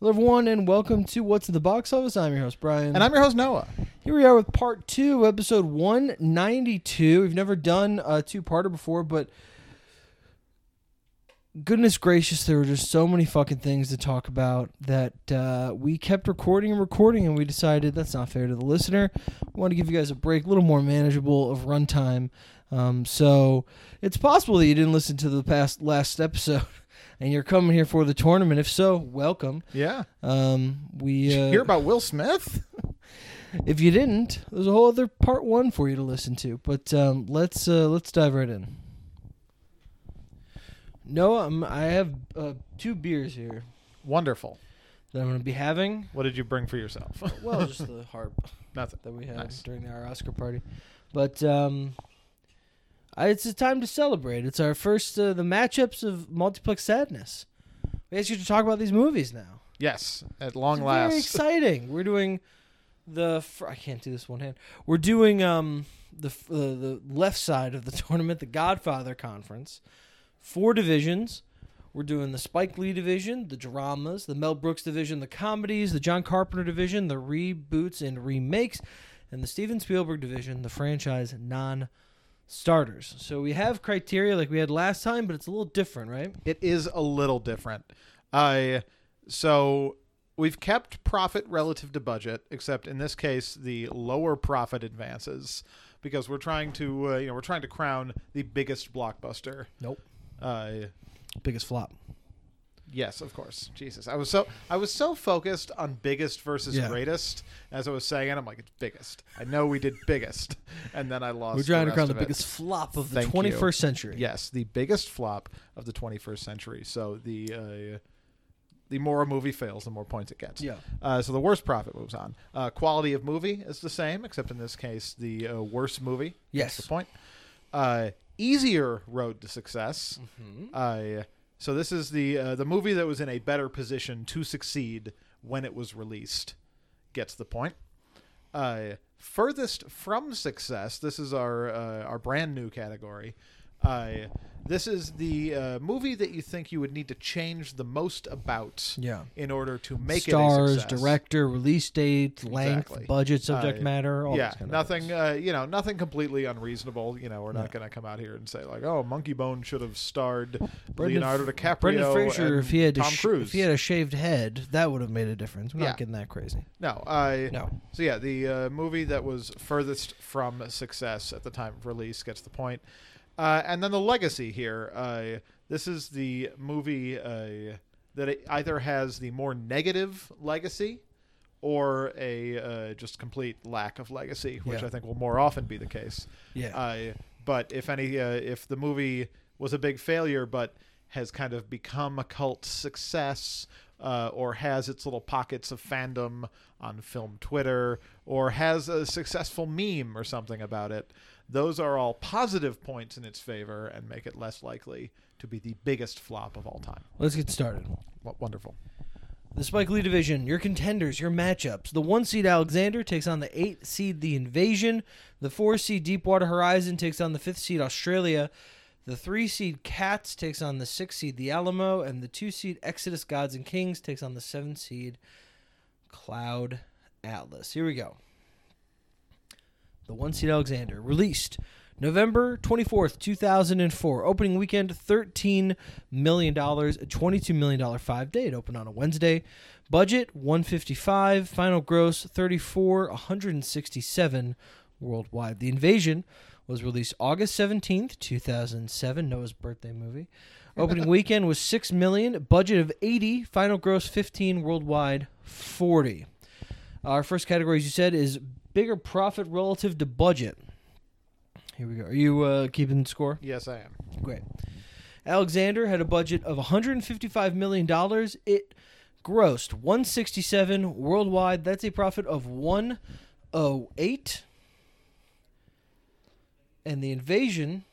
Hello, everyone, and welcome to What's in the Box Office. I'm your host, Brian. And I'm your host, Noah. Here we are with part two, episode 192. We've never done a two parter before, but goodness gracious, there were just so many fucking things to talk about that uh, we kept recording and recording, and we decided that's not fair to the listener. We want to give you guys a break, a little more manageable of runtime. Um, so it's possible that you didn't listen to the past last episode. And you're coming here for the tournament. If so, welcome. Yeah. Um, we Did you uh, hear about Will Smith? if you didn't, there's a whole other part one for you to listen to. But um, let's uh, let's dive right in. No, I'm, I have uh, two beers here Wonderful. that I'm going to be having. What did you bring for yourself? Well, just the harp Nothing. that we had Nice. during our Oscar party. But um, It's a time to celebrate. It's our first uh, the matchups of multiplex sadness. We asked you to talk about these movies now. Yes, at long It's last. Very exciting. We're doing the. Fr- I can't do this one hand. We're doing um the f- uh, the left side of the tournament, the Godfather Conference, four divisions. We're doing the Spike Lee division, the dramas, the Mel Brooks division, the comedies, the John Carpenter division, the reboots and remakes, and the Steven Spielberg division, the franchise non starters. So we have criteria like we had last time, but it's a little different, right? It is a little different. Uh, so we've kept profit relative to budget, except in this case, the lower profit advances because we're trying to, uh, you know, we're trying to crown the biggest blockbuster. Nope. Uh, Biggest flop. Yes, of course. Jesus, I was so I was so focused on biggest versus Yeah. greatest as I was saying it. I'm like, it's biggest. I know we did biggest, and then I lost. We're trying to the crown rest the of it. biggest flop of the Thank 21st you. century. Yes, the biggest flop of the 21st century. So the uh, the more a movie fails, the more points it gets. Yeah. Uh, so the worst profit moves on. Uh, quality of movie is the same, except in this case, the uh, worst movie. Yes. That's the point. Uh, easier road to success. Mm-hmm. So this is the uh, the movie that was in a better position to succeed when it was released. Gets the point. Uh, furthest from success. This is our uh, our brand new category. Uh, this is the uh, movie that you think you would need to change the most about Yeah. in order to make it a Stars, success. director, release date, length, Exactly. budget, subject Uh, matter, all yeah, kind of nothing. Uh, you know, nothing completely unreasonable. You know, we're not No. going to come out here and say like, "Oh, Monkey Bone should have starred Brendan Leonardo DiCaprio." Brendan Fraser, and if he had Tom sh- Cruise. if he had a shaved head, that would have made a difference. We're Yeah. not getting that crazy. no, I No. So yeah, the uh, movie that was furthest from success at the time of release gets the point. Uh, and then the legacy here. Uh, this is the movie uh, that it either has the more negative legacy or a uh, just complete lack of legacy, which Yeah. I think will more often be the case. Yeah. Uh, but if any, uh, if the movie was a big failure, but has kind of become a cult success, uh, or has its little pockets of fandom on film Twitter, or has a successful meme or something about it, those are all positive points in its favor and make it less likely to be the biggest flop of all time. Let's get started. W- wonderful. The Spike Lee division, your contenders, your matchups. The one seed Alexander takes on the eight seed The Invasion. The four seed Deepwater Horizon takes on the fifth seed Australia. The three seed Cats takes on the six seed The Alamo, and the two seed Exodus Gods and Kings takes on the seven seed Cloud Atlas. Here we go. The one seed Alexander released November 24th, 2004. Opening weekend, $13 million, a $22 million five day. It opened on a Wednesday. Budget, 155 Final gross, 34 167 worldwide. The Invasion was released August 17th, 2007. Noah's birthday movie. Opening weekend was 6 million, budget of 80, final gross 15, worldwide 40. Our first category, as you said, is bigger profit relative to budget. Here we go. Are you uh, keeping the score? Yes, I am. Great. Alexander had a budget of 155 million dollars. It grossed 167 worldwide. That's a profit of 108. And the invasion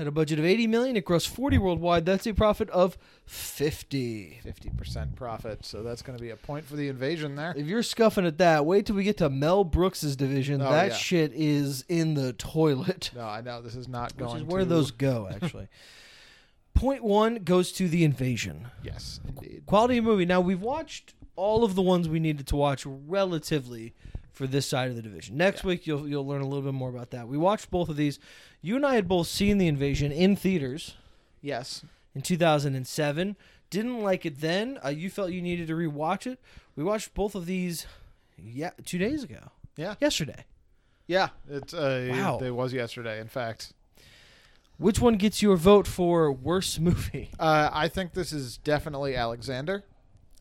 had a budget of 80 million. It grossed 40 worldwide. That's a profit of 50. Fifty percent profit, so that's going to be a point for the invasion there. If you're scuffing at that, wait till we get to Mel Brooks's division. Oh, that yeah. shit is in the toilet. No, I know this is not Which going. is where to- those go, actually. point one goes to the invasion. Yes, indeed. Quality of movie. Now we've watched all of the ones we needed to watch relatively for this side of the division. Next week you'll you'll learn a little bit more about that. We watched both of these. You and I had both seen the invasion in theaters Yes. in 2007. Didn't like it then. Uh, you felt you needed to rewatch it. We watched both of these, yeah, two days ago. Yeah. Yesterday. Yeah. It, uh, Wow. it was yesterday, in fact. Which one gets your vote for worst movie? Uh, I think this is definitely Alexander.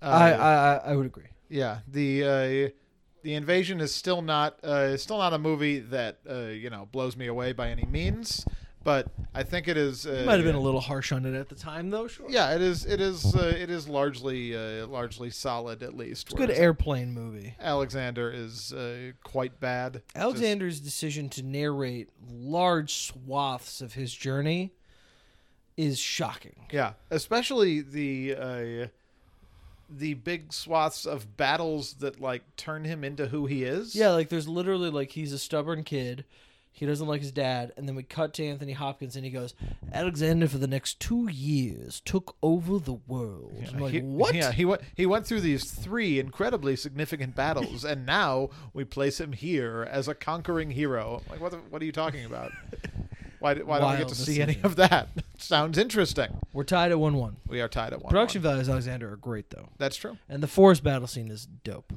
Uh, I, I I would agree. Yeah, the uh, the invasion is still not uh, still not a movie that uh, you know blows me away by any means, but I think it is. Uh, Might have been a little harsh on it at the time, though. Sure. Yeah, it is. It is. Uh, it is largely uh, largely solid at least. It's a good airplane movie. Alexander is uh, quite bad. Alexander's decision to narrate large swaths of his journey is shocking. Yeah, especially the. The big swaths of battles that like turn him into who he is. Yeah, like there's literally like he's a stubborn kid. He doesn't like his dad, and then we cut to Anthony Hopkins, and he goes, "Alexander for the next two years took over the world." Yeah, I'm like, he, what? Yeah, he went. He went through these three incredibly significant battles, and now we place him here as a conquering hero. Like, what? The, what are you talking about? Why? Why don't we get Wild to see any of that? Sounds interesting. We're tied at one-one. We are tied at one. Production values Alexander are great though, That's true. and the forest battle scene is dope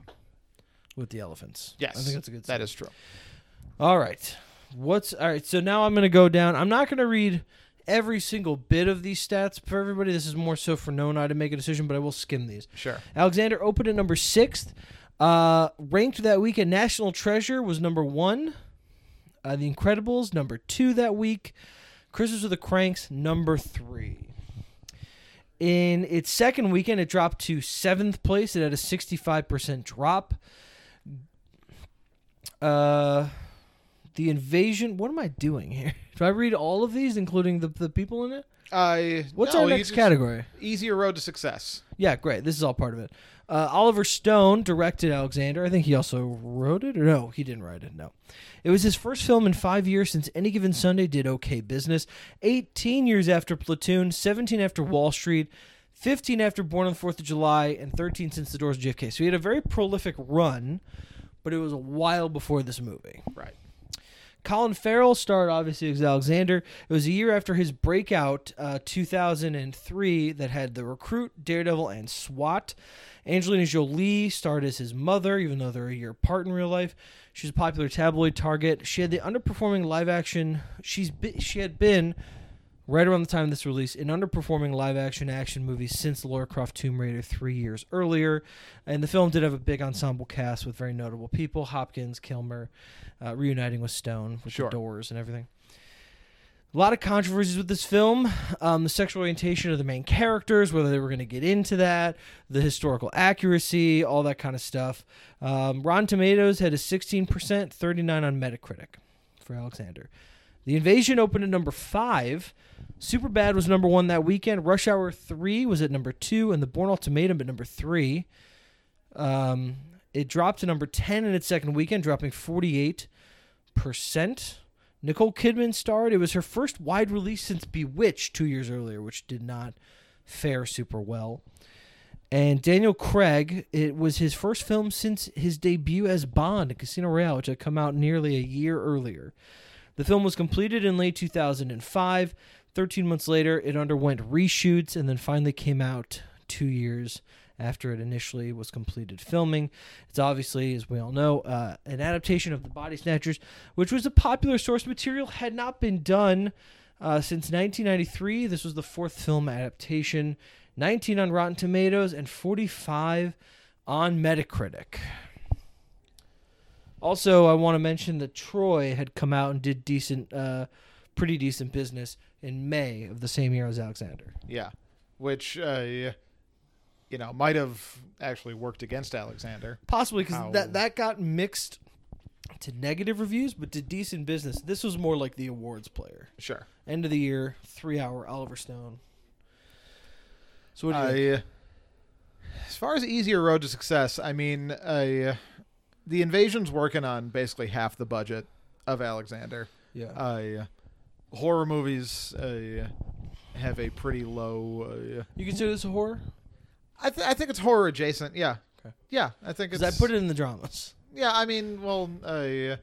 with the elephants. Yes, I think that's a good. That scene. is true. All right. What's all right? So now I'm going to go down. I'm not going to read every single bit of these stats for everybody. This is more so for Noah and I to make a decision, but I will skim these. Sure. Alexander opened at number sixth. Uh, ranked that week at National Treasure was number one. Uh, the Incredibles number two that week. Christmas with the Cranks number three. In its second weekend, it dropped to seventh place. It had a 65% drop. Uh, the invasion. What am I doing here? Do I read all of these, including the, the people in it? I. What's Noah, our next category? Easier road to success. Yeah, great. This is all part of it. Uh, Oliver Stone directed Alexander. I think he also wrote it, or no, he didn't write it. No, it was his first film in five years since Any Given Sunday did okay business. Eighteen years after Platoon, seventeen after Wall Street, fifteen after Born on the Fourth of July, and thirteen since The Doors of JFK. So he had a very prolific run, but it was a while before this movie. Right. Colin Farrell starred obviously as Alexander. It was a year after his breakout, uh, 2003, that had The Recruit, Daredevil, and SWAT. Angelina Jolie starred as his mother, even though they're a year apart in real life. She's a popular tabloid target. She had the underperforming live action. She's be, she had been right around the time of this release in underperforming live action action movies since Lara Croft Tomb Raider three years earlier. And the film did have a big ensemble cast with very notable people: Hopkins, Kilmer, uh, reuniting with Stone with Sure. the Doors and everything. A lot of controversies with this film. Um, the sexual orientation of the main characters, whether they were going to get into that, the historical accuracy, all that kind of stuff. Um, Rotten Tomatoes had a 16%, 39 on Metacritic for Alexander. The Invasion opened at number five. Superbad was number one that weekend. Rush Hour 3 was at number two, and The Bourne Ultimatum at number three. Um, it dropped to number 10 in its second weekend, dropping 48%. Nicole Kidman starred. It was her first wide release since Bewitched two years earlier, which did not fare super well. And Daniel Craig, it was his first film since his debut as Bond in Casino Royale, which had come out nearly a year earlier. The film was completed in late 2005. 13 months later, it underwent reshoots and then finally came out two years after it initially was completed filming. It's obviously, as we all know, uh, an adaptation of The Body Snatchers, which was a popular source material, had not been done uh, since 1993. This was the fourth film adaptation. 19 on Rotten Tomatoes and 45 on Metacritic. Also, I want to mention that Troy had come out and did decent, uh, pretty decent business in May of the same year as Alexander. Yeah. Which, uh, you know, might have actually worked against Alexander. Possibly because How- that that got mixed to negative reviews, but did decent business. This was more like the awards player. Sure. End of the year, three hour Oliver Stone. So what do you think? I, as far as easier road to success, I mean, uh, the invasion's working on basically half the budget of Alexander. Yeah. Uh, horror movies, uh, have a pretty low. Uh, You consider this a horror? I th- I think it's horror adjacent. Yeah. Okay. Yeah, I think it's. Because I put it in the dramas. Yeah, I mean, well, uh, you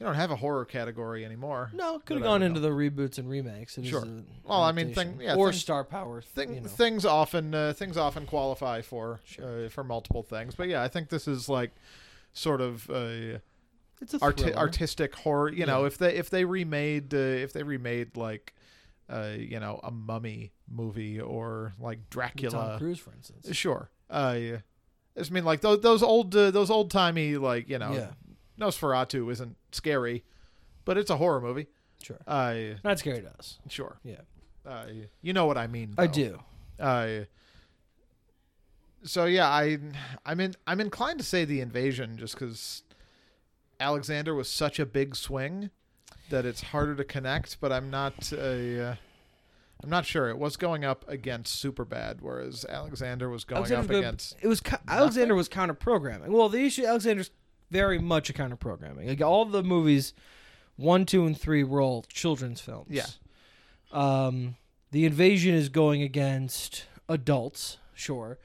don't have a horror category anymore. No, could have But I gone don't into the reboots and remakes. It is Sure. a Well, I mean, adaptation. thing- yeah, or things- star power. Thing, you know. Things often uh, things often qualify for Sure. uh, for multiple things, but yeah, I think this is like sort of uh, it's a arti- thriller. artistic horror. You know, if they if they remade uh, if they remade like uh, you know a mummy movie or like Dracula, Tom Cruise, for instance. sure. Uh, I mean, like those those old uh, those old timey like you know Yeah, Nosferatu isn't scary, but it's a horror movie. sure. Uh, Not scary to us. sure. Yeah, Uh, you know what I mean. I do. Uh, so yeah, I I'm in I'm inclined to say the invasion just because Alexander was such a big swing that it's harder to connect. But I'm not uh, I'm not sure. It was going up against Superbad, whereas Alexander was going Alexander's up good- against It was co- Alexander was counter programming. Well, the issue Alexander's very much a counter programming. Like all the movies, one, two, and three were all children's films. Yeah. Um, the invasion is going against adults. Sure,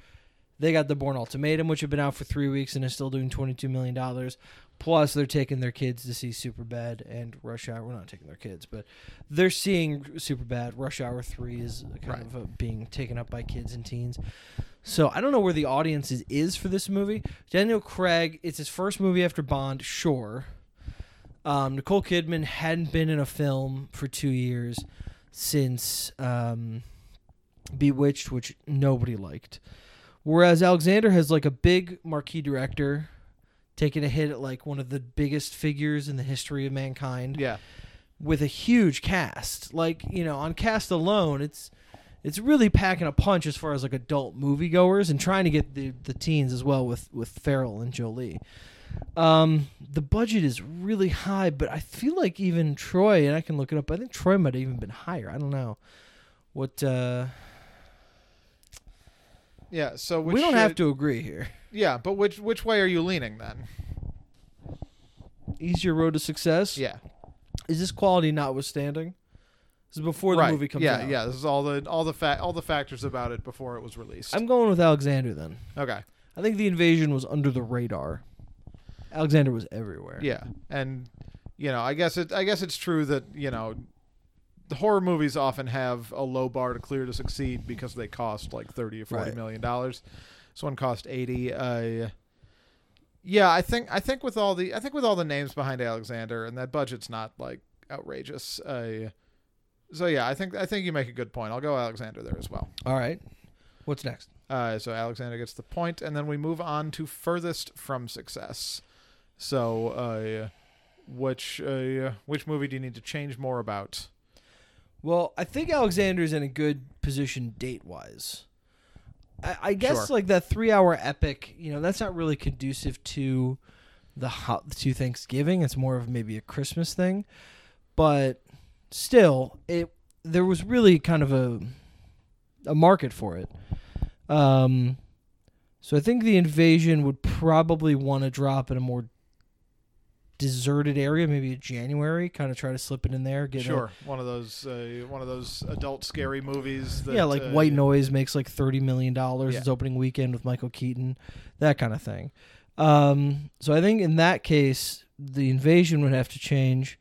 they got the Bourne Ultimatum, which had been out for three weeks and is still doing twenty two million dollars. Plus, they're taking their kids to see Superbad and Rush Hour. We're not taking their kids, but they're seeing Superbad. Rush Hour Three is kind Right. of uh being taken up by kids and teens. So I don't know where the audience is, is for this movie. Daniel Craig, it's his first movie after Bond, sure. Um, Nicole Kidman hadn't been in a film for two years since um, Bewitched, which nobody liked. Whereas Alexander has like a big marquee director taking a hit at like one of the biggest figures in the history of mankind yeah with a huge cast. Like, you know, on cast alone, it's it's really packing a punch as far as like adult moviegoers and trying to get the the teens as well with with Farrell and Jolie. Um, the budget is really high, but I feel like even Troy and I can look it up. I think Troy might have even been higher. I don't know. What uh yeah. So which, we don't uh, have to agree here. Yeah, but which which way are you leaning then? Easier road to success. Yeah, Is this quality notwithstanding? This is before the right. movie comes yeah, out. yeah. Yeah. This is all the all the fa- all the factors about it before it was released. I'm going with Alexander then. okay. I think the invasion was under the radar. Alexander was everywhere. Yeah, and you know, I guess it. I guess it's true that you know, the horror movies often have a low bar to clear to succeed because they cost like thirty or forty Right. million dollars. This one cost eighty. Uh, yeah, I think I think with all the I think with all the names behind Alexander and that budget's not like outrageous. Uh, so yeah, I think I think you make a good point. I'll go Alexander there as well. All right. What's next? Uh, so Alexander gets the point, and then we move on to furthest from success. So, uh, which uh, which movie do you need to change more about? Well, I think Alexander's in a good position date wise. I, I guess Sure. like that three hour epic, you know, that's not really conducive to the ho- to Thanksgiving. It's more of maybe a Christmas thing, but still, it there was really kind of a a market for it. Um, so I think the invasion would probably want to drop in a more deserted area, maybe January. Kind of try to slip it in there. Get a- Sure, one of those uh, one of those adult scary movies. That, yeah, like uh, White Noise makes like thirty million dollars Yeah. its opening weekend with Michael Keaton, that kind of thing. Um, so I think in that case, the invasion would have to change.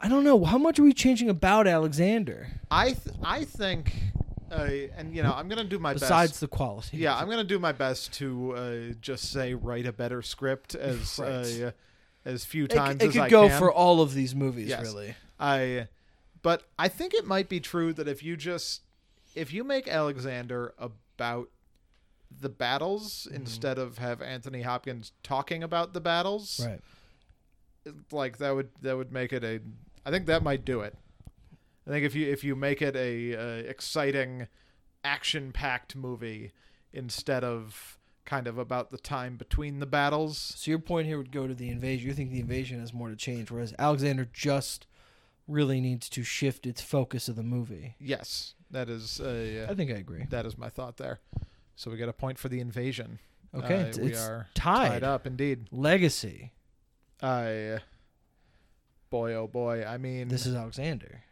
I don't know how much are we changing about Alexander I th- I think, uh, and you know, I'm gonna do my besides best. Besides the quality. Yeah, I'm gonna do my best to uh, just say write a better script as Right. uh, as few it, times it as could I go can. for all of these movies, Yes. really. I but I think it might be true that if you just if you make Alexander about the battles Mm-hmm. instead of have Anthony Hopkins talking about the battles, Right. like that would that would make it a I think that might do it. I think if you if you make it a, uh exciting action packed movie instead of kind of about the time between the battles. So your point here would go to the invasion. You think the invasion has more to change, whereas Alexander just really needs to shift its focus of the movie. Yes, that is uh, I think I agree. That is my thought there. So we get a point for the invasion. Okay, Uh, it's, we it's are tied. tied up indeed. Legacy. I, boy, oh boy. I mean, This is Alexander.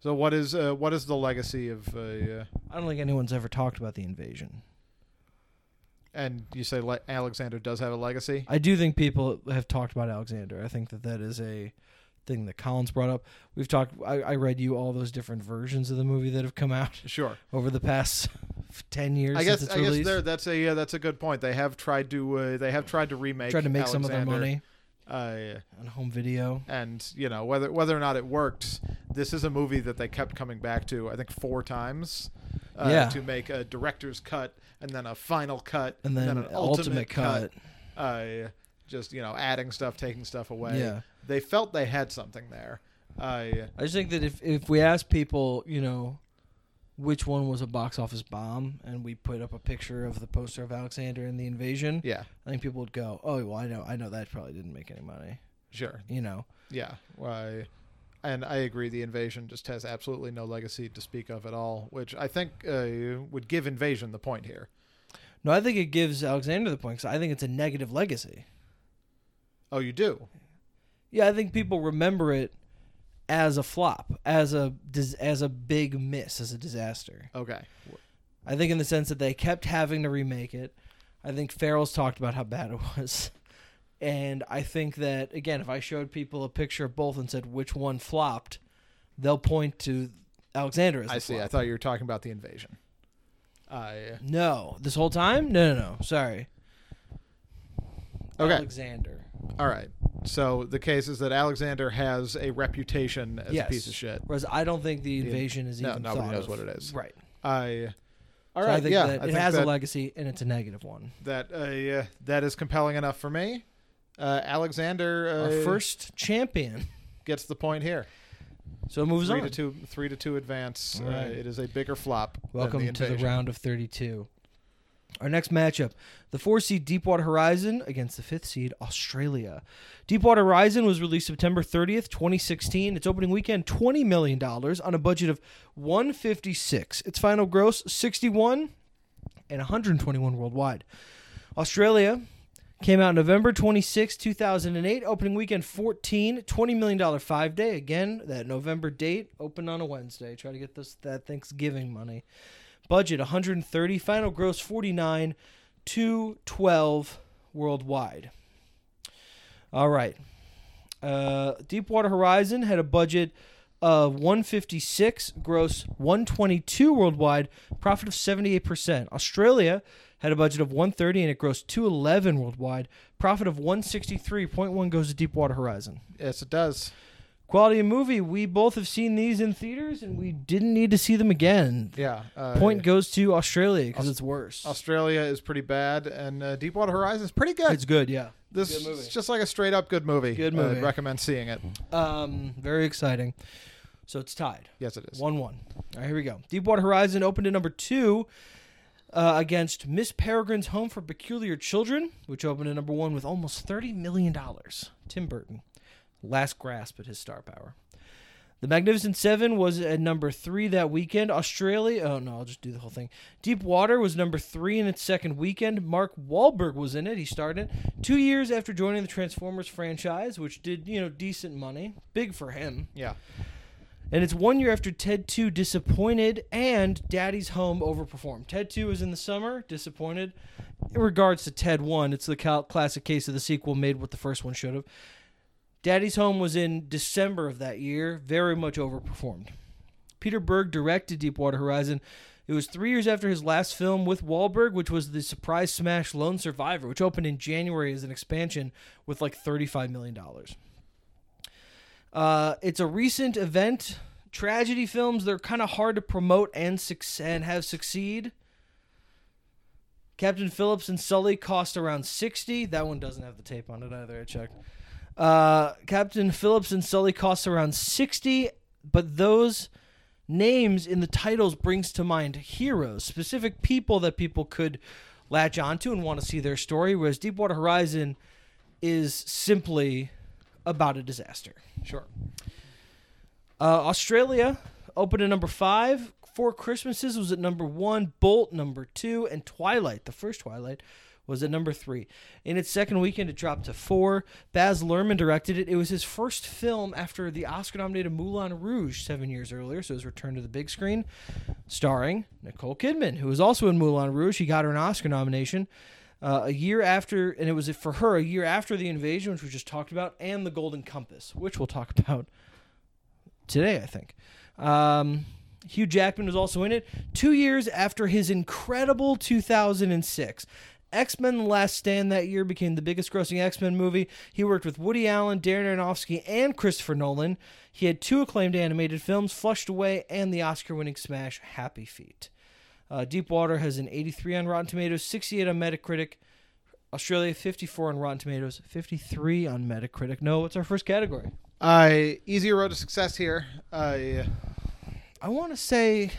So what is uh, what is the legacy of? Uh, uh, I don't think anyone's ever talked about the invasion. And you say le- Alexander does have a legacy. I do think people have talked about Alexander. I think that that is a thing that Collins brought up. We've talked. I, I read you all those different versions of the movie that have come out Sure. over the past ten years I guess since it's I guess there that's a yeah, that's a good point. They have tried to uh, they have tried to remake Tried to make some of their money Uh, on home video. and you know whether whether or not it worked, this is a movie that they kept coming back to. I think four times. Uh, Yeah. To make a director's cut and then a final cut And then, an ultimate, cut. Uh, just you know adding stuff, taking stuff away. Yeah. They felt they had something there. Uh, I just think that if if we ask people, you know, which one was a box office bomb, and we put up a picture of the poster of Alexander and the invasion, yeah. I think people would go, "Oh, well, I know, I know that probably didn't make any money." Sure. You know, Yeah, I, and I agree. The invasion just has absolutely no legacy to speak of at all, which I think uh, would give invasion the point here. no, I think it gives Alexander the point because I think it's a negative legacy. Oh, you do? Yeah, I think people remember it as a flop, as a as a big miss, as a disaster. Okay. I think in the sense that they kept having to remake it. I think Farrell's talked about how bad it was. And I think that again, if I showed people a picture of both and said which one flopped, they'll point to Alexander as I see. I thought you were talking about the invasion. I uh, No, this whole time? No, no, no. Sorry. Okay. Alexander. all right. So the case is that Alexander has a reputation as Yes. a piece of shit. Whereas I don't think the invasion is no, even nobody knows of. what it is. Right. I. All So right. I think yeah. that I it think has that, a legacy and it's a negative one. that uh, yeah, that is compelling enough for me. Uh, Alexander uh, Our first champion. gets the point here. So it moves three on. to two, three to two advance. All Uh, right. it is a bigger flop. Welcome the to the round of 32. Our next matchup the four seed Deepwater Horizon against the fifth seed Australia. Deepwater Horizon was released September 30th, 2016. Its opening weekend, $20 million on a budget of 156. Its final gross, 61 and 121 worldwide. Australia came out November 26, 2008. Opening weekend 14, $20 million five day. Again, that November date, open on a Wednesday. Try to get this that Thanksgiving money. Budget 130, final gross 49, 212 worldwide. All right. Uh, Deepwater Horizon had a budget of 156, gross 122 worldwide, profit of 78%. Australia had a budget of 130 and it grossed 211 worldwide, profit of 163.1 goes to Deepwater Horizon. Yes, it does. Quality of movie, we both have seen these in theaters and we didn't need to see them again. Yeah. Uh, Point goes to Australia because Aus- it's worse. Australia is pretty bad, and uh, Deepwater Horizon is pretty good. It's good, yeah. this good is just like a straight up good movie. Good movie. I'd recommend seeing it. Um, very exciting. So it's tied. Yes, it is. One one. All right, here we go. Deepwater Horizon opened at number two uh, against Miss Peregrine's Home for Peculiar Children, which opened at number one with almost thirty million dollars. Tim Burton, last grasp at his star power. The Magnificent Seven was at number three that weekend. Australia, oh no, I'll just do the whole thing. Deep Water was number three in its second weekend. Mark Wahlberg was in it. He started it two years after joining the Transformers franchise, which did you know decent money, big for him. Yeah. And it's one year after Ted 2 disappointed and Daddy's Home overperformed. Ted 2 was in the summer, disappointed. In regards to Ted 1, it's the classic case of the sequel made what the first one should have. Daddy's Home was in December of that year, very much overperformed. Peter Berg directed Deepwater Horizon. It was three years after his last film with Wahlberg, which was the surprise smash Lone Survivor, which opened in January as an expansion with like $35 million. Uh, it's a recent event. Tragedy films, they're kind of hard to promote and, suc- and have succeed. Captain Phillips and Sully cost around 60. That one doesn't have the tape on it either, I checked. Uh, Captain Phillips and Sully cost around 60, but those names in the titles brings to mind heroes, specific people that people could latch onto and want to see their story, whereas Deepwater Horizon is simply about a disaster. Sure. Uh, Australia opened at number five. Four Christmases was at number one. Bolt number two, and Twilight, the first Twilight, was at number three. In its second weekend, it dropped to four. Baz Luhrmann directed it. It was his first film after the Oscar-nominated Moulin Rouge seven years earlier, so his return to the big screen, starring Nicole Kidman, who was also in Moulin Rouge. He got her an Oscar nomination. Uh, a year after, and it was for her a year after the invasion, which we just talked about, and the Golden Compass, which we'll talk about today, I think. Um, Hugh Jackman was also in it two years after his incredible 2006. X Men The Last Stand that year became the biggest grossing X Men movie. He worked with Woody Allen, Darren Aronofsky, and Christopher Nolan. He had two acclaimed animated films, Flushed Away and the Oscar winning smash Happy Feet. Uh, Deepwater has an 83 on Rotten Tomatoes, 68 on Metacritic. Australia, 54 on Rotten Tomatoes, 53 on Metacritic. No, what's our first category? Uh, easy road to success here. Uh, I want to say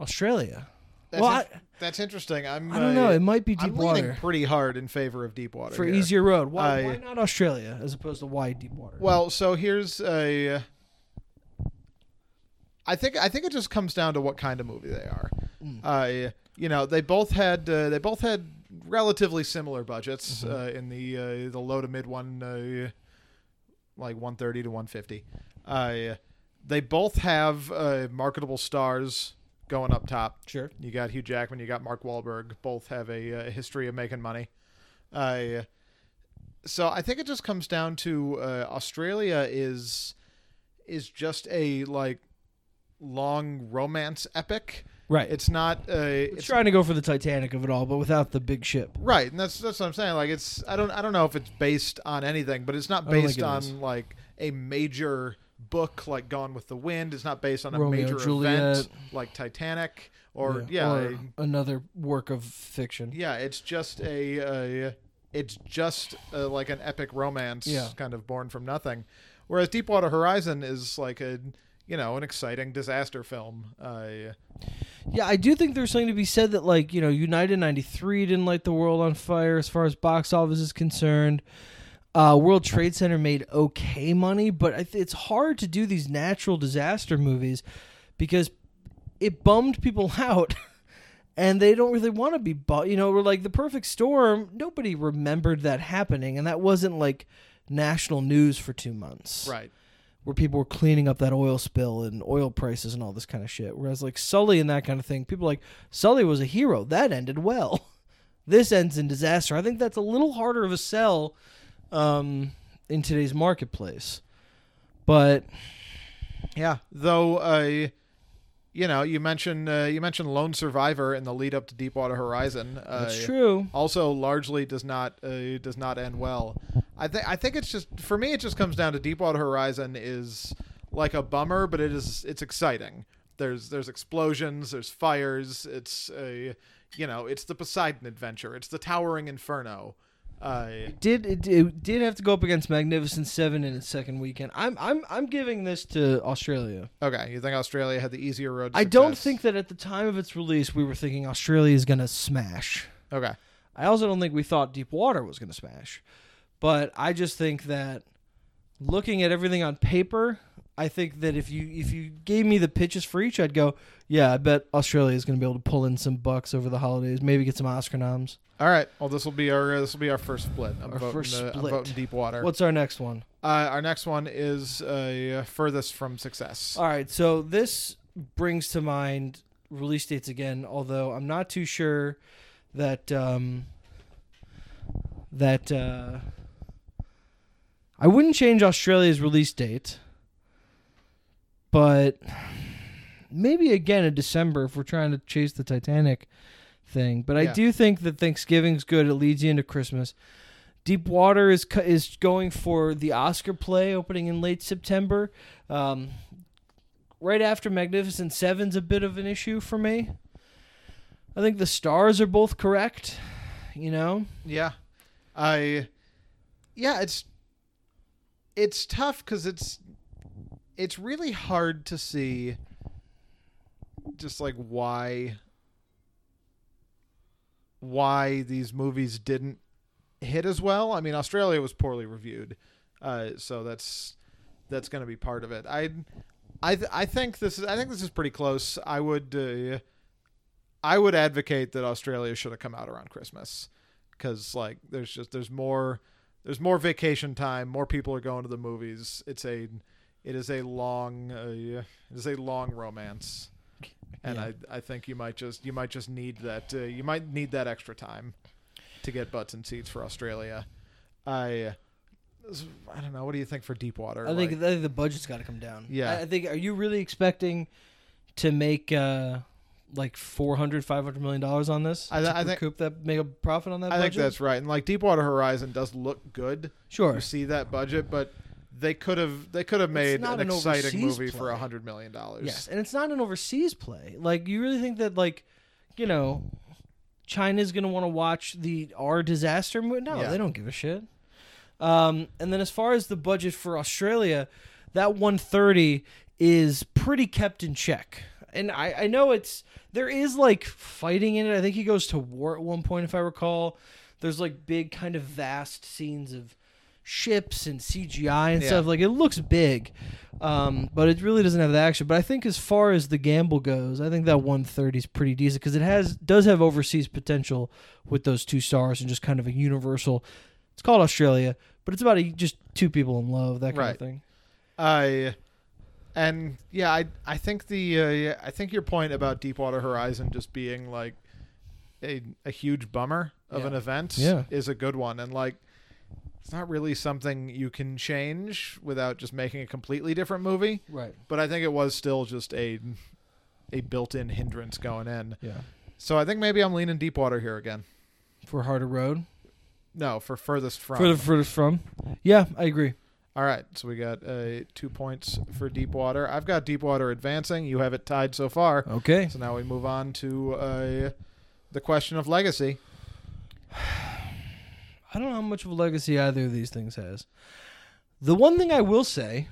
Australia. That's, Well, in- that's interesting. I'm. I don't uh, know. It might be I'm Deepwater leaning pretty hard in favor of Deepwater for here. easier road. Why, I- why not Australia as opposed to why Deepwater? Well, so here's a. I think I think it just comes down to what kind of movie they are. Mm. Uh, you know, they both had uh, they both had relatively similar budgets Mm-hmm. uh, in the uh, the low to mid one, uh, like one thirty to one fifty. Uh, they both have uh, marketable stars going up top. sure. You got Hugh Jackman, you got Mark Wahlberg. Both have a, uh history of making money. Uh, so I think it just comes down to uh, Australia is is just a like long romance epic. Right. It's not. Uh, It's it's trying to go for the Titanic of it all, but without the big ship. right, and that's that's what I'm saying. Like it's I don't I don't know if it's based on anything, but it's not based it on is. like a major book like Gone with the Wind. It's not based on a Romeo, major Juliet. event like Titanic or yeah, or another work of fiction. Yeah, it's just a, uh, it's just uh, like an epic romance, Yeah. kind of born from nothing. Whereas Deepwater Horizon is like a, you know, an exciting disaster film. Uh, Yeah, I do think there's something to be said that like you know United '93 didn't light the world on fire as far as box office is concerned. Uh, World Trade Center made okay money, but it's hard to do these natural disaster movies because it bummed people out, and they don't really want to be. Bu- you know, we're like the Perfect Storm. Nobody remembered that happening, and that wasn't like national news for two months right. where people were cleaning up that oil spill and oil prices and all this kind of shit. Whereas like Sully and that kind of thing, people are like Sully was a hero. That ended well. This ends in disaster. I think that's a little harder of a sell um, in today's marketplace. But Yeah. Though, uh, you know, you mentioned uh, you mentioned Lone Survivor in the lead up to Deepwater Horizon. Uh, that's true. Also, largely does not uh, does not end well. I think I think it's just for me. It just comes down to Deepwater Horizon is like a bummer, but it is it's exciting. There's there's explosions, there's fires. It's a you know it's the Poseidon adventure. It's the Towering Inferno. Uh, Did it, it did have to go up against Magnificent Seven in its second weekend? I'm I'm I'm giving this to Australia. okay, you think Australia had the easier road? To I don't think that at the time of its release we were thinking Australia is gonna smash. Okay, I also don't think we thought Deep Water was going to smash. But I just think that looking at everything on paper, I think that if you if you gave me the pitches for each, I'd go, yeah, I bet Australia is going to be able to pull in some bucks over the holidays, maybe get some Oscar noms. all right. Well, this will be our uh, this will be our first split. I'm Our voting. first uh, I'm split. voting Deepwater. What's our next one? Uh, our next one is uh, furthest from success. All right, so this brings to mind release dates again, although I'm not too sure that um, that uh, I wouldn't change Australia's release date, but maybe again in December if we're trying to chase the Titanic thing. But I do think that Thanksgiving's good; it leads you into Christmas. Deep Water is is going for the Oscar play opening in late September. Um, right after Magnificent Seven's a bit of an issue for me. I think the stars are both correct. You know, Yeah, I. Yeah, it's it's tough because it's it's really hard to see just like why why these movies didn't hit as well. I mean, Australia was poorly reviewed, uh, so that's that's going to be part of it. I I th- I think this is I think this is pretty close. I would uh, I would advocate that Australia should have come out around Christmas because like there's just there's more there's more vacation time. More people are going to the movies. It's a it is a long uh, it is a long romance, and Yeah. I I think you might just you might just need that uh, you might need that extra time to get butts and seats for Australia. I I don't know. What do you think for Deepwater? I think, Like, I think the budget's got to come down. Yeah. I, I think. Are you really expecting to make uh, like 400 500 million dollars on this? I- to I think- that, make a profit on that. I think that's right. And like Deepwater Horizon does look good. sure. You see that budget, but they could have they could have made an an exciting movie for a hundred million dollars. Yes, and it's not an overseas play. Like you really think that like, you know, China's gonna want to watch the our disaster movie? No, Yeah. they don't give a shit. Um, and then as far as the budget for Australia, that 130 is pretty kept in check. And I, I know it's there is like fighting in it. I think he goes to war at one point, if I recall. There's like big kind of vast scenes of ships and CGI and Yeah. stuff. Like it looks big, um, but it really doesn't have the action. But I think as far as the gamble goes, I think that 130 is pretty decent because it has does have overseas potential with those two stars and just kind of a universal. It's called Australia, but it's about a, just two people in love, that kind Right. of thing. I and yeah, I I think the uh, yeah, I think your point about Deepwater Horizon just being like a a huge bummer of Yeah. an event Yeah. is a good one, and like it's not really something you can change without just making a completely different movie. Right. But I think it was still just a a built-in hindrance going in. Yeah. So I think maybe I'm leaning Deepwater here again. For Harder Road. No, for furthest from. For the furthest from. Yeah, I agree. All right, so we got uh, two points for Deepwater. I've got Deepwater advancing. You have it tied so far. Okay. So now we move on to uh, the question of legacy. I don't know how much of a legacy either of these things has. The one thing I will say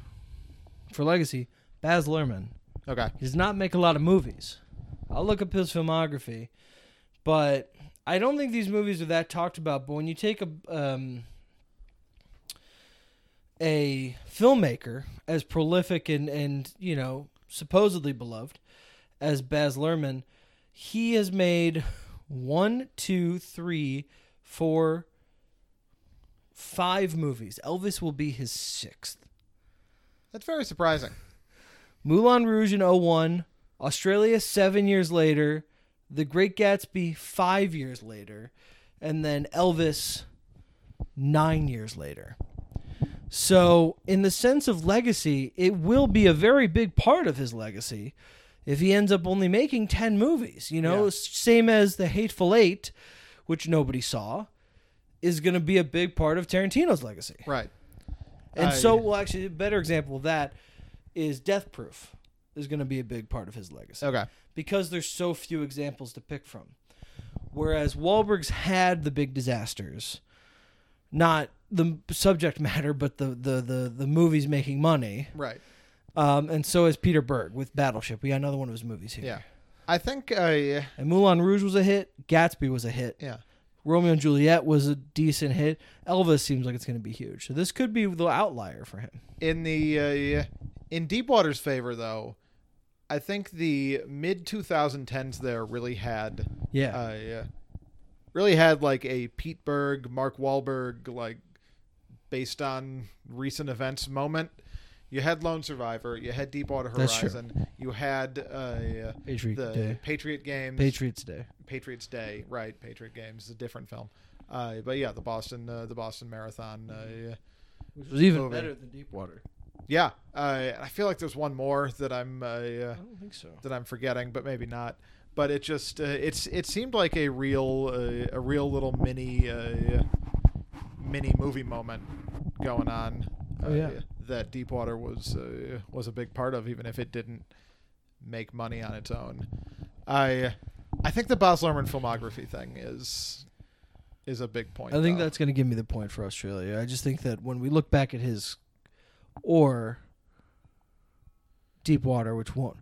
for legacy, Baz Luhrmann. Okay. He does not make a lot of movies. I'll look up his filmography, but I don't think these movies are that talked about. But when you take a um, a filmmaker as prolific and and you know supposedly beloved as Baz Luhrmann, he has made one, two, three, four, five movies. Elvis will be his sixth. That's very surprising. Moulin Rouge in 01, Australia seven years later, The Great Gatsby five years later, and then Elvis nine years later. So, in the sense of legacy, it will be a very big part of his legacy if he ends up only making 10 movies. You know, Yeah. Same as The Hateful Eight, which nobody saw, is going to be a big part of Tarantino's legacy. Right. And I- so, well, actually, a better example of that is Death Proof is going to be a big part of his legacy Okay. because there's so few examples to pick from. Whereas Wahlberg's had the big disasters, not the subject matter, but the the the, the movies making money. Right. Um, and so is Peter Berg with Battleship. We got another one of his movies here. Yeah. I think. Uh, And Moulin Rouge was a hit. Gatsby was a hit. yeah. Romeo and Juliet was a decent hit. Elvis seems like it's going to be huge. So this could be the outlier for him. In the uh, in Deepwater's favor, though, I think the mid 2010s there really had Yeah. uh, yeah, really had like a Pete Berg, Mark Wahlberg, like based on recent events moment. You had Lone Survivor, you had Deepwater That's true. Horizon, you had uh, Patriot the Day. Patriot Games, Patriots Day. Patriots Day, right? Patriot Games is a different film, uh, but yeah, the Boston, uh, the Boston Marathon. Uh, Which was even Movie. better than Deepwater. yeah, uh, I feel like there's one more that I'm uh, I don't think so. that I'm forgetting, but maybe not. But it just uh, it's it seemed like a real uh, a real little mini uh, mini movie moment going on. Oh, yeah. That Deepwater was uh, was a big part of, even if it didn't make money on its own. I I think the Baz Luhrmann filmography thing is is a big point. I think though. that's going to give me the point for Australia. I just think that when we look back at his or Deepwater, which won't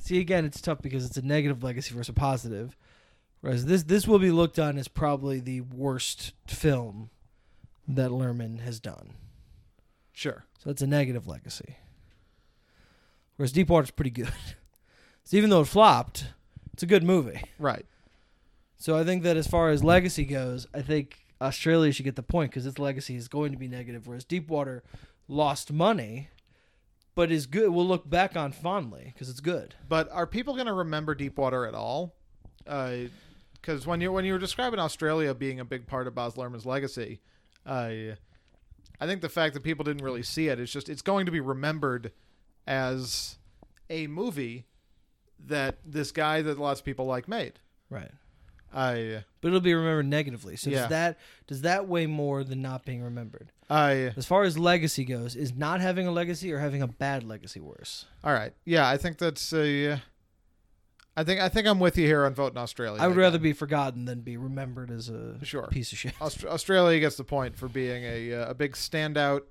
see again, it's tough because it's a negative legacy versus a positive. Whereas this this will be looked on as probably the worst film that Luhrmann has done. Sure. So it's a negative legacy. Whereas Deepwater's pretty good. so even though it flopped, It's a good movie. Right. So I think that as far as legacy goes, I think Australia should get the point because its legacy is going to be negative, whereas Deepwater lost money, but is good. We'll look back on fondly because it's good. But are people going to remember Deepwater at all? Because when you when you were describing Australia being a big part of Baz Luhrmann's legacy, uh, I think the fact that people didn't really see it is just it's going to be remembered as a movie that this guy that lots of people like made. Right. I But it'll be remembered negatively. So Yeah. does that does that weigh more than not being remembered? I As far as legacy goes, is not having a legacy or having a bad legacy worse? all right. Yeah, I think that's a. I think I think I'm with you here on voting Australia. I would again. rather be forgotten than be remembered as a Sure. piece of shit. Aust- Australia gets the point for being a uh, a big standout.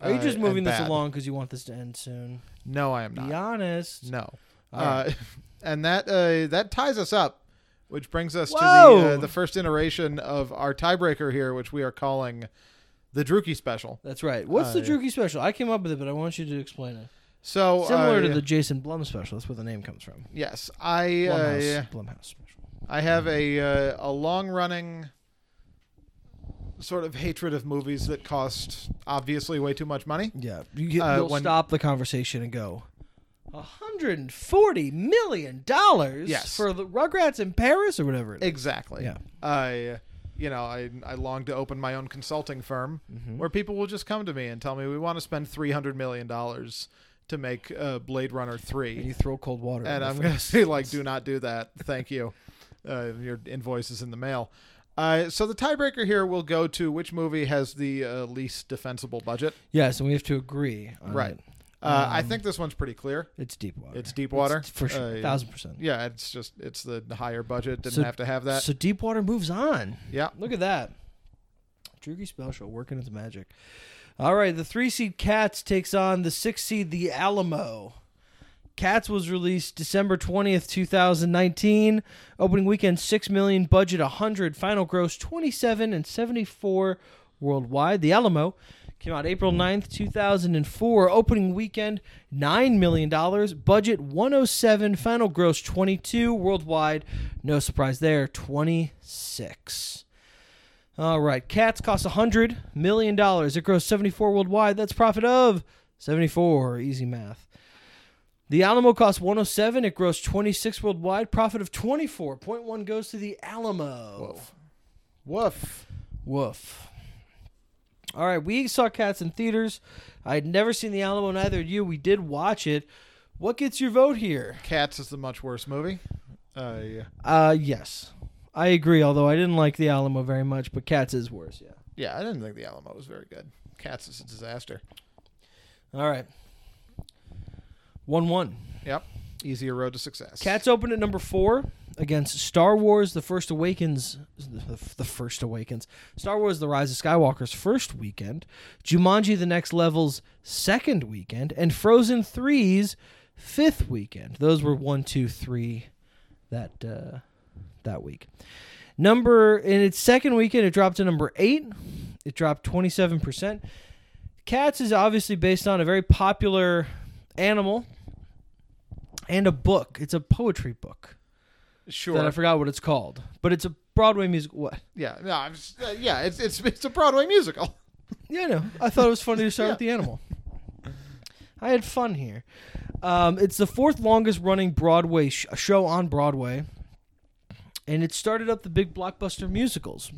Are you uh, just moving this along because you want this to end soon? No, I am not. Be honest. No. Right. Uh, and that uh, that ties us up, which brings us to the uh, the first iteration of our tiebreaker here, which we are calling the Drookie special. That's right. What's the Uh, Drookie special? I came up with it, but I want you to explain it. So Similar uh, to the Jason Blum special. That's where the name comes from. yes, I Blumhouse, uh, Blumhouse special. I have a uh, a long running sort of hatred of movies that cost obviously way too much money. Yeah, you get, Uh, you'll when- stop the conversation and go. hundred and forty million dollars Yes. for the Rugrats in Paris or whatever. It is. Exactly. Yeah. I you know I I long to open my own consulting firm Mhm. where people will just come to me and tell me we want to spend three hundred million dollars to make uh, Blade Runner three. And you throw cold water. and I'm gonna say like, do not do that. Thank you. Uh, your invoice is in the mail. Uh, so the tiebreaker here will go to which movie has the uh, least defensible budget. Yes, and we have to agree. On Right. it. Uh, I Um, think this one's pretty clear. It's Deepwater. It's Deepwater? It's for sure, Uh, thousand percent. Yeah, it's just it's the higher budget. Didn't So- have to have that. So Deepwater moves on. yeah. Look at that. Droogie Special working its magic. All right, the three seed Cats takes on the six seed The Alamo. Cats was released December 20th, 2019. Opening weekend 6 million, budget 100, final gross 27 and 74 worldwide. The Alamo came out April 9th, 2004. Opening weekend 9 million dollars, budget 107, final gross 22 worldwide. No surprise there, 26. All right, Cats cost $100 million. It grossed 74 worldwide. That's profit of 74. Easy math. The Alamo cost 107. It grossed 26 worldwide. Profit of 24.1 goes to the Alamo. Woof. Woof. Woof. All right, we saw Cats in theaters. I had never seen the Alamo, neither had you. We did watch it. What gets your vote here? Cats is the much worse movie. Uh, yeah. Uh, yes. I agree, although I didn't like the Alamo very much, but Cats is worse, yeah. Yeah, I didn't think the Alamo was very good. Cats is a disaster. All right. 1 1. Yep. Easier road to success. Cats opened at number four against Star Wars: The First Awakens. The, the First Awakens. Star Wars: The Rise of Skywalker's first weekend, Jumanji: The Next Level's second weekend, and Frozen 3's fifth weekend. Those were one, two, three that uh, that week. Number in its second weekend, it dropped to number eight. It dropped twenty seven percent. Cats is obviously based on a very popular animal and a book. It's a poetry book Sure. that I forgot what it's called, but it's a Broadway musical. What? yeah. No. I'm just, uh, yeah. It's it's it's a Broadway musical. Yeah, I know. I thought it was funny to start Yeah. with the animal. I had fun here. Um, it's the fourth longest running Broadway sh- show on Broadway, and it started up the big blockbuster musicals.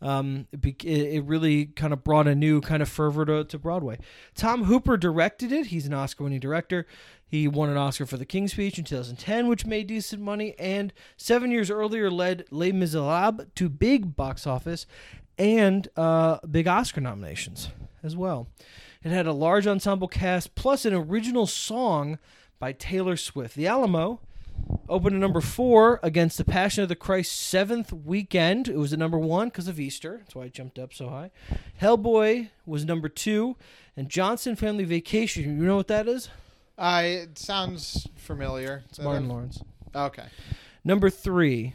Um, it, it really kind of brought a new kind of fervor to, to Broadway. Tom Hooper directed it. He's an Oscar-winning director. He won an Oscar for The King's Speech in 2010, which made decent money, and seven years earlier led Les Miserables to big box office and uh, big Oscar nominations as well. It had a large ensemble cast plus an original song by Taylor Swift. The Alamo opened at number four against The Passion of the Christ seventh weekend. It was at number one because of Easter. That's why it jumped up so high. Hellboy was number two, and Johnson Family Vacation. You know what that is? I it sounds familiar. It's Martin Lawrence. Okay. Number three.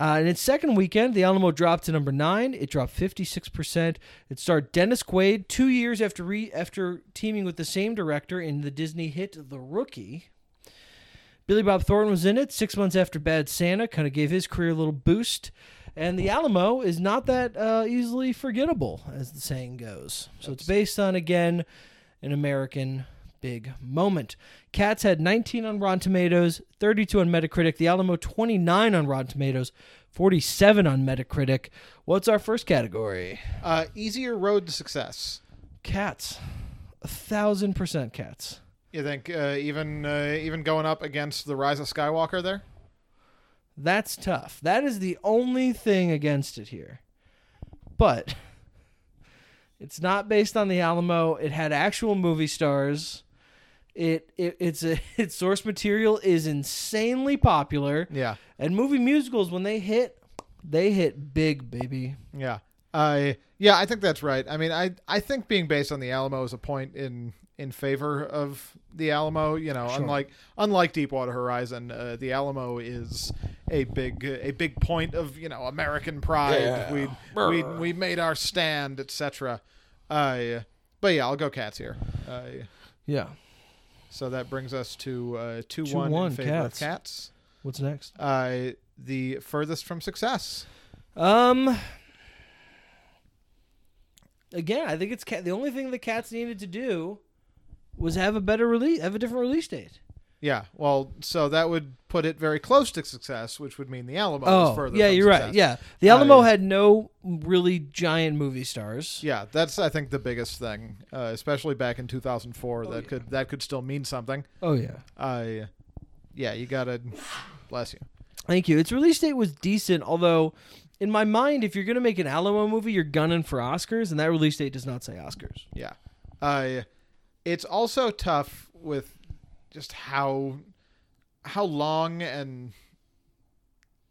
Uh, in its second weekend, the Alamo dropped to number nine. It dropped 56%. It starred Dennis Quaid two years after re- after teaming with the same director in the Disney hit The Rookie. Billy Bob Thornton was in it six months after Bad Santa, kind of gave his career a little boost. And The Alamo is not that uh, easily forgettable, as the saying goes. So it's based on, again, an American big moment. Cats had 19 on Rotten Tomatoes, 32 on Metacritic. The Alamo 29 on Rotten Tomatoes, 47 on Metacritic. What's our first category? Uh, easier road to success. Cats. A thousand percent cats. You think uh, even uh, even going up against the Rise of Skywalker there? That's tough. That is the only thing against it here. But it's not based on the Alamo. It had actual movie stars. It, it it's a its source material is insanely popular. Yeah, And movie musicals when they hit, they hit big, baby. yeah. I yeah, I think that's right. I mean, I I think being based on the Alamo is a point in in favor of the Alamo. You know, Sure. unlike unlike Deepwater Horizon, uh, the Alamo is a big a big point of you know American pride. Yeah. We we we made our stand, etc. Uh, but yeah, I'll go Cats here. Uh, Yeah. so that brings us to uh, two, 2-1 in favor Cats. of Cats. What's next? Uh, the furthest from success. Um. Again, I think it's cat. The only thing the cats needed to do was have a better release, have a different release date. Yeah, well, so that would put it very close to success, which would mean the Alamo Oh, further. yeah, you're right. Yeah, the Alamo Uh, had no really giant movie stars. yeah, that's I think the biggest thing, uh, especially back in 2004. Oh, that yeah. could that could still mean something. Oh yeah. Uh, yeah, you gotta bless you. Thank you. Its release date was decent, although in my mind, if you're gonna make an Alamo movie, you're gunning for Oscars, and that release date does not say Oscars. Yeah, uh, it's also tough with just how how long and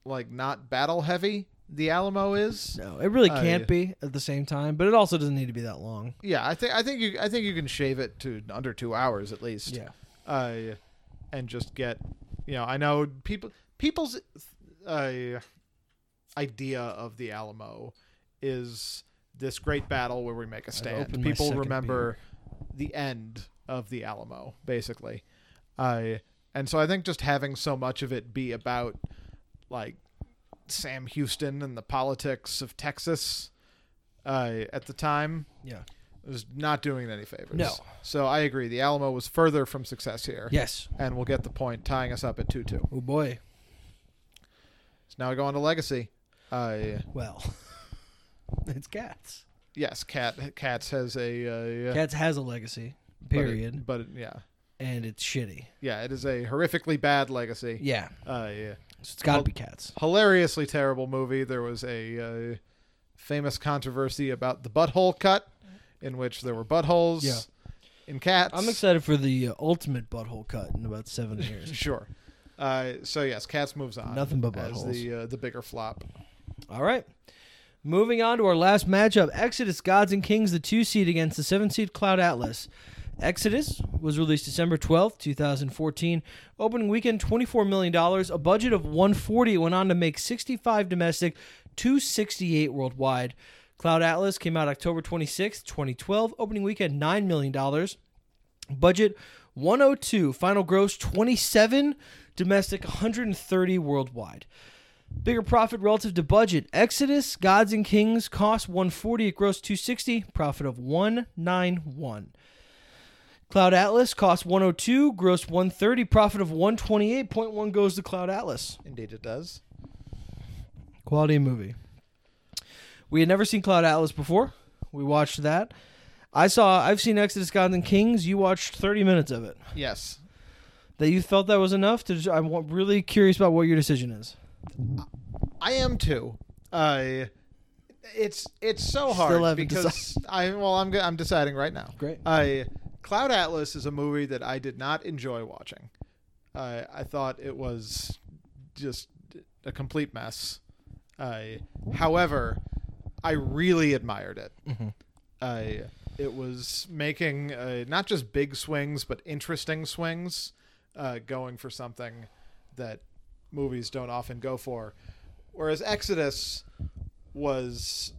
like not battle heavy the Alamo is. No, it really Uh, can't yeah. be at the same time, but it also doesn't need to be that long. Yeah, I think I think you I think you can shave it to under two hours at least. Yeah. uh, and just get you know I know people people's uh, idea of the Alamo is this great battle where we make a stand. People remember the end of the Alamo basically, uh, and so I think just having so much of it be about like Sam Houston and the politics of Texas uh, at the time Yeah. was not doing it any favors. No. So I agree. The Alamo was further from success here. Yes. And we'll get the point, tying us up at 2 2. Oh boy. So now we go on to Legacy. Uh, Well, it's cats. Yes, Cat Cats has a. Uh, Cats has a legacy. but it- Period. But, it- yeah. and it's shitty. Yeah, it is a horrifically bad legacy. Yeah. Uh, yeah. So it's got to Well- be cats. Hilariously terrible movie. There was a uh, famous controversy about the butthole cut, in which there were buttholes Yeah. in cats. I'm excited for the uh, ultimate butthole cut in about seven years. Sure. Uh, so yes, Cats moves on. Nothing but as buttholes. the uh, the bigger flop. All right. Moving on to our last matchup Exodus Gods and Kings, the two seed against the seven seed Cloud Atlas. Exodus was released December 12th, 2014. Opening weekend, $24 million. A budget of 140 It went on to make 65 domestic, 268 worldwide. Cloud Atlas came out October 26th, 2012. Opening weekend, $9 million. Budget 102. Final gross 27. Domestic 130 worldwide. Bigger profit relative to budget. Exodus, Gods and Kings cost 140, it grossed 260, profit of 191. Cloud Atlas cost 102, gross 130, profit of 128.1 goes to Cloud Atlas. Indeed, it does. Quality movie. We had never seen Cloud Atlas before. We watched that. I saw I've seen Exodus Gods and Kings. You watched 30 minutes of it. Yes. That you felt that was enough to I'm really curious about what your decision is. I am too. Uh, it's it's so hard because I well I'm I'm deciding right now. Great. I Cloud Atlas is a movie that I did not enjoy watching. Uh, I thought it was just a complete mess. Uh, however, I really admired it. Mhm. Uh, it was making uh, not just big swings but interesting swings, uh, going for something that movies don't often go for. Whereas Exodus was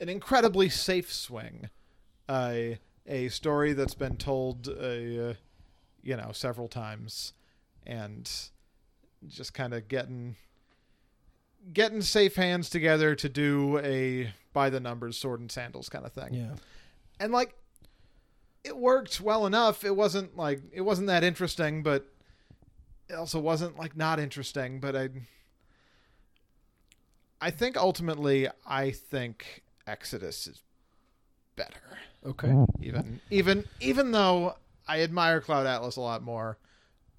an incredibly safe swing, uh, a story that's been told, uh, you know, several times, and just kind of getting getting safe hands together to do a by the numbers sword and sandals kind of thing. Yeah. And like it worked well enough. It wasn't like it wasn't that interesting, but also wasn't like not interesting, but I I think ultimately I think Exodus is better. Okay. Even even even though I admire Cloud Atlas a lot more,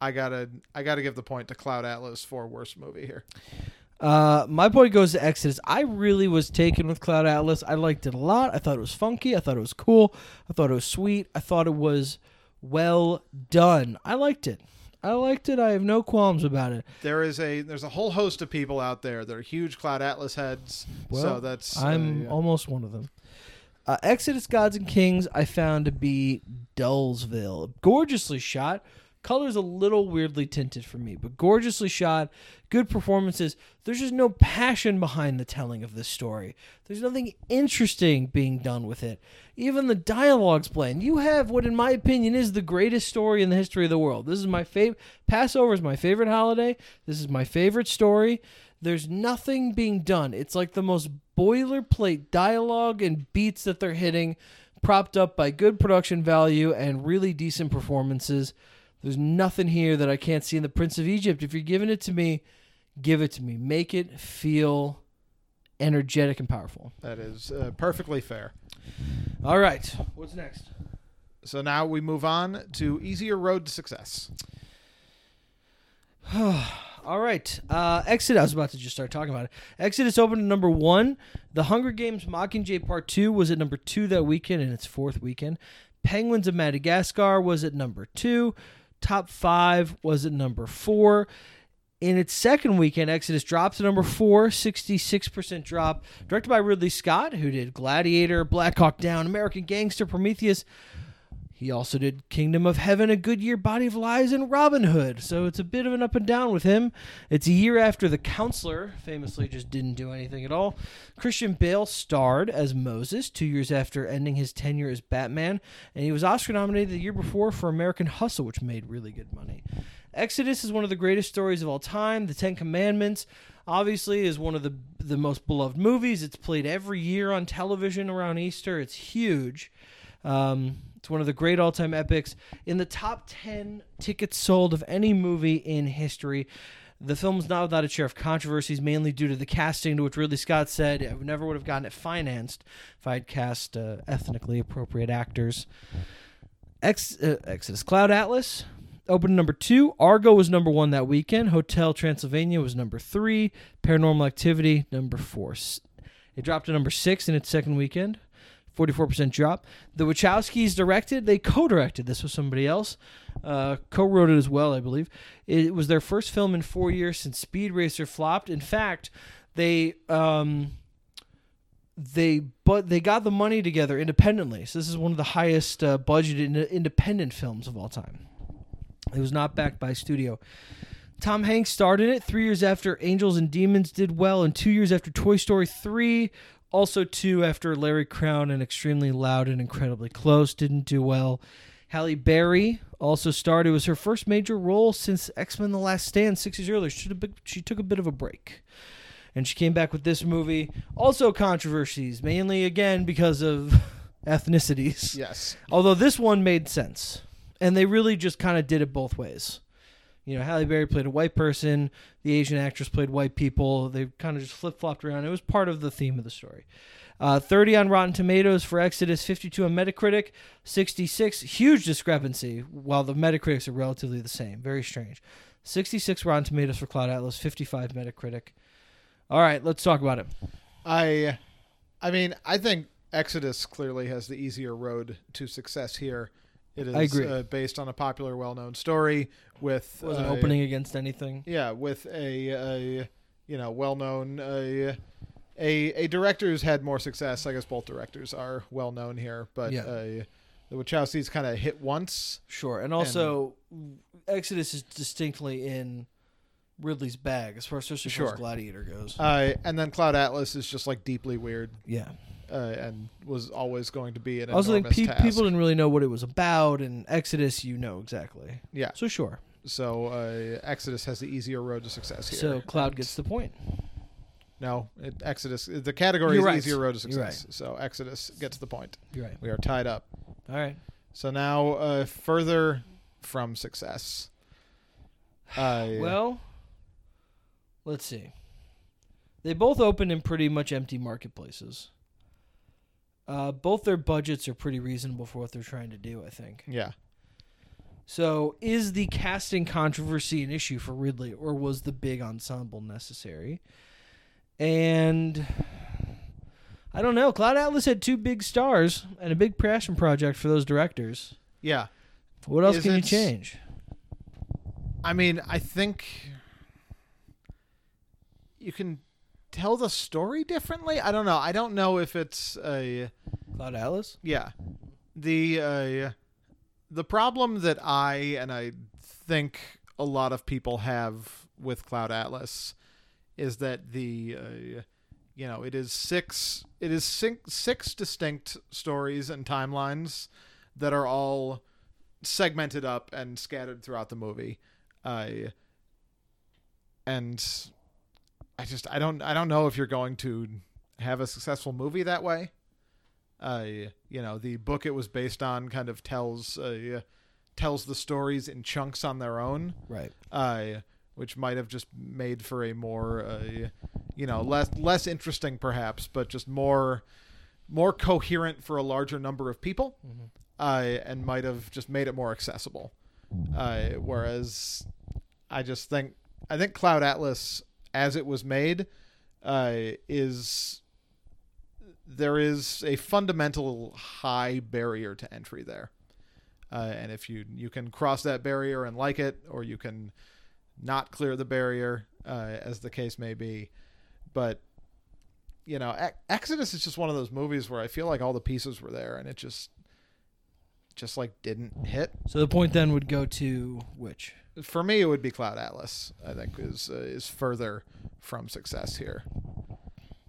I gotta I gotta give the point to Cloud Atlas for worst movie here. Uh, my point goes to Exodus. I really was taken with Cloud Atlas. I liked it a lot. I thought it was funky. I thought it was cool. I thought it was sweet. I thought it was well done. I liked it. I liked it. I have no qualms about it. There is a there's a whole host of people out there that are huge Cloud Atlas heads. Well, so that's I'm uh, yeah. almost one of them. Uh, Exodus Gods and Kings I found to be Dullsville. Gorgeously shot. Color's a little weirdly tinted for me, but gorgeously shot. Good performances. There's just no passion behind the telling of this story. There's nothing interesting being done with it. Even the dialogue's bland. You have what, in my opinion, is the greatest story in the history of the world. This is my favorite. Passover is my favorite holiday. This is my favorite story. There's nothing being done. It's like the most boilerplate dialogue and beats that they're hitting, propped up by good production value and really decent performances. There's nothing here that I can't see in the Prince of Egypt. If you're giving it to me, give it to me. Make it feel energetic and powerful. that is uh, perfectly fair. All right. What's next? So now we move on to easier road to success. All right. Uh, Exodus. I was about to just start talking about it. Exodus opened at number one. The Hunger Games Mockingjay Part 2 was at number two that weekend in its fourth weekend. Penguins of Madagascar was at number two. Top five was at number four. In its second weekend, Exodus dropped to number four, 66% drop. Directed by Ridley Scott, who did Gladiator, Black Hawk Down, American Gangster, Prometheus. He also did Kingdom of Heaven, A Good Year, Body of Lies, and Robin Hood. So it's a bit of an up and down with him. It's a year after The Counselor famously just didn't do anything at all. Christian Bale starred as Moses two years after ending his tenure as Batman, and he was Oscar nominated the year before for American Hustle, which made really good money. Exodus is one of the greatest stories of all time. The Ten Commandments, obviously, is one of the the most beloved movies. It's played every year on television around Easter. It's huge. Um, it's one of the great all time epics. In the top 10 tickets sold of any movie in history, the film is not without its share of controversies, mainly due to the casting, to which Ridley Scott said, I never would have gotten it financed if I had cast uh, ethnically appropriate actors. Ex- uh, Exodus Cloud Atlas opened number two. Argo was number one that weekend. Hotel Transylvania was number three. Paranormal Activity, number four. It dropped to number six in its second weekend. 44% drop. The Wachowskis directed, they co directed this with somebody else, uh, co wrote it as well, I believe. It was their first film in four years since Speed Racer flopped. In fact, they. Um, they but they got the money together independently. So this is one of the highest uh, budgeted independent films of all time. It was not backed by a studio. Tom Hanks starred in it three years after Angels and Demons did well, and two years after Toy Story 3. Also, two after Larry Crowne and Extremely Loud and Incredibly Close didn't do well. Halle Berry also starred. It was her first major role since X Men The Last Stand six years earlier. She, bit- she took a bit of a break. And she came back with this movie. Also, controversies, mainly again because of ethnicities. Yes. Although this one made sense. And they really just kind of did it both ways. You know, Halle Berry played a white person, the Asian actress played white people. They kind of just flip flopped around. It was part of the theme of the story. Uh, 30 on Rotten Tomatoes for Exodus, 52 on Metacritic, 66. Huge discrepancy, while the Metacritics are relatively the same. Very strange. 66 Rotten Tomatoes for Cloud Atlas, 55 Metacritic. All right, let's talk about it. I I mean, I think Exodus clearly has the easier road to success here. It is I agree. Uh, based on a popular, well-known story with Wasn't uh, opening against anything. Yeah, with a, a you know well-known uh, a a director who's had more success. I guess both directors are well known here, but Yeah. uh, the Wachowskis kind of hit once. Sure, and also Exodus is distinctly in Ridley's bag as far as especially as as Gladiator goes. Uh, and then Cloud Atlas is just like deeply weird yeah. Uh, and was always going to be an I also think pe- people didn't really know what it was about, and Exodus, you know exactly. yeah. So sure. So uh, Exodus has the easier road to success here. So Cloud gets the point. no, it, Exodus. The category You're is right. easier road to success. So Exodus gets the point. You're right. We are tied up. All right. So now uh, further from success. Uh, Well, let's see. They both opened in pretty much empty marketplaces. Uh, both their budgets are pretty reasonable for what they're trying to do, I think. yeah, So, is the casting controversy an issue for Ridley, or was the big ensemble necessary? And I don't know. Cloud Atlas had two big stars and a big passion project for those directors. yeah. What else Is can you change? I mean, I think you can tell the story differently. I don't know. I don't know if it's a Cloud Atlas? yeah. The uh, the problem that I and I think a lot of people have with Cloud Atlas is that the uh, you know it is six it is six, six distinct stories and timelines that are all segmented up and scattered throughout the movie uh, and i just i don't i don't know if you're going to have a successful movie that way uh, you know the book it was based on kind of tells uh, tells the stories in chunks on their own Right. uh, which might have just made for a more, uh, you know, less less interesting perhaps, but just more more coherent for a larger number of people, uh, and might have just made it more accessible. Uh, whereas, I just think I think Cloud Atlas, as it was made, uh, is there is a fundamental high barrier to entry there. Uh, and if you you can cross that barrier and like it, or you can not clear the barrier, uh, as the case may be. But you know, Ex- Exodus is just one of those movies where I feel like all the pieces were there, and it just just like didn't hit. So the point then would go to which? For me, it would be Cloud Atlas. I think is uh, is further from success here.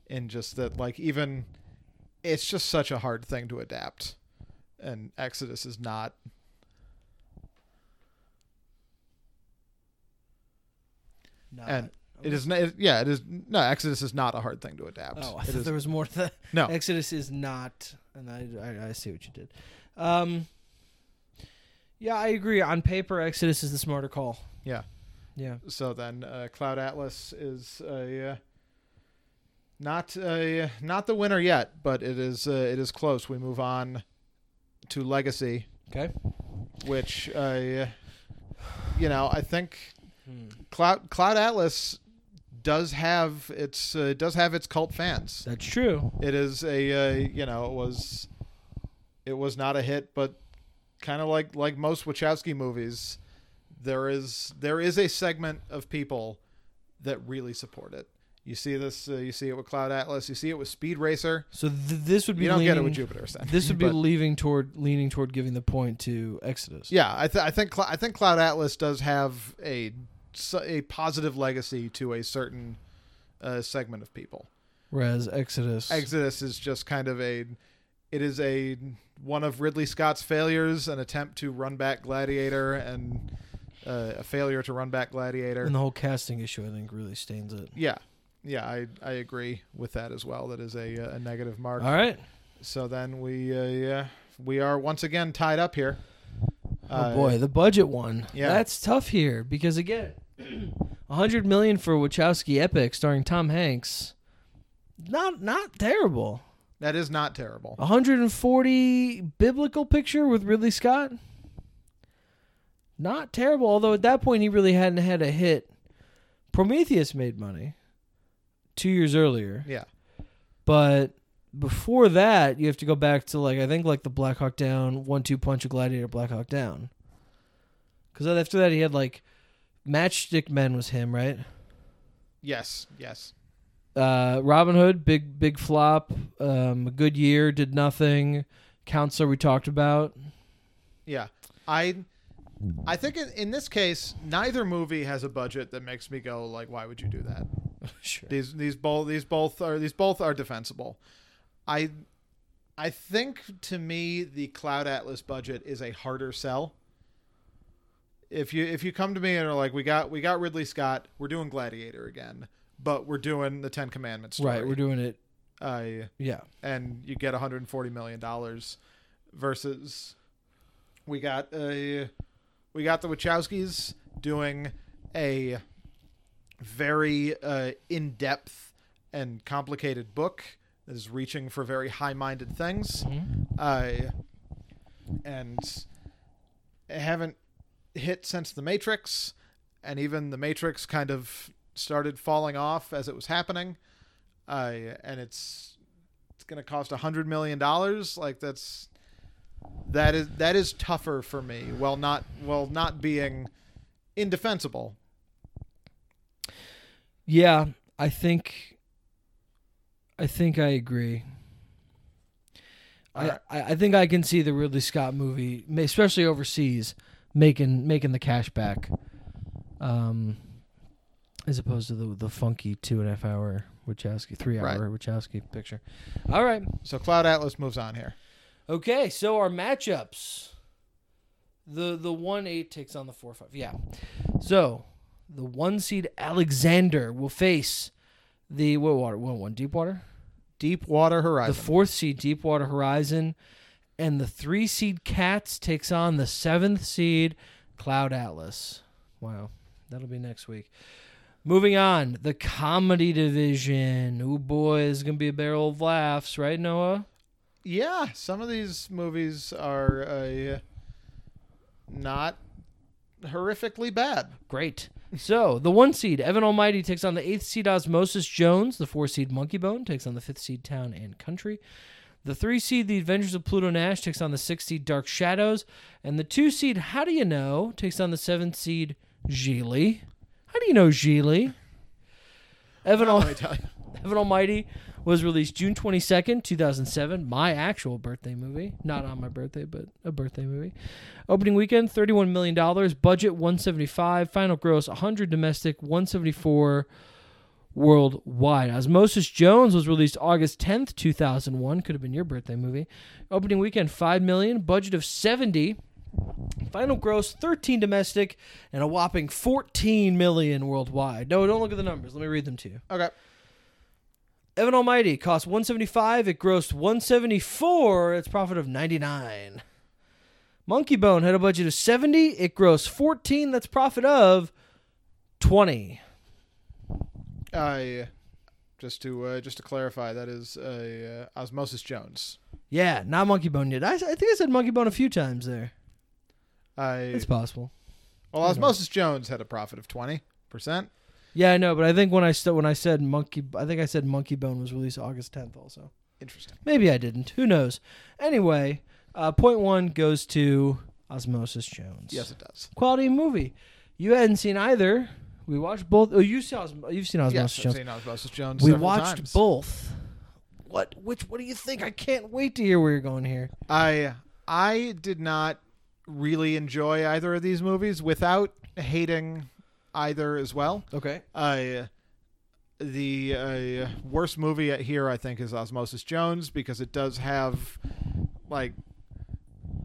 In just that, like even it's just such a hard thing to adapt, and Exodus is not. Not. And It is, not, it, yeah, it is. No, Exodus is not a hard thing to adapt. Oh, I It thought is- there was more to that. no, Exodus is not, and I, I, I see what you did. Um, yeah, I agree. On paper, Exodus is the smarter call. yeah. Yeah. So then, uh, Cloud Atlas is uh, not uh, not the winner yet, but it is uh, it is close. We move on to Legacy, Okay. which uh, you know I think Hmm. Cloud Cloud Atlas does have its uh, does have its cult fans. That's true. It is a uh, you know it was it was not a hit, but kind of like like most Wachowski movies, there is there is a segment of people that really support it. You see this, uh, you see it with Cloud Atlas, you see it with Speed Racer. So th- this would be You don't leaning, get it with Jupiter Ascending. This would be but- leaning toward leaning toward giving the point to Exodus. yeah. I, th- I think Cl- I think Cloud Atlas does have a a positive legacy to a certain uh, segment of people. Whereas Exodus. Exodus is just kind of a it is a one of Ridley Scott's failures, an attempt to run back Gladiator and uh, a failure to run back Gladiator. and the whole casting issue, I think, really stains it. Yeah. Yeah, I, I agree with that as well. That is a, a negative mark. All right. So then we uh, yeah, we are once again tied up here. Uh, oh boy, the budget one. yeah. That's tough here because again, a hundred million for Wachowski epic starring Tom Hanks. Not not terrible. That is not terrible. 140 biblical picture with Ridley Scott. Not terrible, although at that point he really hadn't had a hit. Prometheus made money 2 years earlier, Yeah. but before that you have to go back to like I think like the Black Hawk Down one-two punch of Gladiator Black Hawk Down. Cuz after that he had like Matchstick Men was him, right? Yes. Yes. Uh, Robin Hood, big big flop. Um, a good year, did nothing. Counselor, we talked about. Yeah. I I think in, in this case, neither movie has a budget that makes me go like, why would you do that? Sure. These these both these both are these both are defensible. I I think to me the Cloud Atlas budget is a harder sell. if you if you come to me and are like, we got we got Ridley Scott, we're doing Gladiator again, but we're doing the Ten Commandments. Story. Right, we're doing it. Uh, Yeah. and you get 140 million dollars versus we got uh, we got the Wachowskis doing a very uh, in-depth and complicated book that is reaching for very high-minded things uh, and haven't hit since the Matrix, and even the Matrix kind of started falling off as it was happening. Uh, and it's it's going to cost a hundred million dollars. Like that's that is that is tougher for me. While not while not being indefensible. Yeah, I think. I think I agree. I, I I think I can see the Ridley Scott movie, especially overseas, making making the cash back, um, as opposed to the the funky two and a half hour Wachowski, three hour Wachowski picture. All right, So Cloud Atlas moves on here. okay. So our matchups, the the one eight takes on the four five. Yeah. So the one seed Alexander will face the what water? What one? Deepwater. Deepwater Horizon. The fourth seed Deepwater Horizon, and the three seed Cats takes on the seventh seed Cloud Atlas. Wow, that'll be next week. Moving on, the comedy division. Oh boy, it's gonna be a barrel of laughs, right, Noah? yeah, some of these movies are uh, not horrifically bad. Great. So the one seed Evan Almighty takes on the eighth seed Osmosis Jones. The four seed Monkey Bone takes on the fifth seed Town and Country. The three seed The Adventures of Pluto Nash takes on the six seed Dark Shadows, and the two seed How Do You Know takes on the seventh seed Gigli. How do you know Gigli? Evan, Al- Let me tell you. Evan Almighty was released June 22nd, 2007. My actual birthday movie. Not on my birthday, but a birthday movie. Opening weekend, $31 million. Budget, 175 Final gross, 100 domestic, 174 worldwide. Osmosis Jones was released August 10th, 2001. Could have been your birthday movie. Opening weekend, 5 million. Budget of 70 Final gross 13 domestic and a whopping 14 million worldwide. No, don't look at the numbers. Let me read them to you. Okay. Evan Almighty cost 175. It grossed 174. Its profit of 99. Monkey Bone had a budget of 70. It grossed 14. That's profit of 20. Uh, just to uh, just to clarify, that is uh, Osmosis Jones. Yeah, not Monkey Bone yet. I, I think I said Monkey Bone a few times there. I It's possible. well, Osmosis Jones had a profit of twenty percent. Yeah, I know, but I think when I st- when I said Monkey, I think I said Monkey Bone was released August 10th. Also, Interesting. maybe I didn't. Who knows? Anyway, uh, point one goes to Osmosis Jones. Yes, it does. quality movie. You hadn't seen either. We watched both. Oh, you saw. You've seen Osmosis Yes, I've seen Osmosis Jones. We watched times. both. What? Which? What do you think? I can't wait to hear where you're going here. I I did not really enjoy either of these movies without hating either as well. Okay. Uh, the uh, worst movie here, I think, is Osmosis Jones because it does have like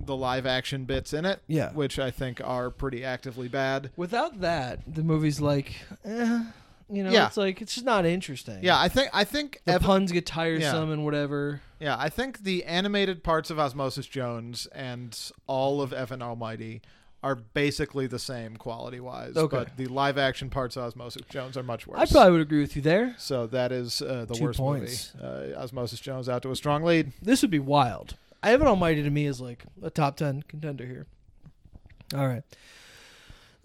the live action bits in it, Yeah. which I think are pretty actively bad. Without that, the movie's like, eh, you know, Yeah. it's like it's just not interesting. Yeah, I think I think The Ev- puns get tiresome and whatever. yeah, I think the animated parts of Osmosis Jones and all of Evan Almighty are basically the same quality wise, Okay. but the live action parts of Osmosis Jones are much worse. I probably would agree with you there. so that is uh, the Two worst points. movie. Uh, Osmosis Jones out to a strong lead. This would be wild. Evan Almighty to me is like a top 10 contender here. All right.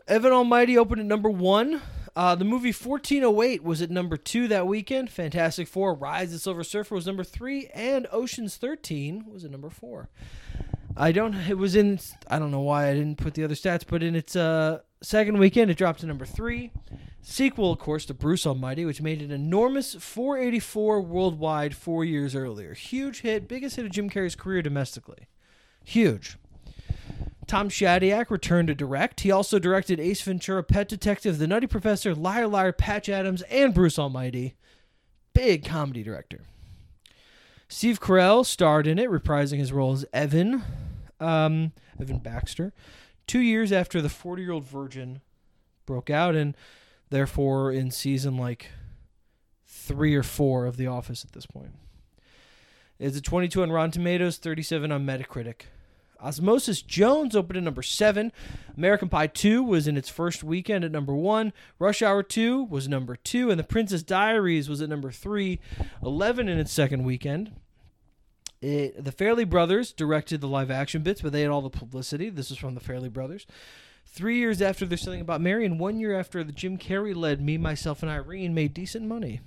Evan Almighty opened at number one. Uh, the movie 1408 was at number two that weekend. Fantastic Four, Rise of the Silver Surfer was number three. And Ocean's 13 was at number four. I don't, it was in, I don't know why I didn't put the other stats, but in its uh, second weekend, it dropped to number three. Sequel, of course, to Bruce Almighty, which made an enormous 484 worldwide four years earlier. Huge hit, biggest hit of Jim Carrey's career domestically. Huge. Tom Shadyac returned to direct. He also directed Ace Ventura, Pet Detective, The Nutty Professor, Liar Liar, Patch Adams, and Bruce Almighty. Big comedy director. Steve Carell starred in it, reprising his role as Evan, um, Evan Baxter. two years after the 40 year old virgin broke out, and therefore in season like three or four of The Office at this point. It's a 22 on Rotten Tomatoes, 37 on Metacritic. Osmosis Jones opened at number seven. American Pie 2 was in its first weekend at number one. Rush Hour 2 was number two. And The Princess Diaries was at number three. 11 in its second weekend. It, the Farrelly Brothers directed the live action bits, but they had all the publicity. This is from the Farrelly Brothers. Three years after they're selling about Mary, and one year after the Jim Carrey led Me, Myself, and Irene made decent money.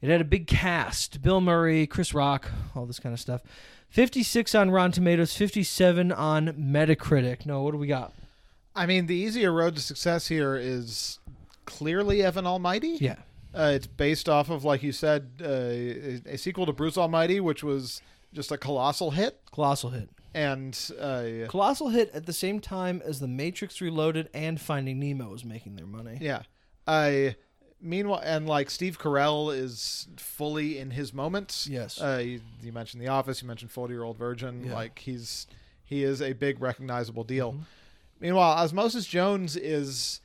It had a big cast Bill Murray, Chris Rock, all this kind of stuff. 56 on Rotten Tomatoes, 57 on Metacritic. No, what do we got? I mean, the easier road to success here is clearly Evan Almighty. Yeah. Uh, it's based off of, like you said, uh, a, a sequel to Bruce Almighty, which was just a colossal hit. Colossal hit. And uh, Colossal hit at the same time as The Matrix Reloaded and Finding Nemo was making their money. yeah, I. Meanwhile, and like Steve Carell is fully in his moments. Yes. Uh, you, you mentioned The Office. You mentioned Forty Year Old Virgin. Yeah. Like he's he is a big recognizable deal. Mhm. Meanwhile, Osmosis Jones is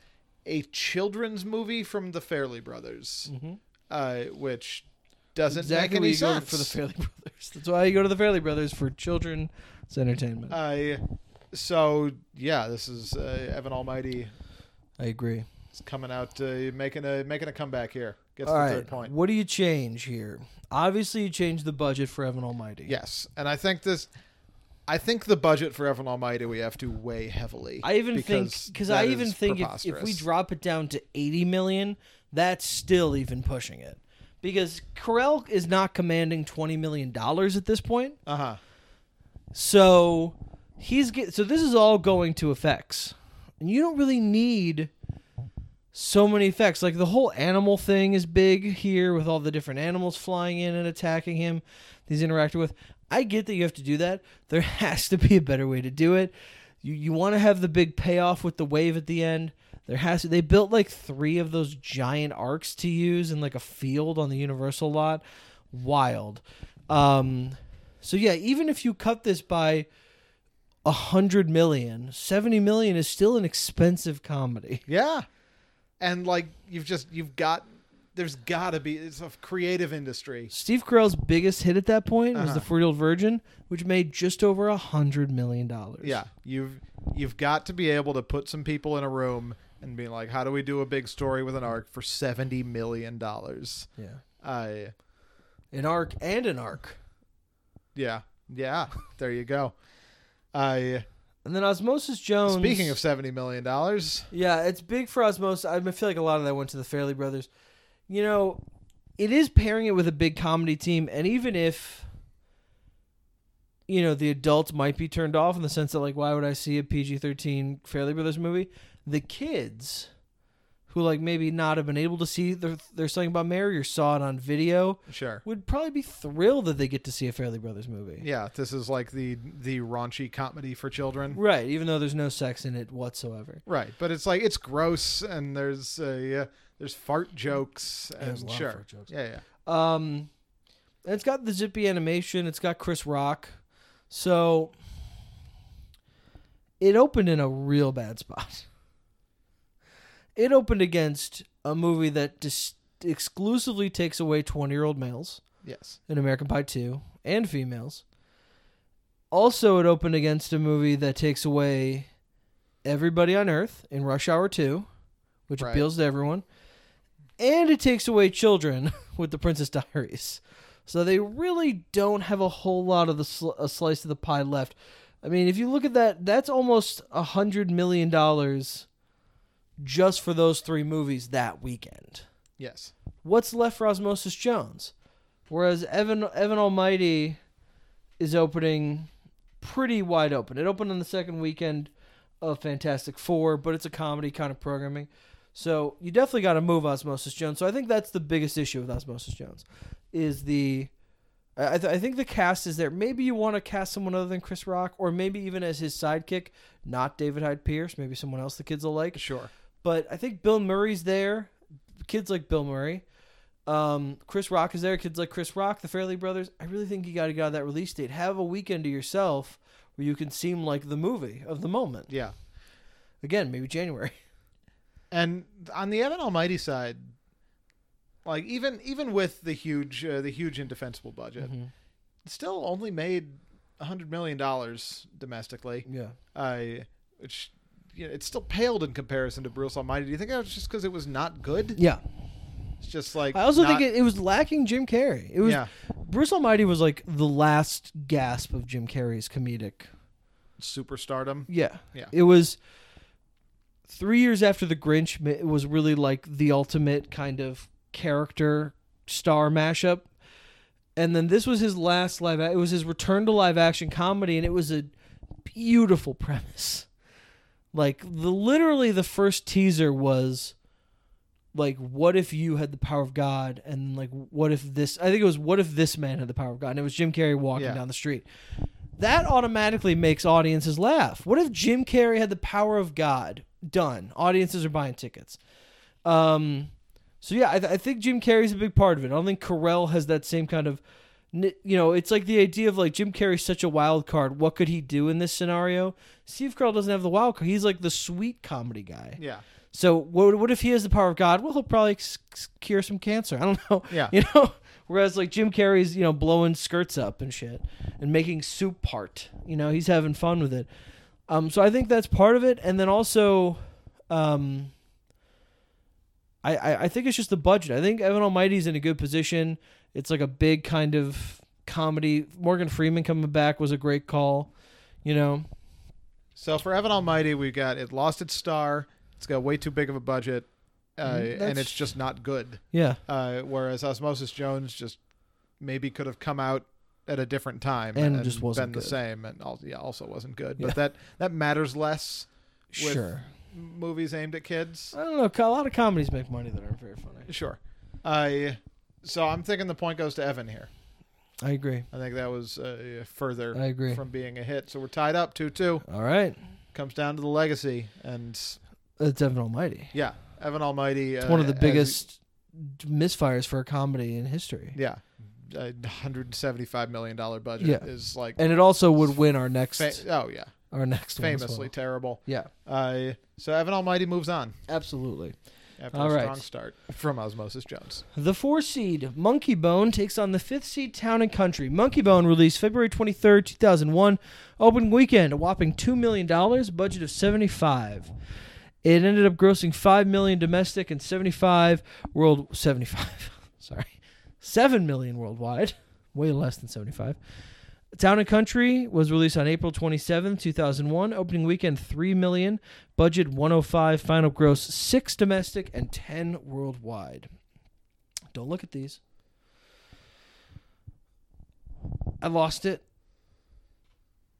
a children's movie from the Farrelly Brothers, Mm-hmm. uh, which doesn't exactly make any sense for the Farrelly Brothers. That's why you go to the Farrelly Brothers for children's entertainment. Uh, so yeah, this is uh, Evan Almighty I agree. Coming out, uh, making a making a comeback here. Gets All the right, third point. what do you change here? Obviously, you change the budget for Evan Almighty. Yes, and I think this. I think the budget for Evan Almighty we have to weigh heavily. I even think because because I even think if, if we drop it down to eighty million, that's still even pushing it. Because Carell is not commanding twenty million dollars at this point, uh huh. so he's get so this is all going to effects, and you don't really need so many effects. Like the whole animal thing is big here with all the different animals flying in and attacking him. He's interacting with. I get that you have to do that. There has to be a better way to do it. You you want to have the big payoff with the wave at the end. There has to. They built like three of those giant arks to use in like a field on the Universal lot. Wild. Um, so yeah, even if you cut this by a hundred million, 70 million is still an expensive comedy. Yeah, and like you've just you've got. There's got to be it's a creative industry. Steve Carell's biggest hit at that point was Uh-huh. The 40 Year Old Virgin, which made just over a hundred million dollars. Yeah, you've you've got to be able to put some people in a room and be like, how do we do a big story with an arc for seventy million dollars? yeah. I An arc and an arc. yeah yeah. There you go. I And then Osmosis Jones. speaking of seventy million dollars. Yeah, it's big for Osmosis. I feel like a lot of that went to the Farrelly Brothers. You know, it is pairing it with a big comedy team, and even if you know the adults might be turned off in the sense that like, why would I see a PG thirteen Farrelly Brothers movie? The kids who like maybe not have been able to see their their something about Mary or saw it on video Sure. would probably be thrilled that they get to see a Farrelly Brothers movie. Yeah, this is like the the raunchy comedy for children. Right, even though there's no sex in it whatsoever. Right, but it's like it's gross and there's uh, yeah, there's fart jokes there's a and sure. fart jokes. Yeah, yeah. Um, and it's got the zippy animation. It's got Chris Rock. So it opened in a real bad spot. It opened against a movie that dis- exclusively takes away 20 year old males Yes. in American Pie 2 and females. Also, it opened against a movie that takes away everybody on Earth in Rush Hour 2, which Right. appeals to everyone. And it takes away children with The Princess Diaries. So they really don't have a whole lot of the sl- a slice of the pie left. I mean, if you look at that, that's almost a hundred million dollars just for those three movies that weekend Yes. what's left for Osmosis Jones? Whereas Evan Evan Almighty is opening pretty wide open. It opened on the second weekend of Fantastic Four, but it's a comedy kind of programming. So you definitely got to move Osmosis Jones. So I think that's the biggest issue with Osmosis Jones, is the I, th- I think the cast is there. Maybe you want to cast someone other than Chris Rock, or maybe even as his sidekick, not David Hyde Pierce. Maybe someone else the kids will like. Sure. But I think Bill Murray's there. Kids like Bill Murray. Um, Chris Rock is there. Kids like Chris Rock, the Farrelly Brothers. I really think you got to get out of that release date. Have a weekend to yourself where you can seem like the movie of the moment. Yeah. Again, maybe January. And on the Evan Almighty side, like even even with the huge uh, the huge indefensible budget, Mhm. it still only made a hundred million dollars domestically. Yeah. I, which you know, it still paled in comparison to Bruce Almighty. Do you think that was just because it was not good? Yeah. It's just like I also not- think it, it was lacking Jim Carrey. It was yeah, Bruce Almighty was like the last gasp of Jim Carrey's comedic. superstardom. Yeah. Yeah. It was three years after The Grinch. It was really like the ultimate kind of character star mashup. And then this was his last live. It was his return to live action comedy, and it was a beautiful premise. Like the literally the first teaser was like what if you had the power of God and like what if this I think it was what if this man had the power of God and it was Jim Carrey walking Yeah. down the street. That automatically makes audiences laugh. What if Jim Carrey had the power of God? Done. Audiences are buying tickets. Um so yeah, I, th- I think Jim Carrey's a big part of it. I don't think Carell has that same kind of you know, it's like the idea of like Jim Carrey's such a wild card. What could he do in this scenario? Steve Carell doesn't have the wild card. He's like the sweet comedy guy. Yeah, So what, what if he has the power of God? Well, he'll probably cure some cancer. I don't know. Yeah. You know. Whereas like Jim Carrey's, you know, blowing skirts up and shit and making soup part. You know, he's having fun with it. Um, so I think that's part of it, and then also, um, I, I I think it's just the budget. I think Evan Almighty's in a good position. It's like a big kind of comedy. Morgan Freeman coming back was a great call. You know. So for Evan Almighty, we got it lost its star. It's got way too big of a budget, uh, Mm, and it's just not good. Yeah. Uh, whereas Osmosis Jones just maybe could have come out at a different time And just wasn't been the good. same, and also, yeah, also wasn't good. Yeah. But that that matters less with Sure. movies aimed at kids. I don't know. A lot of comedies make money that aren't very funny. Sure. I so I'm thinking the point goes to Evan here. I agree. I think that was uh, further I agree. from being a hit. So we're tied up two two. All right. Comes down to the legacy, and It's Evan Almighty. yeah, Evan Almighty. It's uh, one of the biggest misfires for a comedy in history. Yeah, a hundred and seventy-five million dollar budget Yeah. is like And it also would win our next fa- oh yeah, our next one as famously well. terrible. Yeah, Uh, so Evan Almighty moves on absolutely. After All a right. strong start from Osmosis Jones. The four seed Monkeybone takes on the fifth seed Town and Country. Monkeybone released February 23rd, 2001. Opening weekend, a whopping $2 million, budget of 75 It ended up grossing 5 million domestic and 75 world 75. Sorry. 7 million worldwide. Way less than 75. Town and Country was released on April 27, 2001. Opening weekend 3 million, budget 105, final gross 6 domestic and 10 worldwide. Don't look at these. I lost it.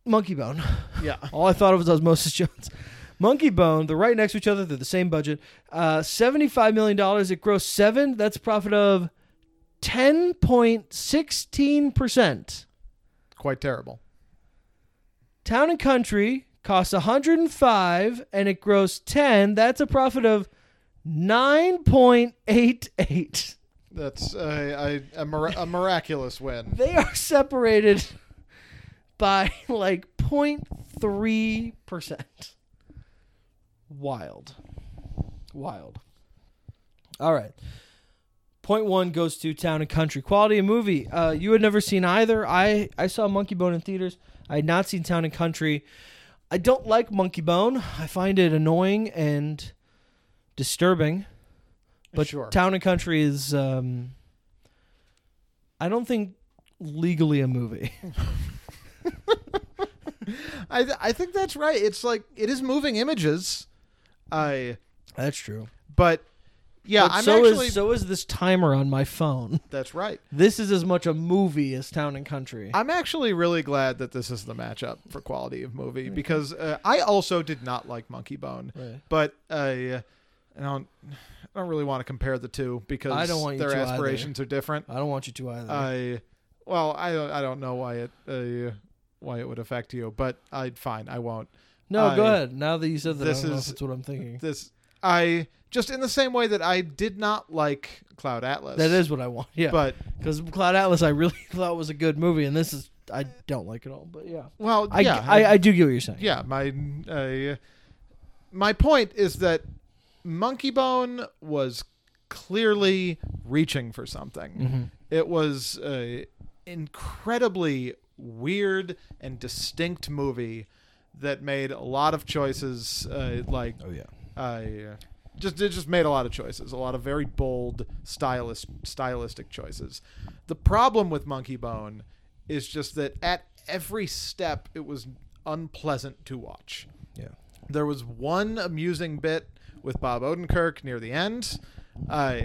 Monkeybone. Yeah, All I thought of was Osmosis Jones. Monkeybone, they're right next to each other. They're the same budget. Uh, $75 million. It grossed 7 That's a profit of 10.16%. quite terrible. Town and Country costs 105 and it grossed 10 That's a profit of 9.88. That's uh, a, a, mir- a miraculous win. They are separated by like 0.3%. Wild. Wild. All right. Point one goes to Town and Country. Quality of movie. Uh, you had never seen either. I, I saw Monkeybone in theaters. I had not seen Town and Country. I don't like Monkeybone. I find it annoying and disturbing. But sure. Town and Country is, um, I don't think legally a movie. I th- I think that's right. It's like it is moving images. I That's true. but yeah, But I'm so actually is so is this timer on my phone. that's right. This is as much a movie as Town and Country. I'm actually really glad that this is the matchup for quality of movie because uh, I also did not like Monkeybone, Right. but uh, I don't I don't really want to compare the two because I don't want their to either. aspirations are different. I don't want you to either. I well, I don't I don't know why it uh, why it would affect you, but I'd fine, I won't. no, go ahead. Now that you said that, this I is- what I'm thinking. This I just in the same way that I did not like Cloud Atlas. That is what I want. Yeah, but because Cloud Atlas, I really thought was a good movie, and this is I don't like it all. But yeah, well, I yeah, I, I do get what you're saying. yeah, my uh, my point is that Monkeybone was clearly reaching for something. Mm-hmm. It was a incredibly weird and distinct movie that made a lot of choices. Uh, like, Oh yeah. Uh, just it just made a lot of choices, a lot of very bold stylist stylistic choices. The problem with Monkeybone is just that at every step it was unpleasant to watch. Yeah. There was one amusing bit with Bob Odenkirk near the end. Uh,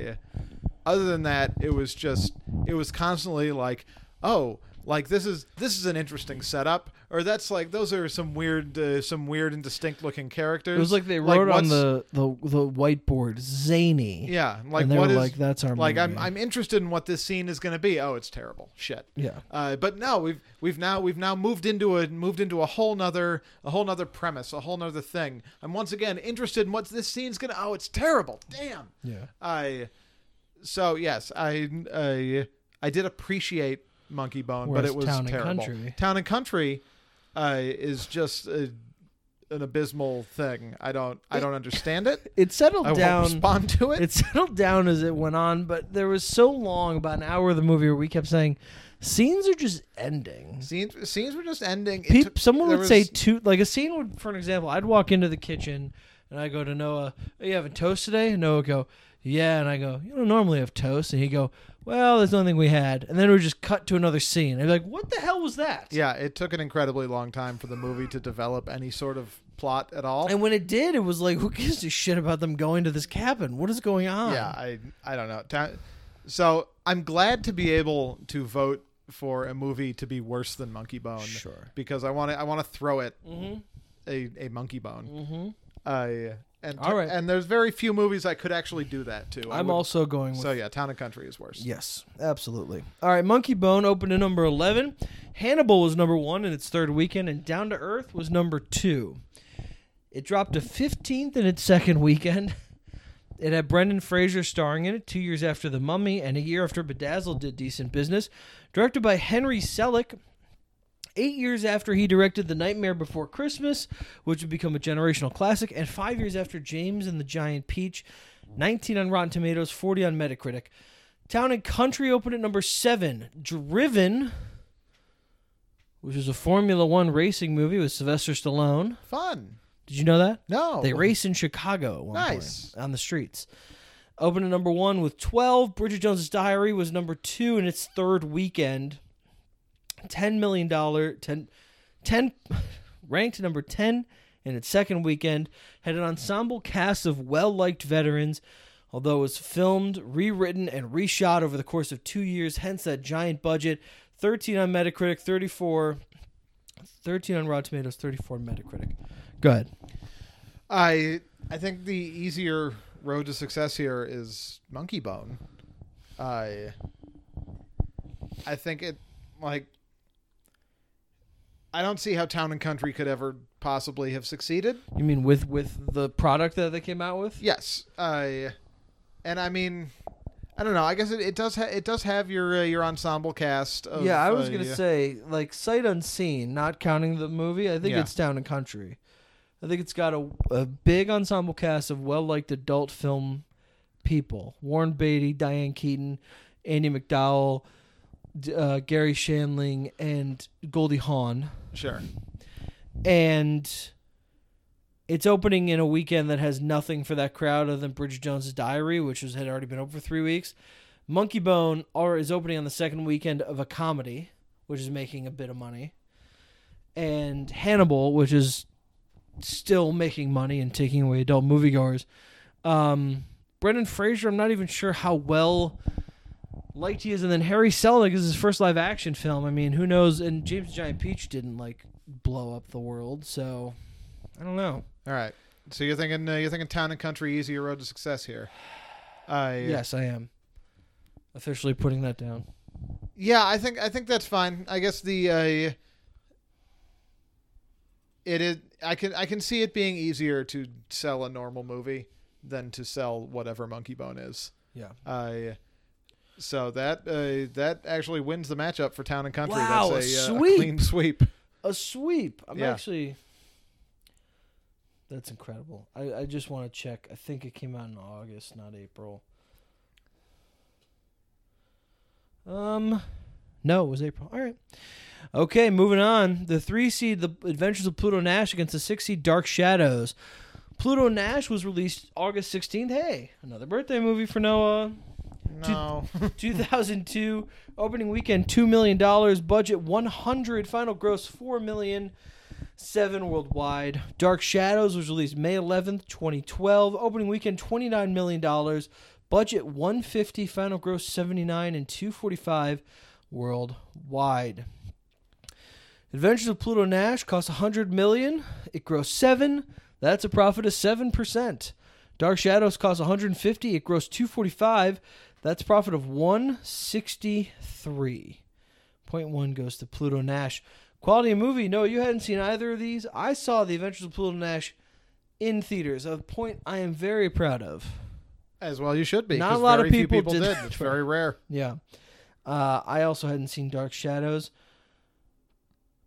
other than that, it was just it was constantly like, oh, like this is this is an interesting setup, or that's like those are some weird uh, some weird and distinct looking characters. It was like they wrote on the, the the whiteboard zany. yeah, like and they what were is like, "That's our like I'm. I'm interested in what this scene is going to be. Oh, it's terrible. Shit. Yeah. Uh, but no, we've we've now we've now moved into a moved into a whole nother a whole nother premise, a whole nother thing. I'm once again interested in what this scene's gonna. Oh, it's terrible. Damn. Yeah. I. So yes, I I I did appreciate Monkeybone, but it was Town and terrible. Country- Town and Country, uh, is just a, an abysmal thing. I don't I don't understand it. It settled I won't down. respond to it. It settled down as it went on, but there was so long, about an hour of the movie, where we kept saying, "Scenes are just ending." Scenes scenes were just ending. It Peop took- someone there would say was- two, like a scene would, for an example, I'd walk into the kitchen and I go to Noah, "Are you having toast today?" And Noah would go, "Yeah," and I go, "You don't normally have toast," and he'd go, "Well, there's nothing we had," and then we would just cut to another scene. I'd be like, "What the hell was that?" Yeah, it took an incredibly long time for the movie to develop any sort of plot at all. And when it did, it was like, who gives a shit about them going to this cabin? What is going on? yeah, I I don't know. Ta- So I'm glad to be able to vote for a movie to be worse than Monkeybone. Sure. Because I want to I want to throw it Mm-hmm. a, a Monkeybone. Mm-hmm. Uh, and All right. and there's very few movies I could actually do that to. I I'm would- also going with so yeah, Town and Country is worse. Yes, absolutely. All right, Monkeybone opened at number 11. Hannibal was number one in its third weekend, and Down to Earth was number two. It dropped to 15th in its second weekend. It had Brendan Fraser starring in it two years after The Mummy and a year after Bedazzled did decent business. Directed by Henry Selick, eight years after he directed The Nightmare Before Christmas, which would become a generational classic, and five years after James and the Giant Peach, 19 on Rotten Tomatoes, 40 on Metacritic. Town and Country opened at number seven. Driven, which is a Formula One racing movie with Sylvester Stallone. Fun. Did you know that? No. They race in Chicago at one Nice. point on the streets. Opened at number one with 12. Bridget Jones's Diary was number two in its third weekend. $10 million. 10, 10 ranked number 10 in its second weekend. Had an ensemble cast of well liked veterans, although it was filmed, rewritten, and reshot over the course of two years, hence that giant budget. 13 on Metacritic, 34. 13 on Rotten Tomatoes, 34 on Metacritic. Go ahead. I I think the easier road to success here is Monkeybone. I I think it like I don't see how Town and Country could ever possibly have succeeded. You mean with with the product that they came out with? Yes, I and I mean I don't know. I guess it, it does ha- it does have your uh, your ensemble cast. Of, yeah, I was uh, gonna say like sight unseen, not counting the movie. I think Yeah. it's Town and Country. I think it's got a, a big ensemble cast of well liked adult film people: Warren Beatty, Diane Keaton, Andie MacDowell, uh, Garry Shandling, and Goldie Hawn. sure. and it's opening in a weekend that has nothing for that crowd other than Bridget Jones's Diary, which was, had already been open for three weeks. Monkeybone or is opening on the second weekend of a comedy, which is making a bit of money, and Hannibal, which is still making money and taking away adult moviegoers. Um, Brendan Fraser, I'm not even sure how well liked he is, and then Harry Selick is his first live action film. I mean, who knows? And James the Giant Peach didn't like blow up the world, so I don't know. All right. So you're thinking uh, you're thinking Town and Country easier road to success here. I Yes, I am officially putting that down. Yeah, I think I think that's fine. I guess the uh, it is. I can I can see it being easier to sell a normal movie than to sell whatever Monkeybone is. Yeah. Uh, so that uh, that actually wins the matchup for Town and Country. Wow, that's a a, uh, a sweep. clean sweep. A sweep. I'm Yeah. actually That's incredible. I, I just want to check. I think it came out in August, not April. Um, no, it was April. All right. Okay, moving on. The three seed, The Adventures of Pluto Nash against the six seed Dark Shadows. Pluto Nash was released August 16th. Hey, another birthday movie for Noah. No. 2002 opening weekend $2 million budget 100 final gross 4 million. 7 worldwide. Dark shadows was released may 11th 2012 opening weekend $29 million budget 150 final gross 79 and 245 worldwide. Adventures of pluto nash cost 100 million. It grossed 7 that's a profit of 7% dark shadows cost 150 it grossed 245 that's profit of 163. Point one goes to Pluto Nash. Quality of movie. No, you hadn't seen either of these. I saw The Adventures of Pluto Nash in theaters. A point I am very proud of. As well, you should be. Not a lot of few people did did. It's very rare. Yeah. Uh, I also hadn't seen Dark Shadows.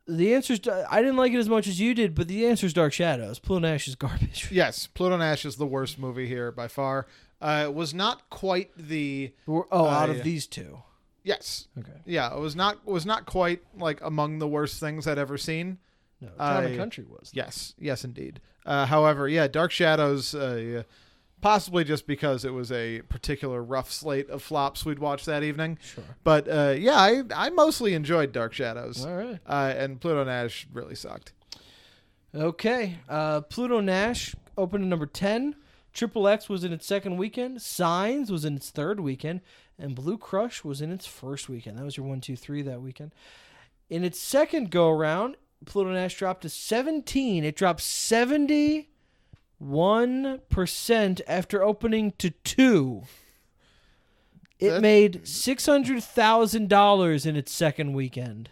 The answer's I didn't like it as much as you did, but the answer's Dark Shadows. Pluto Nash is garbage. Yes, Pluto Nash is the worst movie here by far. Uh, was not quite the Oh, out Uh, of these two. yes, Okay. yeah. It was not was not quite like among the worst things I'd ever seen. No, Town I- Country was. Yes, yes, indeed. Uh, however, yeah, Dark Shadows, uh, possibly just because it was a particular rough slate of flops we'd watched that evening. Sure. But uh, yeah, I I mostly enjoyed Dark Shadows, All right. uh, and Pluto Nash really sucked. Okay. Uh, Pluto Nash opened at number 10. Triple X was in its second weekend. Signs was in its third weekend. And Blue Crush was in its first weekend. That was your one, two, three that weekend. In its second go around, Pluto Nash dropped to 17. It dropped 71% after opening to two. It That- made $600,000 in its second weekend.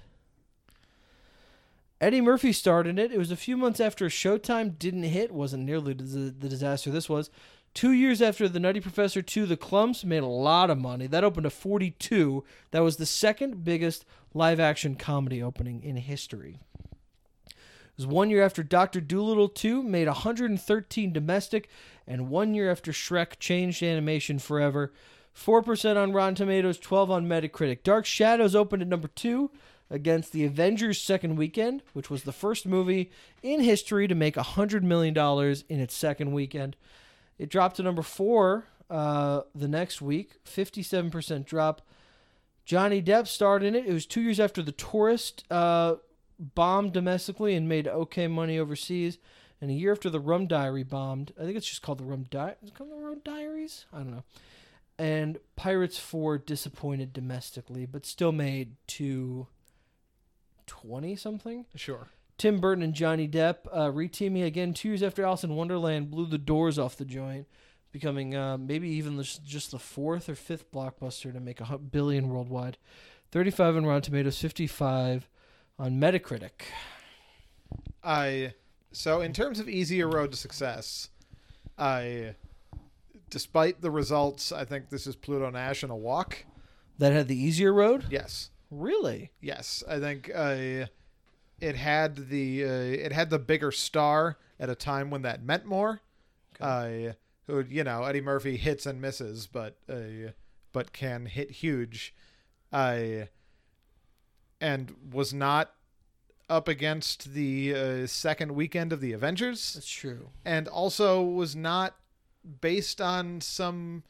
Eddie Murphy starred in it. It was a few months after Showtime didn't hit. wasn't nearly the, the disaster this was. Two years after The Nutty Professor 2, The Klumps made a lot of money. That opened to 42. That was the second biggest live action comedy opening in history. It was one year after Doctor Dolittle 2 made 113 domestic, and one year after Shrek changed animation forever. 4% on Rotten Tomatoes, 12 on Metacritic. Dark Shadows opened at number 2 against the Avengers second weekend, which was the first movie in history to make $100 million in its second weekend. It dropped to number 4 uh, the next week, 57% drop. Johnny Depp starred in it. It was two years after The Tourist uh, bombed domestically and made okay money overseas, and a year after The Rum Diary bombed. I think it's just called The Rum Diary. Is it called The Rum Diaries? I don't know. And Pirates 4 disappointed domestically, but still made two twenty something. Sure. Tim Burton and Johnny Depp uh, reteaming again two years after Alice in Wonderland blew the doors off the joint, becoming uh, maybe even just just the fourth or fifth blockbuster to make a billion worldwide. Thirty-five on Rotten Tomatoes, fifty-five on Metacritic. I so in terms of easier road to success, I despite the results, I think this is Pluto Nash in a walk. That had the easier road. Yes. Really? Yes, I think uh, it had the uh, it had the bigger star at a time when that meant more. Uh, who you know Eddie Murphy hits and misses, but uh, but can hit huge. Uh, and was not up against the uh, second weekend of the Avengers, That's true. and also was not based on some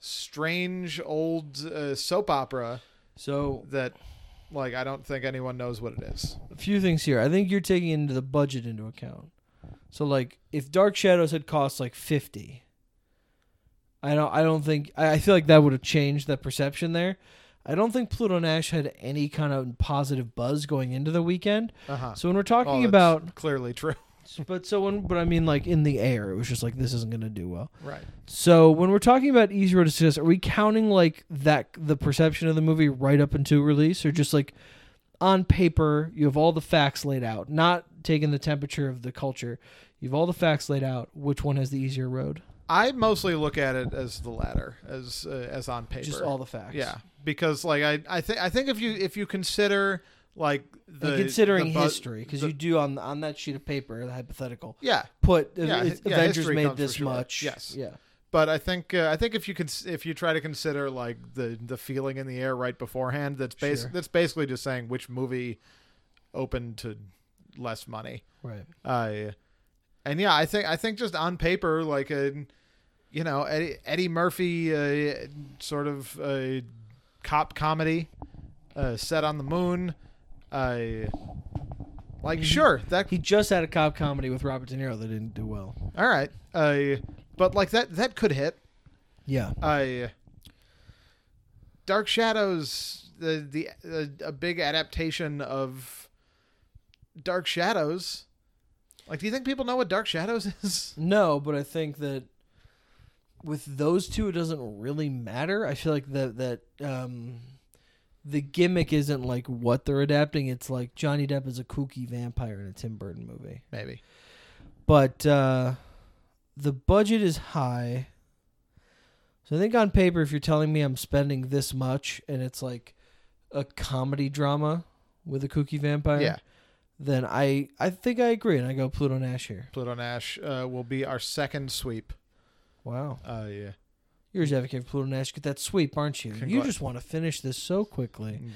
strange old uh, soap opera So that like I don't think anyone knows what it is. a few things here. I think you're taking into the budget into account. So like if Dark Shadows had cost like 50, I don't I don't think I I feel like that would have changed that perception there. I don't think Pluto Nash had any kind of positive buzz going into the weekend. Uh-huh. So when we're talking Oh, that's about clearly true. but so when but I mean like in the air, it was just like this isn't going to do well. Right. So when we're talking about easy road to success, are we counting like that the perception of the movie right up until release, or just like on paper you have all the facts laid out, not taking the temperature of the culture? You have all the facts laid out. Which one has the easier road? I mostly look at it as the latter, as uh, as on paper. Just all the facts. Yeah, because like I I think I think if you if you consider like the and considering the bu- history, because you do on on that sheet of paper, the hypothetical, yeah. put uh, Yeah, yeah, Avengers made this sure. much. Yes. Yeah. But I think uh, I think if you can if you try to consider like the the feeling in the air right beforehand, that's bas- Sure. that's basically just saying which movie opened to less money. Right. Uh, and yeah, I think I think just on paper, like a, you know, Eddie, Eddie Murphy, uh, sort of a cop comedy, uh, set on the moon. Uh, like sure that He just had a cop comedy with Robert De Niro that didn't do well. all right. Uh, but like that that could hit. Yeah. Uh, Dark Shadows, the the uh, a big adaptation of Dark Shadows. Like, do you think people know what Dark Shadows is? No, but I think that with those two, it doesn't really matter. I feel like that that um, the gimmick isn't like what they're adapting. It's like Johnny Depp is a kooky vampire in a Tim Burton movie. Maybe. But uh, the budget is high. So I think on paper, if you're telling me I'm spending this much and it's like a comedy drama with a kooky vampire, Yeah. then I I think I agree and I go Pluto Nash here. Pluto Nash uh, will be our second sweep. Wow. Uh, yeah. You're just advocate for Pluto Nash. Get that sweep, aren't you? You just want to finish this so quickly. Mm-hmm.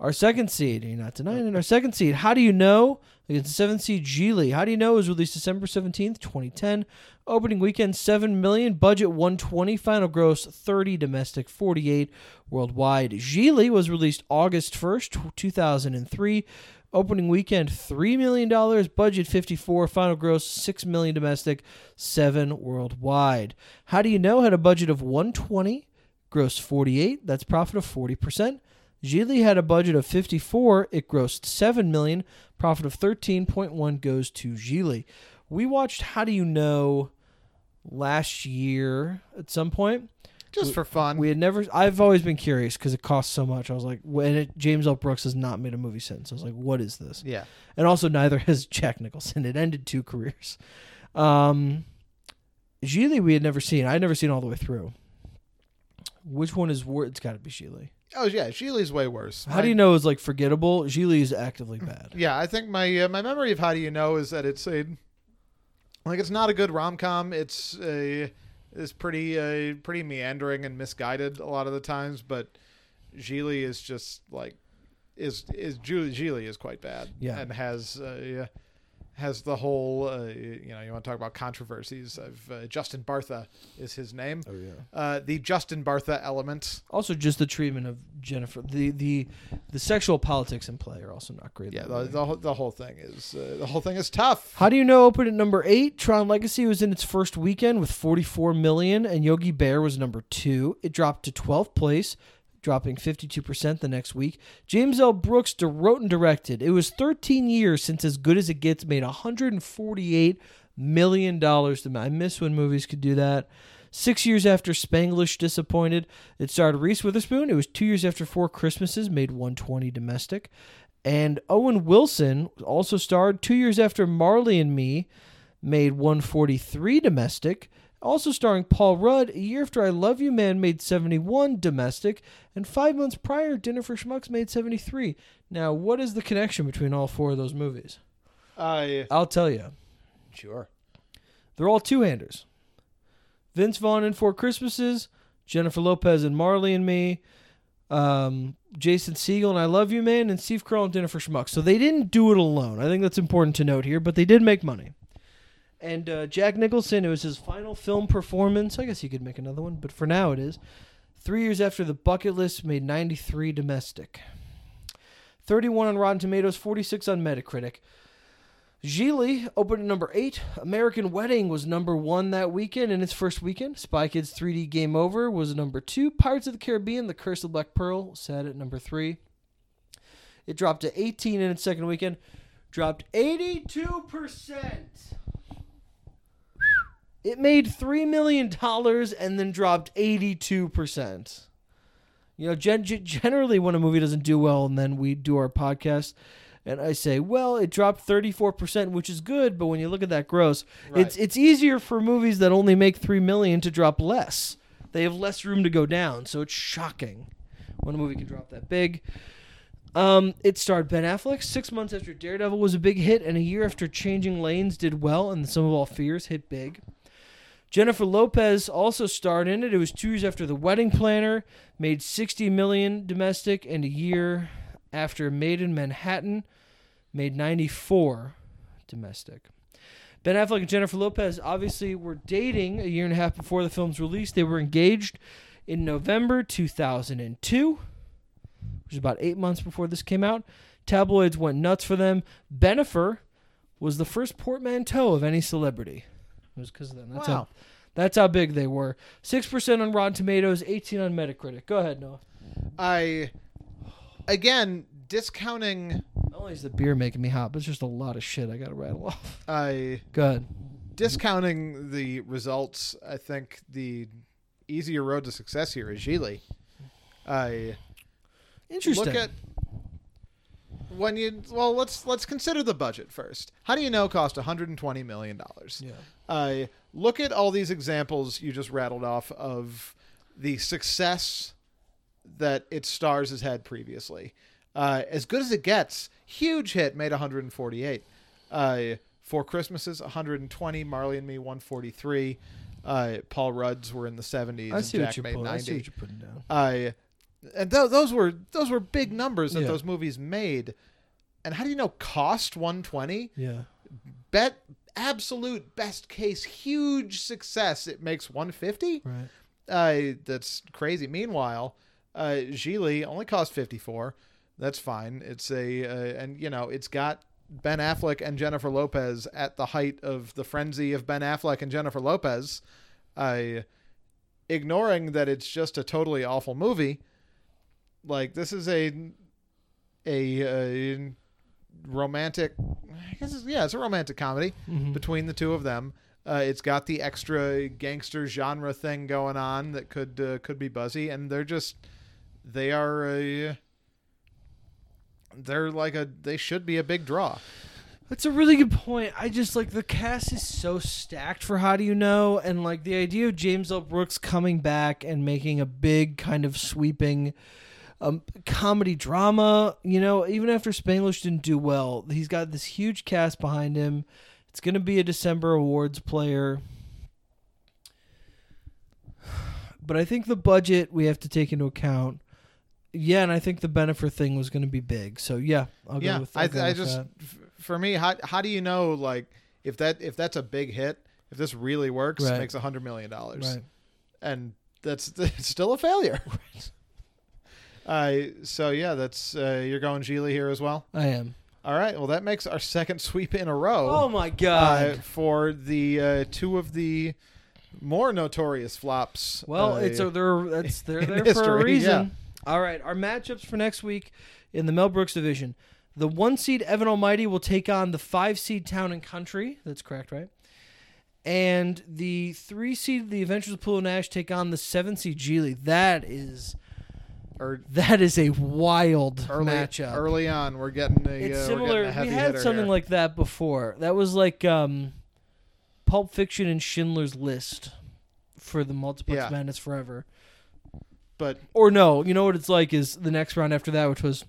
Our second seed, you're not denying it. Our second seed, how do you know? Against the seventh seed, Gigli. How do you know? was released December 17th, 2010. Opening weekend, 7 million. Budget 120. Final gross 30. Domestic 48. Worldwide. Gigli was released August 1st, 2003. Opening weekend, $3 million. Budget 54. Final gross 6 million domestic, 7 worldwide. How do you know? Had a budget of 120. Gross 48. That's profit of 40%. Gigli had a budget of 54. It grossed 7 million. Profit of 13.1 goes to Gigli. We watched How Do You Know last year at some point. Just for fun. We had never. I've always been curious because it costs so much. I was like, when it, James L. Brooks has not made a movie since. I was like, what is this? yeah. And also, neither has Jack Nicholson. It ended two careers. Um, Gigli, we had never seen. I had never seen all the way through. Which one is worse? It's got to be Gigli. Oh yeah, Gigli's way worse. How do you know it's like forgettable? Gigli is actively bad. Yeah, I think my uh, my memory of How Do You Know is that it's a like it's not a good rom com. It's a is pretty uh, pretty meandering and misguided a lot of the times, but Gigli is just like is is Gigli is quite bad. Yeah. and has uh, has the whole uh, you know you want to talk about controversies of uh, Justin Bartha is his name. Oh yeah. Uh, the Justin Bartha element. Also, just the treatment of Jennifer, the the the sexual politics in play are also not great. Yeah, the, the, whole- the whole thing is uh, the whole thing is tough. How do you know Open at number eight? Tron Legacy was in its first weekend with 44 million, and Yogi Bear was number two. It dropped to 12th place, dropping 52% the next week. James L. Brooks wrote and directed. It was 13 years since As Good as It Gets made 148 million dollars. I miss when movies could do that. Six years after Spanglish disappointed, it starred Reese Witherspoon. It was two years after Four Christmases, made 120 domestic. And Owen Wilson also starred two years after Marley and Me, made 143 domestic. Also starring Paul Rudd, a year after I Love You Man made 71 domestic, and five months prior, Dinner for Schmucks made 73. Now, what is the connection between all four of those movies? Uh, I'll tell you. sure. They're all two-handers. Vince Vaughn in Four Christmases, Jennifer Lopez and Marley and Me, um, Jason Segel and I Love You Man, and Steve Carell and Dinner for Schmucks. So they didn't do it alone. I think that's important to note here, but they did make money. And uh, Jack Nicholson, it was his final film performance. I guess he could make another one, but for now it is. Three years after The Bucket List made 93 domestic. 31 on Rotten Tomatoes, 46 on Metacritic. Gigli opened at number eight. American Wedding was number one that weekend in its first weekend. Spy Kids 3D Game Over was number two. Pirates of the Caribbean, The Curse of the Black Pearl, sat at number three. It dropped to 18 in its second weekend. Dropped 82%. It made $3 million and then dropped 82%. You know, gen- gen- generally when a movie doesn't do well and then we do our podcast and I say, well, it dropped 34%, which is good, but when you look at that gross, it's it's easier for movies that only make 3 million to drop less. They have less room to go down, so it's shocking when a movie can drop that big. Um, it starred Ben Affleck six months after Daredevil was a big hit, and a year after Changing Lanes did well, and Sum of All Fears hit big. Jennifer Lopez also starred in it. It was two years after The Wedding Planner, made 60 million domestic, and a year after Maid in Manhattan, made 94 domestic. Ben Affleck and Jennifer Lopez obviously were dating a year and a half before the film's release. They were engaged in November 2002, which is about eight months before this came out. Tabloids went nuts for them. Bennifer was the first portmanteau of any celebrity. It was because of them. That's Wow. how that's how big they were. Six percent on Rotten Tomatoes, eighteen on Metacritic. Go ahead, Noah. I again discounting Not only is the beer making me hot, but it's just a lot of shit I gotta rattle off. I Go ahead. discounting the results. I think the easier road to success here is Gigli. I Interesting. look at when you well let's let's consider the budget first. How do you know it cost 120 million dollars? yeah. I look at all these examples you just rattled off of the success that its stars has had previously. Uh, as good as it gets, huge hit made 148. Uh, Four Christmases 120, Marley and Me 143. Uh, Paul Rudd's were in the 70s I and see Jack what you're made putting. I see what you're putting down. Uh, and th- those were those were big numbers that Yeah. those movies made. And how do you know cost 120? Yeah. bet absolute best case huge success. It makes 150 Right. uh that's crazy. Meanwhile uh Gigli only cost 54 that's fine. It's a uh, and you know it's got Ben Affleck and Jennifer Lopez at the height of the frenzy of Ben Affleck and Jennifer Lopez. Uh ignoring that it's just a totally awful movie like this is a a, uh romantic I guess it's, yeah it's a romantic comedy Mhm. between the two of them. Uh, it's got the extra gangster genre thing going on that could uh, could be buzzy, and they're just they are a they're like a they should be a big draw. That's a really good point. I just like the cast is so stacked for How Do You Know, and like the idea of James L. Brooks coming back and making a big kind of sweeping um, comedy drama. You know, even after Spanglish didn't do well, he's got this huge cast behind him. It's going to be a December awards player. But I think the budget we have to take into account. Yeah, and I think the Bennifer thing was going to be big. So yeah, I'll yeah, go with, I'll I, go I with just that. for me, how how do you know like if that if that's a big hit, if this really works, Right. it makes a hundred million dollars, right. and that's it's still a failure. Uh, so yeah, that's uh, you're going Gigli here as well. I am. All right, well that makes our second sweep in a row. Oh my uh, god. for the uh, two of the more notorious flops. well, uh, it's a, they're that's they're in there for a history, reason. All right, our matchups for next week in the Mel Brooks division. The one seed Evan Almighty will take on the five seed Town and Country. That's correct, right? And the three seed the Adventures of Pluto Nash, take on the seven seed Gigli. That is or that is a wild early matchup. early on. We're getting a it's uh, we're similar. a heavy We had something here. like that before. That was like um, Pulp Fiction and Schindler's List for the Multiplex Yeah. Madness Forever. but Or no, you know what it's like is the next round after that, which was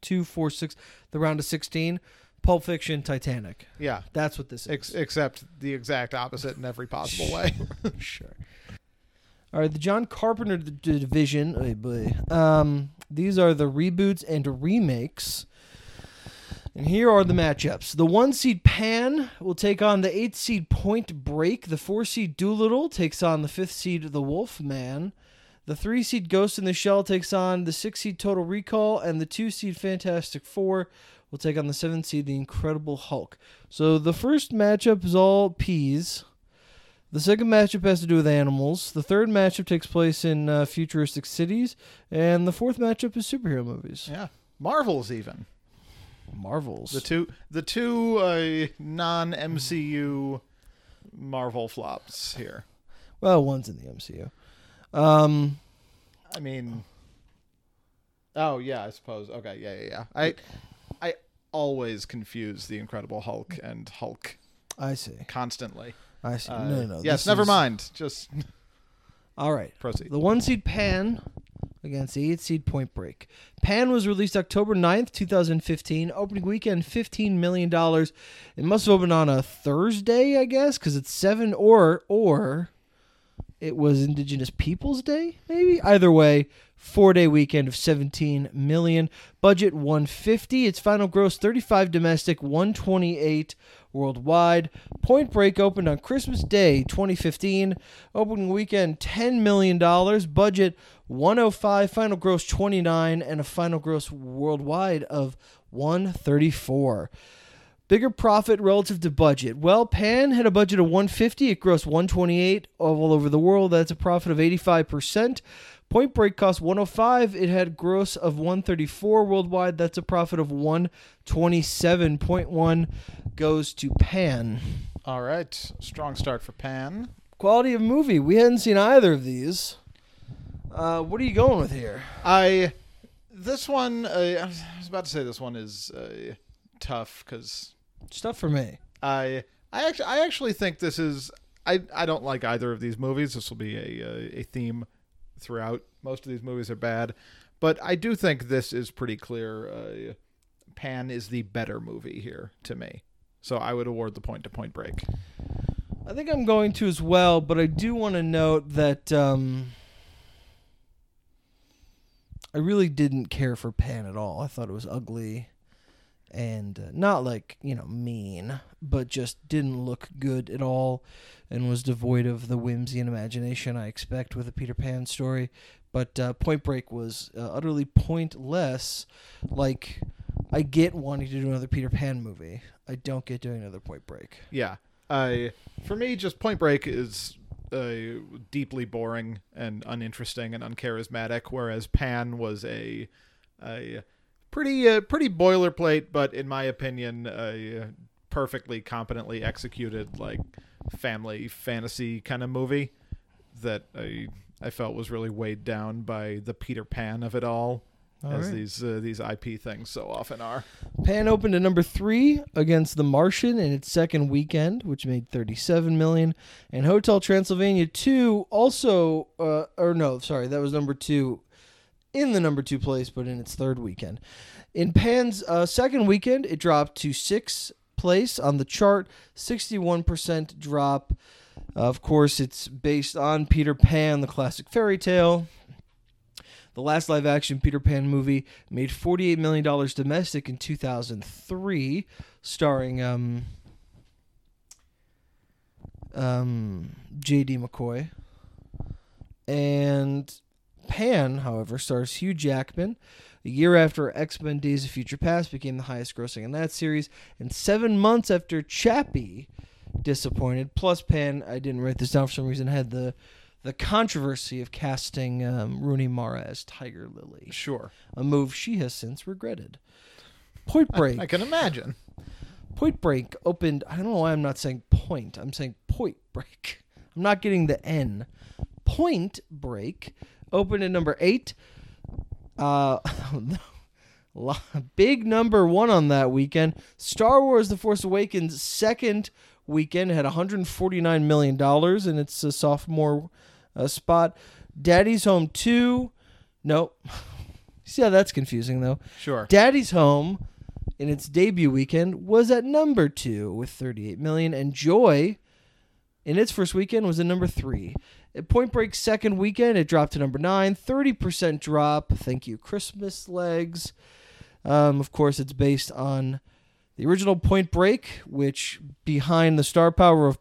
two, four, six, the round of sixteen. Pulp Fiction, Titanic. yeah, That's what this is. ex- except the exact opposite in every possible way. sure. All right, the John Carpenter d- division. Oh boy. Um, these are the reboots and remakes. And here are the matchups. The one seed Pan will take on the eight seed Point Break. The four seed Dolittle takes on the fifth seed The Wolf Man. The three seed Ghost in the Shell takes on the six seed Total Recall, and the two seed Fantastic Four will take on the seven seed The Incredible Hulk. So the first matchup is all peas. The second matchup has to do with animals. The third matchup takes place in uh, futuristic cities, and the fourth matchup is superhero movies. yeah, Marvels even Marvels. the two the two uh, non MCU Marvel flops here. well, one's in the MCU. Um, I mean, oh yeah, I suppose. Okay, yeah, yeah, yeah. I I always confuse the Incredible Hulk and Hulk I see. constantly. I see. Uh, no, no, no. Yes, this never is- mind. Just All right. proceed. The one seed Pan against the 8 seed Point Break. Pan was released October 9th, 2015. Opening weekend, $15 million. It must have opened on a Thursday, I guess, because it's 7 or, or it was Indigenous Peoples Day, maybe? Either way, four day weekend of 17 million. Budget 150. Its final gross 35 domestic, 128 worldwide. Point Break opened on Christmas Day 2015. Opening weekend $10 million. Budget 105. Final gross 29 and a final gross worldwide of 134. Bigger profit relative to budget. Well, Pan had a budget of 150. It grossed 128 all over the world. That's a profit of 85%. Point Break cost 105. It had gross of 134 worldwide. That's a profit of 127.1 goes to Pan. All right, strong start for Pan. Quality of movie. We hadn't seen either of these. Uh, what are you going with here? I this one uh, I was about to say this one is uh, tough because tough for me. I I actually I actually think this is I I don't like either of these movies. This will be a a, a theme throughout. Most of these movies are bad, but I do think this is pretty clear. Uh, Pan is the better movie here to me, so I would award the point to Point Break. I think I'm going to as well, but I do want to note that um, I really didn't care for Pan at all. I thought it was ugly and uh, not like, you know, mean, but just didn't look good at all and was devoid of the whimsy and imagination I expect with a Peter Pan story. But uh, Point Break was uh, utterly pointless. Like, I get wanting to do another Peter Pan movie. I don't get doing another Point Break. Yeah, I for me, just Point Break is deeply boring and uninteresting and uncharismatic, whereas Pan was a a pretty uh, pretty boilerplate, but in my opinion, a perfectly competently executed like family fantasy kind of movie that I I felt was really weighed down by the Peter Pan of it all. All as right. these uh, these IP things so often are. Pan opened at number three against The Martian in its second weekend, which made 37 million, and Hotel Transylvania 2 also, uh, or no, sorry, that was number two in the number two place, but in its third weekend. In Pan's uh, second weekend, it dropped to sixth place on the chart, 61% drop. of course, it's based on Peter Pan, the classic fairy tale. The last live action Peter Pan movie made $48 million domestic in 2003, starring um, um, J.D. McCoy. And Pan, however, stars Hugh Jackman. A year after X Men Days of Future Past became the highest grossing in that series, and seven months after Chappie disappointed, plus Pan, I didn't write this down for some reason, had the the controversy of casting um, Rooney Mara as Tiger Lily, Sure, a move she has since regretted. Point Break. I can imagine. Point Break opened. I don't know why I'm not saying point. I'm saying Point Break. I'm not getting the N. Point Break opened at number eight. Uh, big number one on that weekend. Star Wars: The Force Awakens second weekend had 149 million dollars and its a sophomore uh, spot. Daddy's Home two. Nope. See how that's confusing though. Sure. Daddy's Home in its debut weekend was at number 2 with 38 million and Joy in its first weekend was at number 3. Point Break's second weekend it dropped to number 9, 30% drop. Thank you Christmas legs. Um, of course it's based on the original Point Break which behind the star power of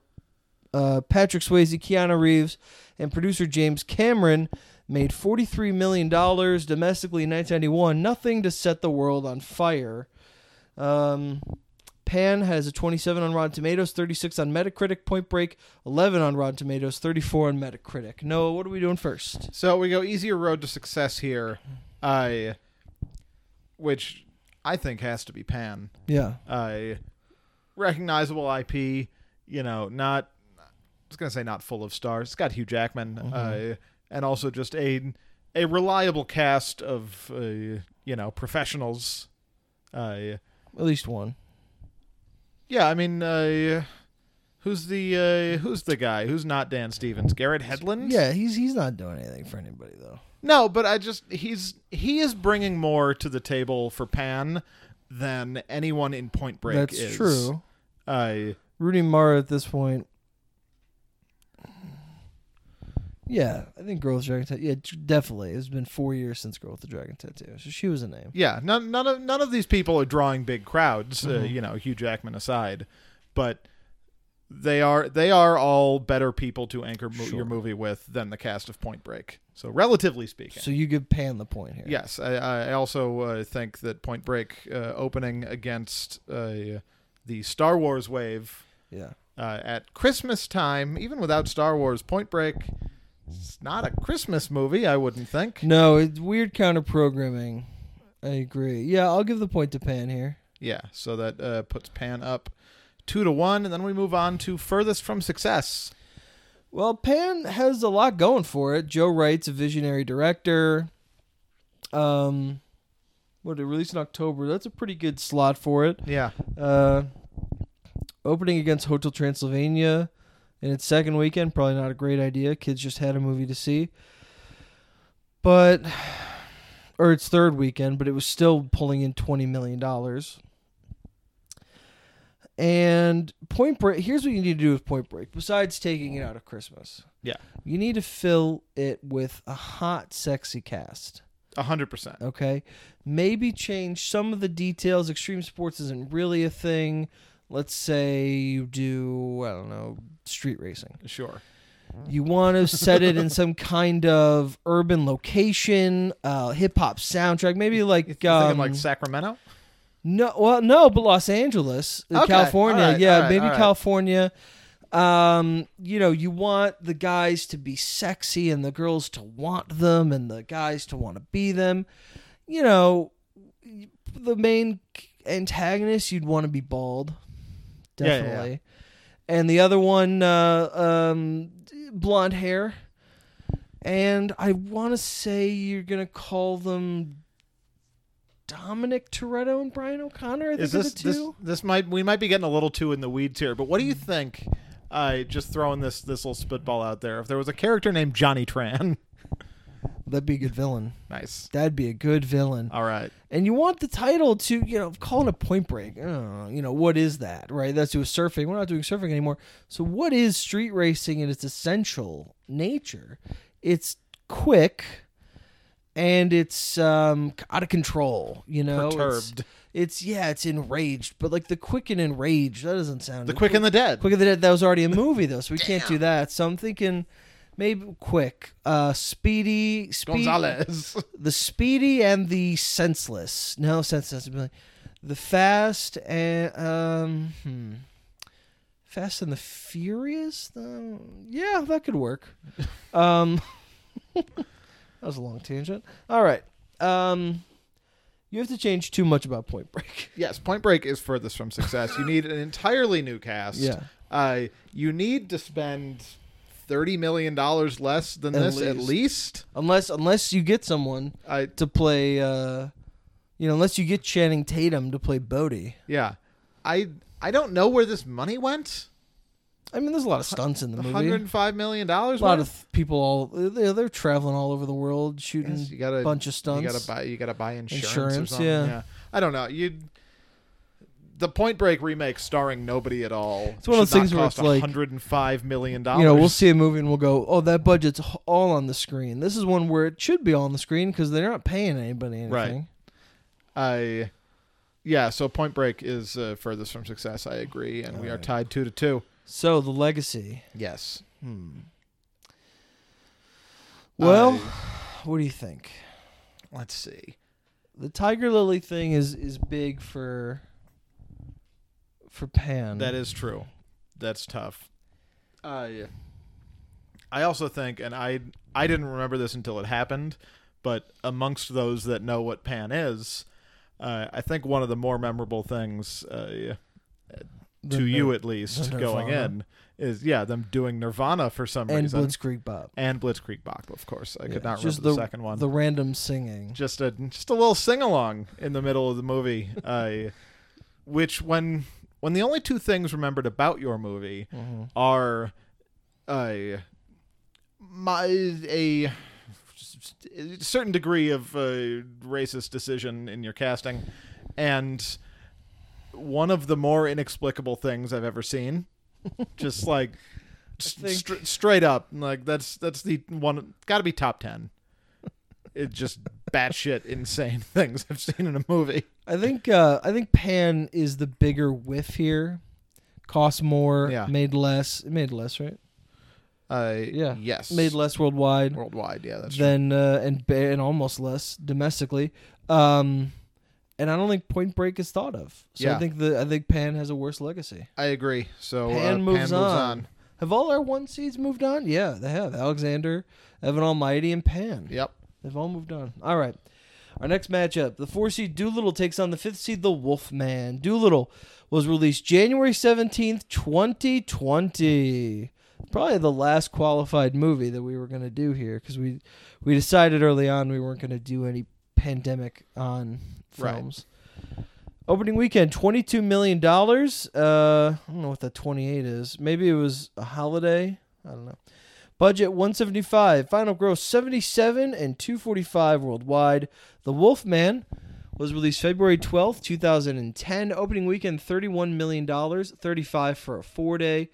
uh, Patrick Swayze, Keanu Reeves, and producer James Cameron made $43 million domestically in 1991. Nothing to set the world on fire. Um, Pan has a 27 on Rotten Tomatoes, 36 on Metacritic. Point Break, 11 on Rotten Tomatoes, 34 on Metacritic. Noah, what are we doing first? So we go easier road to success here, uh, which I think has to be Pan. Yeah. Uh, recognizable IP, you know, not. I was gonna say not full of stars. It's got Hugh Jackman, uh, and also just a a reliable cast of uh, you know professionals. Uh, At least one. Yeah, I mean, uh, Who's the uh, who's the guy? Who's not Dan Stevens? Garrett Hedlund? Yeah, he's he's not doing anything for anybody though. No, but I just he's he is bringing more to the table for Pan than anyone in Point Break That's is. true. Uh, Rooney Mara at this point. Yeah, I think Girl with the Dragon Tattoo. Yeah, definitely. It's been four years since Girl with the Dragon Tattoo, so she was a name. yeah, none none of none of these people are drawing big crowds. Uh, Mhm. you know, Hugh Jackman aside, but they are they are all better people to anchor mo- Sure. your movie with than the cast of Point Break. So relatively speaking. So you give Pan the point here. Yes, I, I also uh, think that Point Break uh, opening against uh, the Star Wars wave Yeah. uh, at Christmas time, even without Star Wars, Point Break is not a Christmas movie, I wouldn't think. No, it's weird counter programming. I agree. Yeah, I'll give the point to Pan here. Yeah, so that uh, puts Pan up two to one, and then we move on to Furthest from Success. Well, Pan has a lot going for it. Joe Wright's a visionary director. Um, what it released in October. That's a pretty good slot for it. Yeah, Uh, opening against Hotel Transylvania in its second weekend, probably not a great idea. Kids just had a movie to see. But, or its third weekend, but it was still pulling in $20 million. And Point Break, here's what you need to do with Point Break, besides taking it out of Christmas. Yeah. You need to fill it with a hot, sexy cast. a hundred percent. Okay. Maybe change some of the details. Extreme sports isn't really a thing. Let's say you do, I don't know, street racing. Sure. You want to set it in some kind of urban location, uh, hip hop soundtrack, maybe like um, like Sacramento? no, well, no, but Los Angeles, uh, Okay, California, right, yeah, right, maybe right. California. Um, you know, you want the guys to be sexy and the girls to want them and the guys to want to be them. You know, the main antagonist you'd want to be bald, Yeah, yeah, yeah. definitely, and the other one, uh, um, blonde hair. And I want to say you're gonna call them Dominic Toretto and Brian O'Connor. Is this this two. this might we might be getting a little too in the weeds here, but what do you think? Uh, just throwing this this little spitball out there. If there was a character named Johnny Tran, That'd be a good villain. nice. That'd be a good villain. All right. And you want the title to, you know, call it a point break. Oh, you know, what is that, right? That's doing surfing. We're not doing surfing anymore. So, what is street racing in its essential nature? It's quick and it's um, out of control, you know? It's- Perturbed. It's, yeah, it's enraged, but like the quick and enraged, that doesn't sound The Quick and the Dead. Quick of the Dead, that was already a movie though, so we can't do that. So I'm thinking maybe quick, uh, speedy, speed, Gonzales. the speedy and the senseless. No senseless. The fast and um, hmm. Fast and the Furious. though? yeah, that could work. Um, that was a long tangent. All right. Um, you have to change too much about Point Break. yes, Point Break is furthest from success. You need an entirely new cast. Yeah. Uh, you need to spend thirty million dollars less than At this at least. least. Unless unless you get someone I to play uh you know, unless you get Channing Tatum to play Bodhi. yeah. I I don't know where this money went. I mean, there's a lot of stunts in the movie. hundred five million dollars. A lot of th- people all they're, they're traveling all over the world shooting you gotta a bunch of stunts. You gotta buy. You gotta buy insurance. or Insurance, something. yeah. I don't know. You. The Point Break remake starring nobody at all. It's one of those things where it's like- hundred and five million dollars. you know, we'll see a movie and we'll go, "Oh, that budget's all on the screen." This is one where it should be all on the screen because they're not paying anybody anything. Right. I. Yeah, so Point Break is uh, furthest from success. I agree, and we are Alright. tied two to two. So the legacy. Yes. Hmm. Well, I- what do you think? let's see. The Tiger Lily thing is is big for for Pan. That is true. That's tough. Uh, I also think, and I I didn't remember this until it happened, but amongst those that know what Pan is, uh, I think one of the more memorable things uh, to Nir- you at least going in is yeah them doing Nirvana for some and reason Blitzkrieg Bob. and Blitzkrieg Bop of course I Yeah, could not remember just the, the- second one The random singing. just a just a little sing along in the middle of the movie, uh, which when when the only two things remembered about your movie are a my a certain degree of uh, racist decision in your casting and one of the more inexplicable things I've ever seen. Just like s- think- stra- straight up, like that's that's the one. Got to be top ten. It just batshit insane things I've seen in a movie. I think uh, I think Pan is the bigger whiff here. Cost more, Yeah. made less. It made less, right? Uh, Yeah. Yes. Made less worldwide worldwide. Yeah, that's true. than uh, and ba- and almost less domestically. Um, and I don't think Point Break is thought of. So I Yeah. think the I think Pan has a worse legacy. I agree. So Pan uh, moves Pan moves on. on. Have all our one seeds moved on? Yeah, they have. Alexander, Evan Almighty, and Pan. Yep. They've all moved on. All right. Our next matchup, the four seed Dolittle takes on the fifth seed, the Wolfman. Dolittle was released January 17th, 2020. Probably the last qualified movie that we were going to do here because we, we decided early on we weren't going to do any pandemic on Right. films. Opening weekend, $22 million. Uh, I don't know what that 28 is. Maybe it was a holiday. I don't know. Budget 175, final gross 77 and 245 worldwide. The Wolfman was released February 12th, 2010. Opening weekend 31 million dollars, 35 for a 4-day.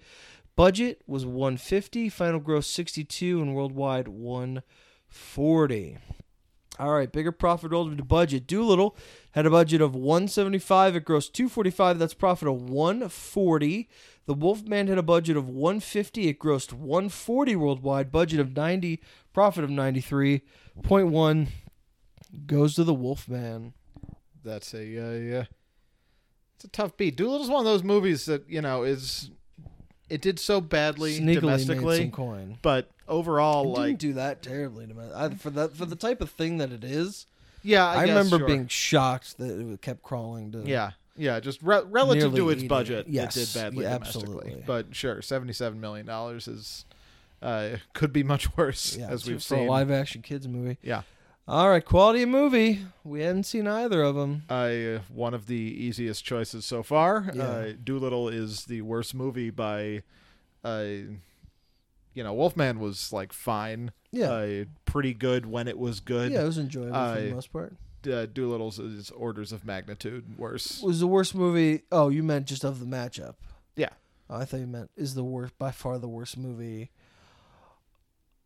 Budget was 150, final gross 62 and worldwide 140. All right, bigger profit relative to budget. Dolittle had a budget of 175, it grossed 245, that's profit of 140. The Wolfman had a budget of 150. It grossed 140 worldwide. Budget of 90. Profit of 93.1 goes to the Wolfman. That's a uh, yeah. It's a tough beat. Dolittle's one of those movies that you know is it did so badly Sneakily domestically, some coin. but overall, It like didn't do that terribly. I, for that for the type of thing that it is. yeah, I, I, guess, remember sure. being shocked that it kept crawling to yeah, yeah, just re- relative Nearly to its budget, it. Yes, it did badly yeah, domestically. absolutely. But sure, seventy-seven million dollars is uh, could be much worse, yeah, as we've for a live action kids movie. Yeah, All right, quality of movie. We hadn't seen either of them. uh, one of the easiest choices so far. Yeah. Uh, Dolittle is the worst movie by, uh, you know, Wolfman was like fine. Yeah. uh, pretty good when it was good. yeah, it was enjoyable for the uh, most part. Uh, Dolittle's is orders of magnitude worse. Was the worst movie? Oh, you meant just of the matchup. Yeah, Oh, I thought you meant is the worst by far the worst movie.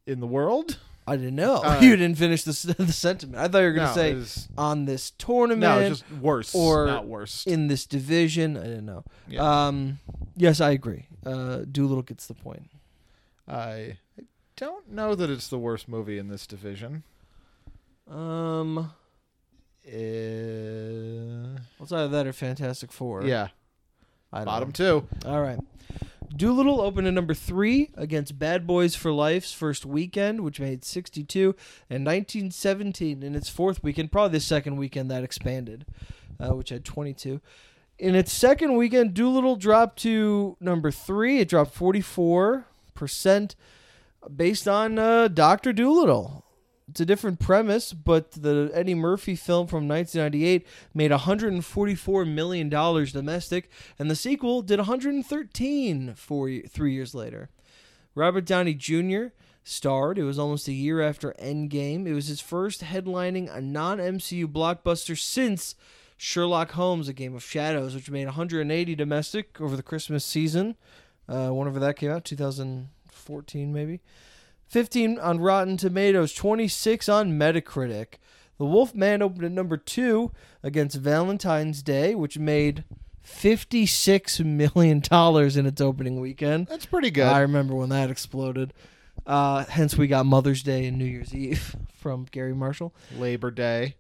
in the world. I didn't know Uh, you didn't finish the the sentiment. I thought you were gonna No, say was- on this tournament, no, it's just worse or not worse. in this division. I didn't know. Yeah. Um, yes, I agree. Uh, Dolittle gets the point. I I don't know that it's the worst movie in this division. Um, Uh, what's either that or Fantastic Four? yeah, I don't bottom know. two. All right. Dolittle opened at number three against Bad Boys for Life's first weekend, which made 62, and 1917 in its fourth weekend, probably the second weekend that expanded, uh, which had 22. In its second weekend, Dolittle dropped to number three. It dropped 44% based on uh, Dr. Dolittle. It's a different premise, but the Eddie Murphy film from 1998 made 144 million dollars domestic, and the sequel did 113 four, three years later. Robert Downey Jr. starred. It was almost a year after Endgame. It was his first headlining a non-MCU blockbuster since Sherlock Holmes: A Game of Shadows, which made 180 domestic over the Christmas season. Uh, whenever that came out, 2014 maybe. 15 on Rotten Tomatoes, 26 on Metacritic. The Wolfman opened at number two against Valentine's Day, which made $56 million in its opening weekend. That's pretty good. I remember when that exploded. Uh, hence, we got Mother's Day and New Year's Eve from Garry Marshall. Labor Day.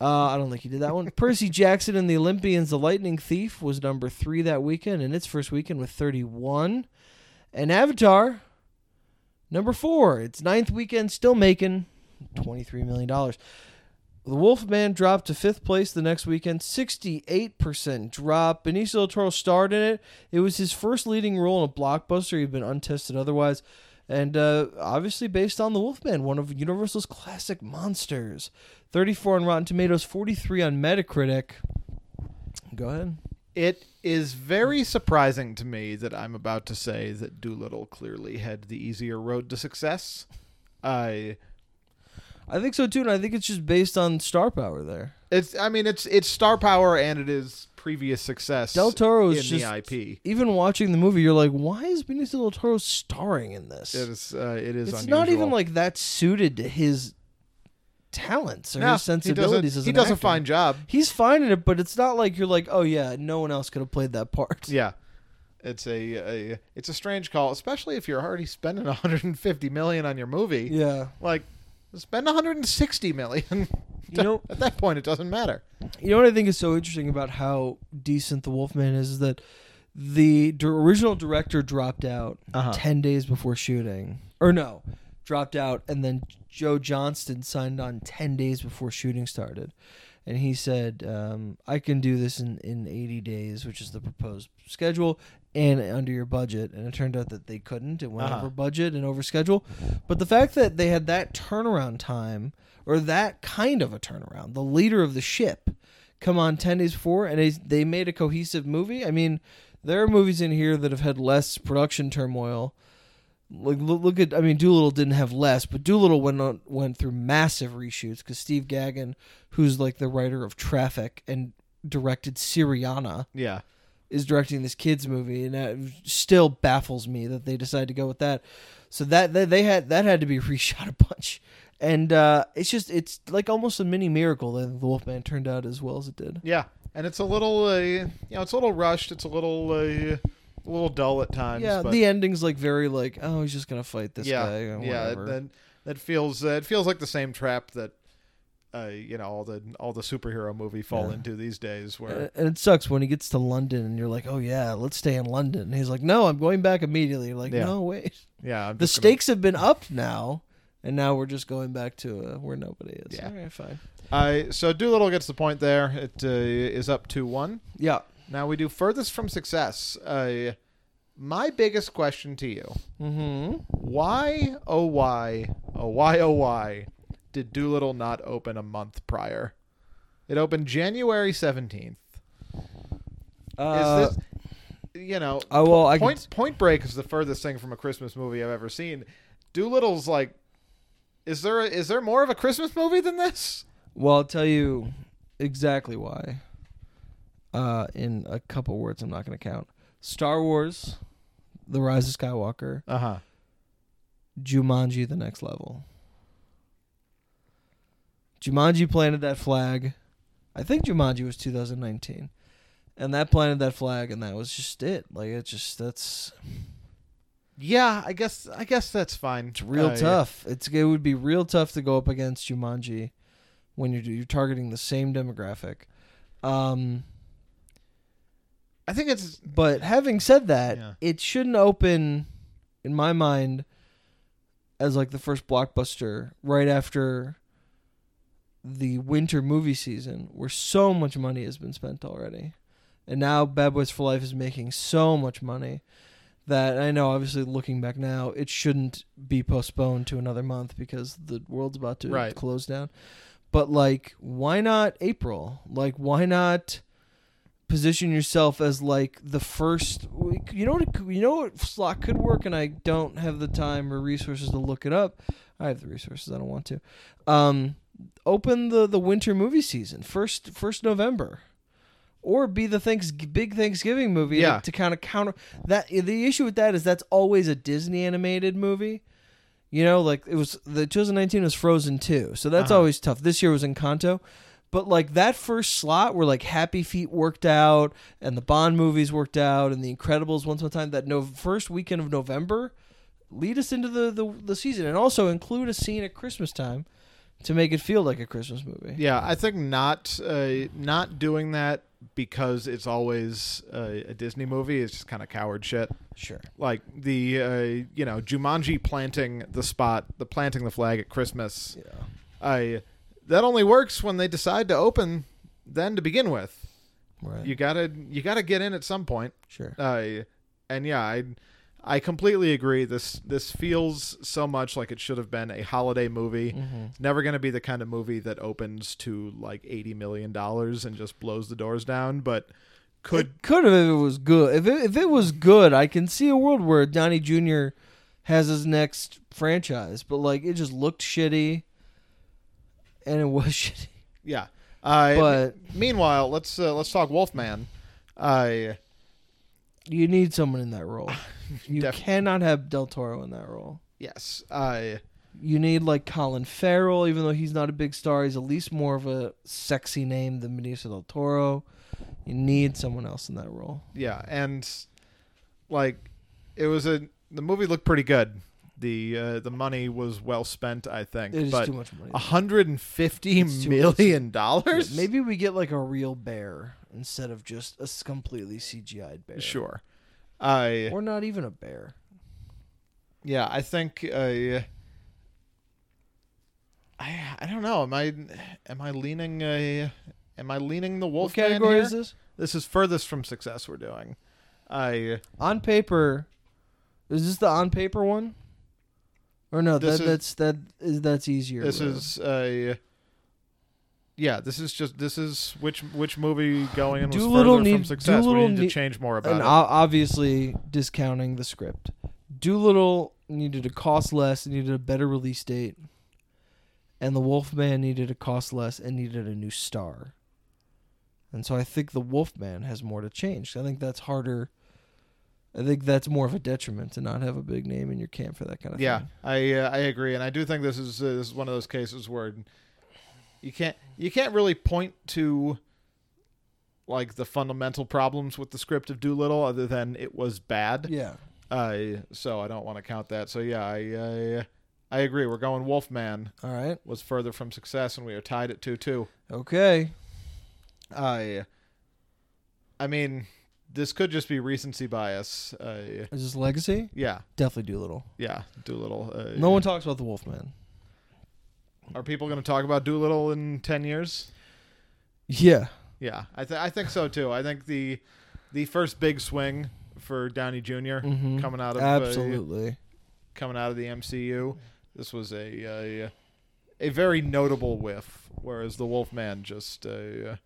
Uh, I don't think he did that one. Percy Jackson and the Olympians, The Lightning Thief, was number three that weekend in its first weekend with 31. And Avatar, number four. Its ninth weekend, still making $23 million. The Wolfman dropped to fifth place the next weekend, 68% drop. Benicio del Toro starred in it. It was his first leading role in a blockbuster. He'd been untested otherwise. And uh, obviously based on The Wolfman, one of Universal's classic monsters. 34 on Rotten Tomatoes, 43 on Metacritic. Go ahead. It is very surprising to me that I'm about to say that Dolittle clearly had the easier road to success. I I think so too, and I think it's just based on star power there. it's I mean it's it's star power and it is previous success Del Toro in is just the IP. even watching the movie, you're like, why is Benicio del Toro starring in this? It is uh, it is it's not even like that suited to his talents or No, his sensibilities He does, as a, he an does a actor. fine job. He's fine in it, but it's not like you're like, oh yeah, no one else could have played that part. Yeah. It's a, a it's a strange call, especially if you're already spending 150 million on your movie. Yeah. Like spend 160 million. You know- at that point it doesn't matter. You know what I think is so interesting about how decent the Wolfman is, is that the d- original director dropped out Uh-huh. 10 days before shooting. Or no, dropped out and then Joe Johnston signed on 10 days before shooting started. And he said, um, I can do this in, in 80 days, which is the proposed schedule, and under your budget. And it turned out that they couldn't. It went Uh-huh. over budget and over schedule. But the fact that they had that turnaround time, or that kind of a turnaround, the leader of the ship come on 10 days before, and they, they made a cohesive movie. I mean, there are movies in here that have had less production turmoil. Like look, look at, I mean, Dolittle didn't have less, but Dolittle went on, went through massive reshoots because Steve Gaghan, who's like the writer of Traffic and directed Syriana, Yeah. is directing this kids movie, and that still baffles me that they decided to go with that. So that they, they had that had to be reshot a bunch, and uh, it's just it's like almost a mini miracle that the Wolfman turned out as well as it did. Yeah. And it's a little uh, you know, it's a little rushed, it's a little uh, a little dull at times, yeah, but the ending's like very like oh he's just gonna fight this yeah, guy. or yeah, whatever. that that feels uh, it feels like the same trap that uh, you know all the all the superhero movie fall Yeah. into these days where And- it sucks when he gets to London and you're like, oh yeah, let's stay in London. And he's like, no, I'm going back immediately. You're like, Yeah. no, wait. yeah, I'm The just gonna- stakes have been up now, and now we're just going back to uh, where nobody is. Yeah. All right, fine. Uh, so Dolittle gets the point there. It uh, is up to one. Yeah. Now we do furthest from success. Uh, my biggest question to you: Mm-hmm. Why, oh why, oh why, oh why, did Dolittle not open a month prior? It opened January seventeenth. Uh, Is this, you know, oh, well, I can- Point Point Break is the furthest thing from a Christmas movie I've ever seen. Dolittle's like, is there a, is there more of a Christmas movie than this? Well, I'll tell you exactly why. Uh, in a couple words, I'm not going to count. Star Wars, The Rise of Skywalker, Uh huh. Jumanji: The Next Level. Jumanji planted that flag. I think Jumanji was 2019, and that planted that flag, and that was just it. Like it just that's Yeah, I guess I guess that's fine. it's real Uh, tough. It's it would be real tough to go up against Jumanji when you're you're targeting the same demographic. Um, I think it's But having said that, Yeah. it shouldn't open, in my mind, as like the first blockbuster right after the winter movie season, where so much money has been spent already, and now Bad Boys for Life is making so much money that I know, obviously, looking back now, it shouldn't be postponed to another month because the world's about to Right. close down. But like, why not April? Like, why not? Position yourself as like the first you know what you know what slot could work and I don't have the time or resources to look it up. I have the resources, I don't want to. Um open the the winter movie season first first November. Or be the thanks big Thanksgiving movie Yeah. to, kind of counter that the issue with that is that's always a Disney animated movie. You know, like it was the 2019 was Frozen 2. So that's Uh-huh. always tough. This year was Encanto. But like that first slot where like Happy Feet worked out and the Bond movies worked out and the Incredibles once upon a time that no first weekend of November lead us into the, the the season and also include a scene at Christmas time to make it feel like a Christmas movie. yeah. I think not uh, not doing that because it's always uh, a Disney movie is just kind of coward shit. Sure. Like the uh, you know Jumanji planting the spot, the planting the flag at Christmas. Yeah. I that only works when they decide to open then to begin with. Right. You gotta you gotta get in at some point. sure. Uh, and yeah, I I completely agree. This this feels so much like it should have been a holiday movie. Mm-hmm. It's never going to be the kind of movie that opens to like eighty million dollars and just blows the doors down. But could It could have if it was good. If it, if it was good, I can see a world where Downey Jr. has his next franchise. But like, it just looked shitty, and it was shitty. yeah. Uh, But meanwhile, let's uh, let's talk Wolfman. Uh, you need someone in that role. You Def- cannot have Del Toro in that role. yes. Uh, You need like Colin Farrell, even though he's not a big star. He's at least more of a sexy name than Benicio del Toro. You need someone else in that role. yeah, and like it was a the movie looked pretty good. The uh, the money was well spent, I think. It is but too much money. hundred and fifty million dollars. Maybe we get like a real bear instead of just a completely CGI'd bear. sure. I Or not even a bear. yeah, I think uh, I I don't know. Am I am I leaning uh, am I leaning the What wolf category here? is this? This is furthest from success we're doing. I On paper, is this the on paper one? Or no, that, is- that's that is that's easier. this bro. is a. yeah, this is just this is which which movie going in was Dolittle further from need- success. We Dolittle need to change more about and it. obviously discounting the script. Dolittle needed to cost less, needed a better release date, and the Wolfman needed to cost less and needed a new star. And so I think the Wolfman has more to change. I think that's harder. I think that's more of a detriment to not have a big name in your camp for that kind of Yeah, thing. Yeah, I uh, I agree, and I do think this is uh, this is one of those cases where you can't you can't really point to like the fundamental problems with the script of Dolittle other than it was bad. Yeah. Uh, so I don't want to count that. So yeah, I I, I agree. We're going Wolfman All right. was further from success, and we are tied at two two. Okay. I I mean, this could just be recency bias. Uh, Is this Legacy? yeah, Definitely Dolittle. yeah, Dolittle. Uh, No one talks about the Wolfman. Are people going to talk about Dolittle in ten years? Yeah. Yeah, I th- I think so too. I think the the first big swing for Downey junior Mhm. coming out of uh, Absolutely. coming out of the MCU. This was a a, a very notable whiff, whereas the Wolfman just uh,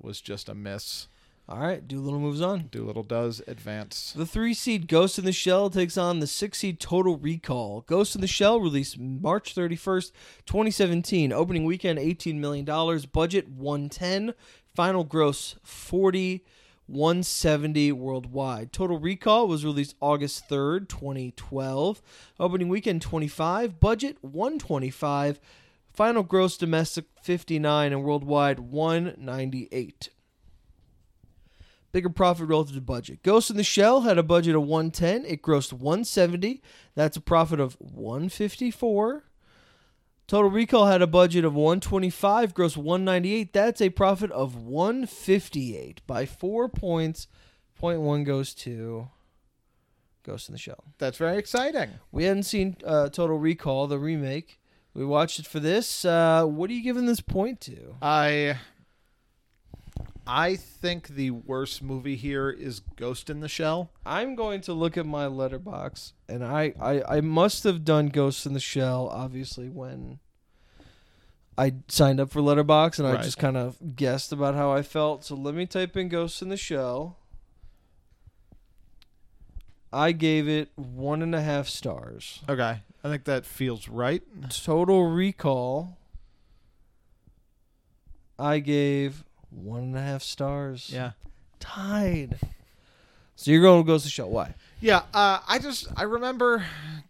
was just a miss. All right. Dolittle moves on. Dolittle does advance. The three seed Ghost in the Shell takes on the six seed Total Recall. Ghost in the Shell released March 31st, 2017. Opening weekend $18 million. Budget 110. Final gross 40. 170 worldwide. Total Recall was released August 3rd, 2012. Opening weekend 25. Budget 125. Final gross domestic 59 and worldwide 198 bigger profit relative to budget. Ghost in the Shell had a budget of 110. It grossed 170. That's a profit of 154. Total Recall had a budget of 125, gross 198. That's a profit of 158 by 4 points. Point 1 goes to Ghost in the Shell. That's very exciting. We hadn't seen uh, Total Recall, the remake. We watched it for this. Uh, what are you giving this point to? I I think the worst movie here is Ghost in the Shell. I'm going to look at my Letterboxd, and I, I, I must have done Ghost in the Shell, obviously, when I signed up for Letterboxd, and I Right. just kind of guessed about how I felt. So let me type in Ghost in the Shell. I gave it one and a half stars. Okay, I think that feels right. Total Recall. I gave one and a half stars. Yeah. Tied. So you're going to Ghost in the Shell. Why? Yeah, uh, I just I remember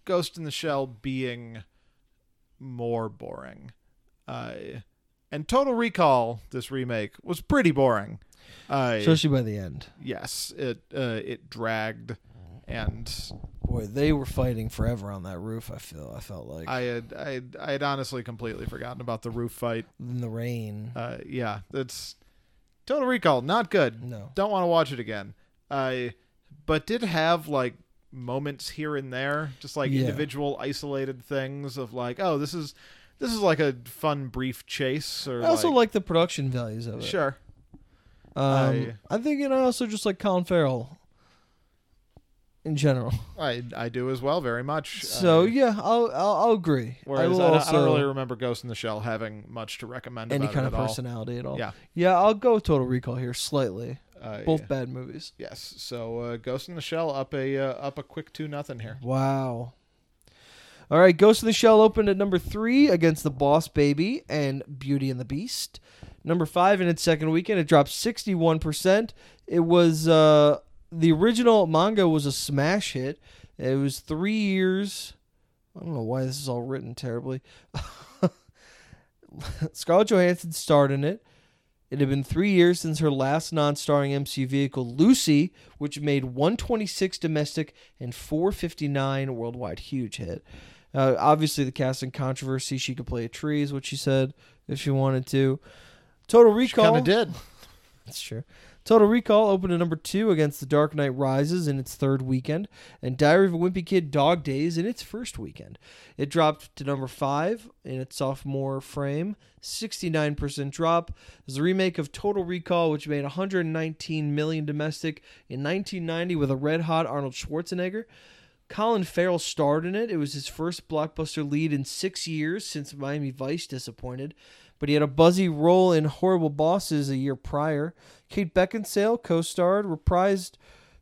Ghost in the Shell being more boring. Uh, and Total Recall, this remake, was pretty boring. Uh, Especially by the end. yes, it uh, it dragged, and Boy, they were fighting forever on that roof. I feel. I felt like I had I had, I had honestly completely forgotten about the roof fight. in the rain. Uh, yeah, that's Total Recall, not good. No. Don't want to watch it again. Uh, but did have like moments here and there, just like Yeah. individual isolated things of like, oh, this is this is like a fun brief chase or I also like, like the production values of it. sure. Um, I- I think, and I also just like Colin Farrell in general. I I do as well very much. So Uh, yeah, I'll I'll, I'll agree. I Whereas will I, don't, also I don't really remember Ghost in the Shell having much to recommend any kind of at all. personality at all. Yeah. Yeah, I'll go with Total Recall here slightly. Uh, Both bad movies. Yes. So uh, Ghost in the Shell up a uh, up a quick two nothing here. Wow. All right, Ghost in the Shell opened at number three against The Boss Baby and Beauty and the Beast. Number five in its second weekend, it dropped 61%. It was uh, the original manga was a smash hit. It was three years. I don't know why this is all written terribly. Scarlett Johansson starred in it. It had been three years since her last non-starring MCU vehicle, Lucy, which made 126 domestic and 459 worldwide. Huge hit. Uh, obviously, the casting controversy. She could play a tree, is what she said if she wanted to. Total Recall. Kind of did. That's true. Total Recall opened at number two against The Dark Knight Rises in its third weekend, and Diary of a Wimpy Kid Dog Days in its first weekend. It dropped to number five in its sophomore frame, 69% drop. It's a remake of Total Recall, which made 119 million domestic in 1990 with a red hot Arnold Schwarzenegger. Colin Farrell starred in it. It was his first blockbuster lead in six years since Miami Vice disappointed, but he had a buzzy role in Horrible Bosses a year prior. Kate Beckinsale co-starred, reprised.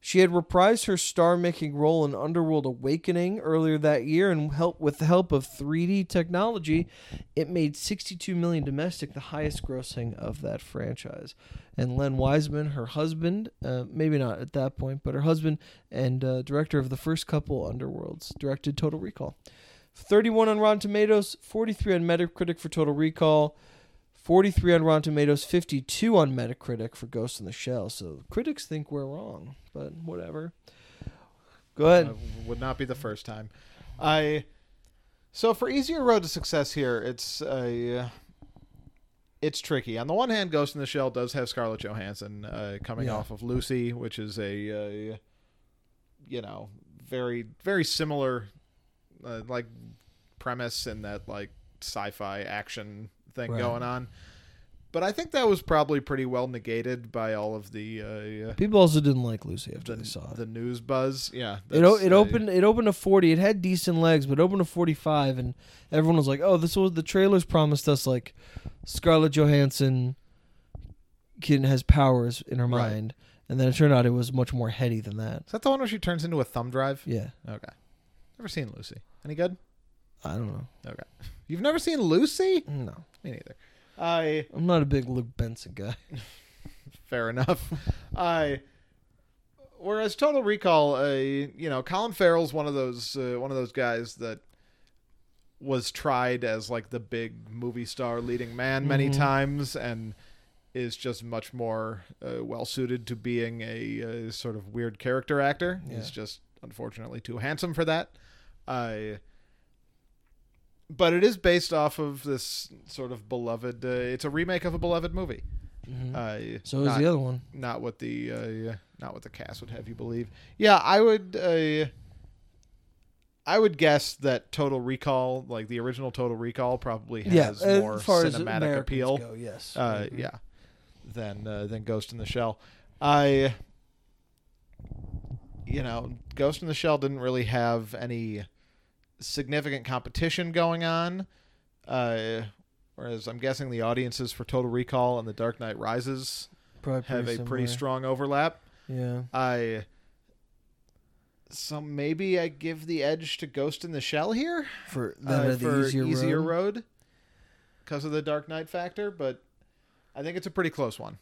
She had reprised her star-making role in Underworld Awakening earlier that year, and help with the help of 3D technology, it made 62 million domestic, the highest grossing of that franchise. And Len Wiseman, her husband, uh, maybe not at that point, but her husband and uh, director of the first couple Underworlds, directed Total Recall. 31 on Rotten Tomatoes, 43 on Metacritic for Total Recall. 43 on Rotten Tomatoes, 52 on Metacritic for Ghost in the Shell. So critics think we're wrong, but whatever. Go ahead. Uh, would not be the first time. I so for easier road to success here, it's a it's tricky. On the one hand, Ghost in the Shell does have Scarlett Johansson uh, coming Yeah. off of Lucy, which is a uh, you know very very similar uh, like premise in that like sci-fi action thing Right. going on. But I think that was probably pretty well negated by all of the uh, People also didn't like Lucy after the, they saw it. the news buzz. Yeah, It, o- it uh, opened it opened to 40. It had decent legs, but it opened to 45 and everyone was like, "Oh, this was the trailers promised us like Scarlett Johansson can has powers in her Right. mind." And then it turned out it was much more heady than that. Is that the one where she turns into a thumb drive? Yeah. Okay. Never seen Lucy. Any good? I don't know. Okay. You've never seen Lucy? No. Me neither. I I'm not a big Luc Besson guy. fair enough. I whereas Total Recall, uh, you know, Colin Farrell's one of those uh, one of those guys that was tried as like the big movie star leading man many Mhm. times and is just much more uh, well suited to being a, uh sort of weird character actor. Yeah. He's just unfortunately too handsome for that. I but it is based off of this sort of beloved. Uh, it's a remake of a beloved movie. Mhm. Uh, so is not, the other one. not what the uh, not what the cast would have you believe. Yeah, I would. Uh, I would guess that Total Recall, like the original Total Recall, probably has yeah, more cinematic appeal. Go, yes. Uh, agree. yeah, than uh, than Ghost in the Shell. I, you know, Ghost in the Shell didn't really have any significant competition going on. Uh, whereas I'm guessing the audiences for Total Recall and The Dark Knight Rises Probably have a pretty strong overlap. Yeah. I so maybe I give the edge to Ghost in the Shell here For uh, for easier, road. road because of the Dark Knight factor, but I think it's a pretty close one.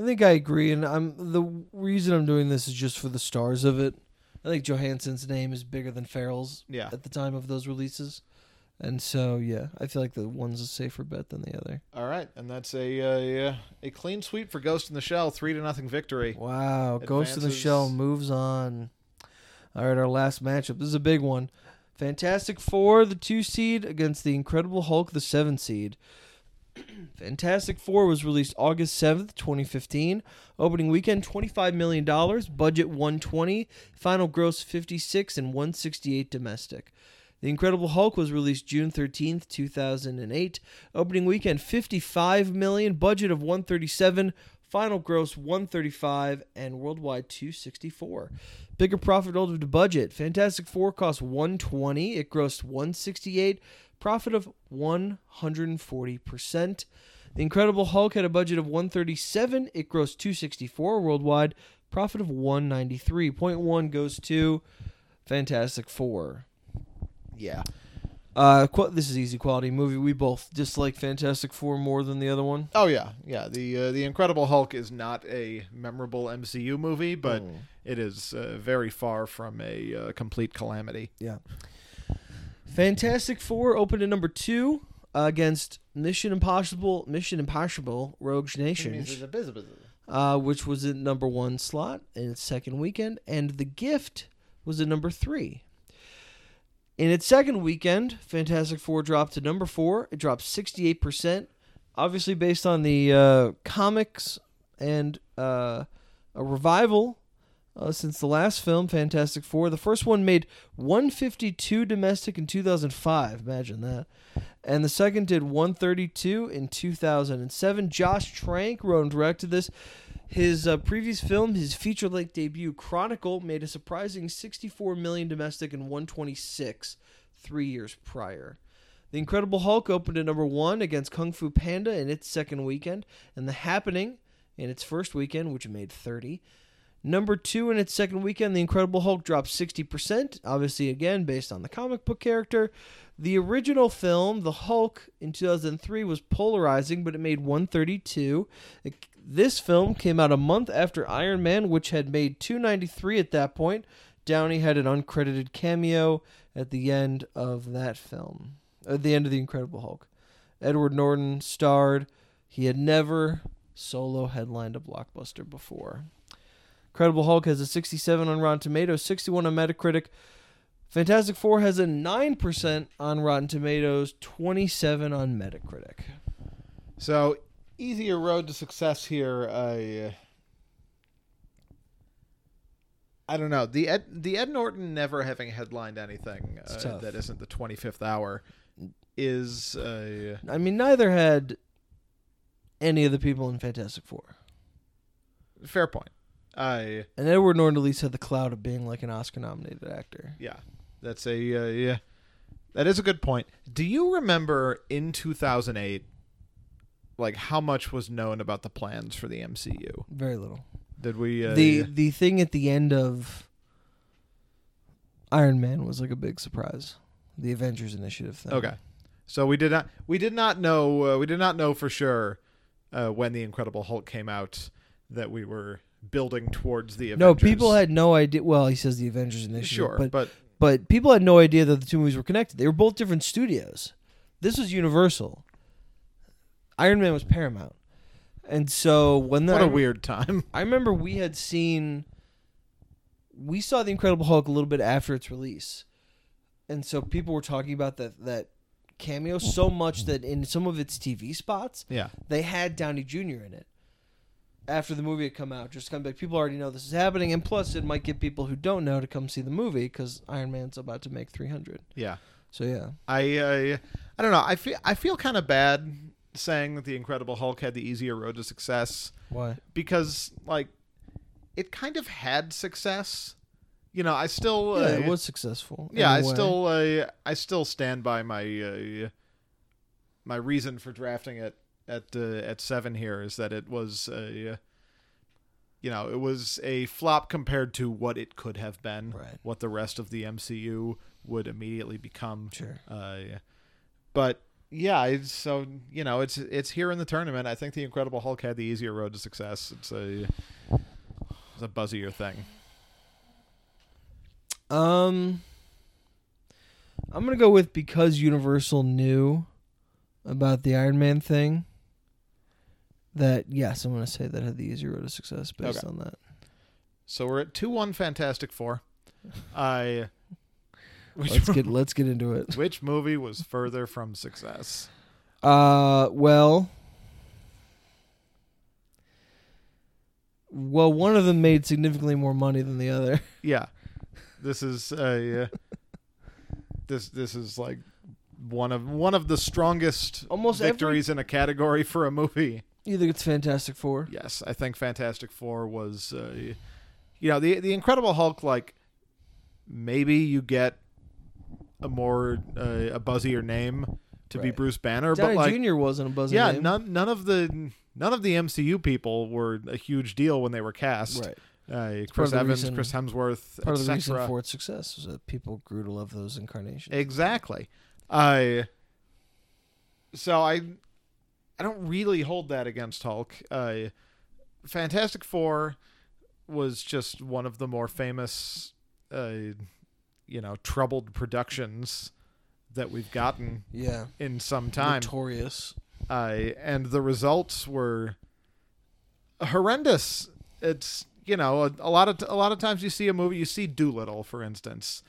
I think I agree, and I'm the reason I'm doing this is just for the stars of it. I think Johansson's name is bigger than Farrell's Yeah, at the time of those releases, and so yeah, I feel like the one's a safer bet than the other. all right, and that's a uh, a clean sweep for Ghost in the Shell, three to nothing victory. Wow, Ghost in the Shell moves on. All right, our last matchup. This is a big one. Fantastic Four, the two seed, against the Incredible Hulk, the seven seed. Fantastic Four was released August seventh, twenty fifteen. Opening weekend, twenty five million dollars. Budget one twenty. Final gross fifty six and one sixty eight domestic. The Incredible Hulk was released June 13th, 2008. Opening weekend 55 million, budget of 137, final gross 135 and worldwide 264. Bigger profit relative to budget. Fantastic 4 cost 120, it grossed 168, profit of 140%. The Incredible Hulk had a budget of 137. It grossed 264 worldwide. Profit of 193.1 goes to Fantastic Four. Yeah. Uh, qu- this is easy quality movie. We both dislike Fantastic Four more than the other one. Oh yeah, yeah. The uh, the Incredible Hulk is not a memorable MCU movie, but Mm. it is uh, very far from a uh, complete calamity. Yeah. Fantastic Four opened at number two uh, against Mission Impossible, Mission Impossible: Rogue Nation, uh, which was at number one slot in its second weekend, and The Gift was at number three. In its second weekend, Fantastic Four dropped to number four. It dropped 68%, obviously based on the uh, comics and uh, a revival uh, since the last film, Fantastic Four. The first one made 152 domestic in 2005. Imagine that. And the second did 132 in 2007. Josh Trank wrote and directed this. His uh, previous film, his feature-length debut, Chronicle, made a surprising 64 million domestic and 126 three years prior. The Incredible Hulk opened at number one against Kung Fu Panda in its second weekend, and The Happening in its first weekend, which made 30. Number two in its second weekend, The Incredible Hulk dropped 60%, obviously, again, based on the comic book character. The original film, The Hulk, in 2003 was polarizing, but it made 132. It- this film came out a month after Iron Man, which had made 293 at that point. Downey had an uncredited cameo at the end of that film, at the end of The Incredible Hulk. Edward Norton starred. He had never solo headlined a blockbuster before. Incredible Hulk has a 67 on Rotten Tomatoes, 61 on Metacritic. Fantastic Four has a 9% on Rotten Tomatoes, 27 on Metacritic. So easier road to success here. I I don't know the Ed the Ed Norton never having headlined anything uh, that isn't the twenty fifth hour is uh, I mean, neither had any of the people in Fantastic Four. fair point. I And Edward Norton at least had the cloud of being like an Oscar nominated actor. yeah, that's a uh, yeah, that is a good point. Do you remember in two thousand eight? Like how much was known about the plans for the MCU? Very little. Did we? Uh, the the thing at the end of Iron Man was like a big surprise. The Avengers Initiative thing. Okay, so we did not we did not know uh, we did not know for sure uh, when the Incredible Hulk came out that we were building towards the Avengers. No, people had no idea. Well, he says the Avengers Initiative, sure, but but but people had no idea that the two movies were connected. They were both different studios. This was Universal. Iron Man was Paramount, and so when the what a weird time. I remember we had seen we saw the Incredible Hulk a little bit after its release. And so people were talking about that that cameo so much that in some of its TV spots, Yeah, they had Downey Jr. in it. After the movie had come out, just kind of like people already know this is happening, and plus it might get people who don't know to come see the movie because Iron Man's about to make three hundred. yeah. So yeah, I uh, I don't know. I feel I feel kind of bad saying that the Incredible Hulk had the easier road to success why? because like it kind of had success. You know, I still Yeah, uh, it was successful. yeah, I way. still uh, I still stand by my uh, my reason for drafting it at uh, at seven here is that it was a you know it was a flop compared to what it could have been, Right. what the rest of the MCU would immediately become. sure. Uh, but yeah, so you know it's it's here in the tournament. I think the Incredible Hulk had the easier road to success. It's a it's a buzzier thing. Um, I'm gonna go with because Universal knew about the Iron Man thing. That yes, I'm gonna say that had the easier road to success based Okay. on that. So we're at two one Fantastic Four. I which, Let's get let's get into it. which movie was further from success? Uh, well, well, one of them made significantly more money than the other. Yeah, this is uh, this this is like one of one of the strongest Almost every- victories in a category for a movie. Either it's Fantastic Four. Yes, I think Fantastic Four was, uh, you know, the the Incredible Hulk. Like, maybe you get a more uh, a buzzier name to be Bruce Banner, Downey but like Jr. wasn't a buzzing yeah, name. none none of the none of the MCU people were a huge deal when they were cast. Right. Uh, Chris Evans, reason- Chris Hemsworth, Part of the reason for its success was that people grew to love those incarnations. Exactly. I so I I don't really hold that against Hulk. Uh, Fantastic Four was just one of the more famous, uh, you know, troubled productions that we've gotten yeah. in some time. Notorious. Uh, and the results were horrendous. It's you know a, a lot of a lot of times you see a movie, you see Dolittle, for instance,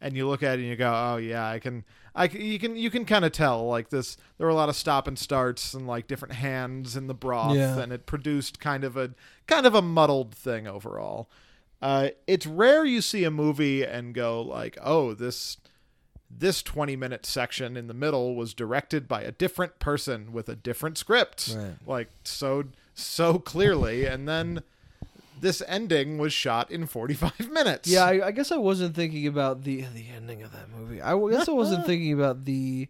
and you look at it and you go, oh yeah, I can, I you can you can kind of tell like this. There were a lot of stop and starts and like different hands in the broth, Yeah. and it produced kind of a kind of a muddled thing overall. Uh, it's rare you see a movie and go like, oh, this this 20 minute section in the middle was directed by a different person with a different script Right. like so so clearly and then this ending was shot in 45 minutes Yeah, I, I guess I wasn't thinking about the the ending of that movie. I guess I wasn't thinking about the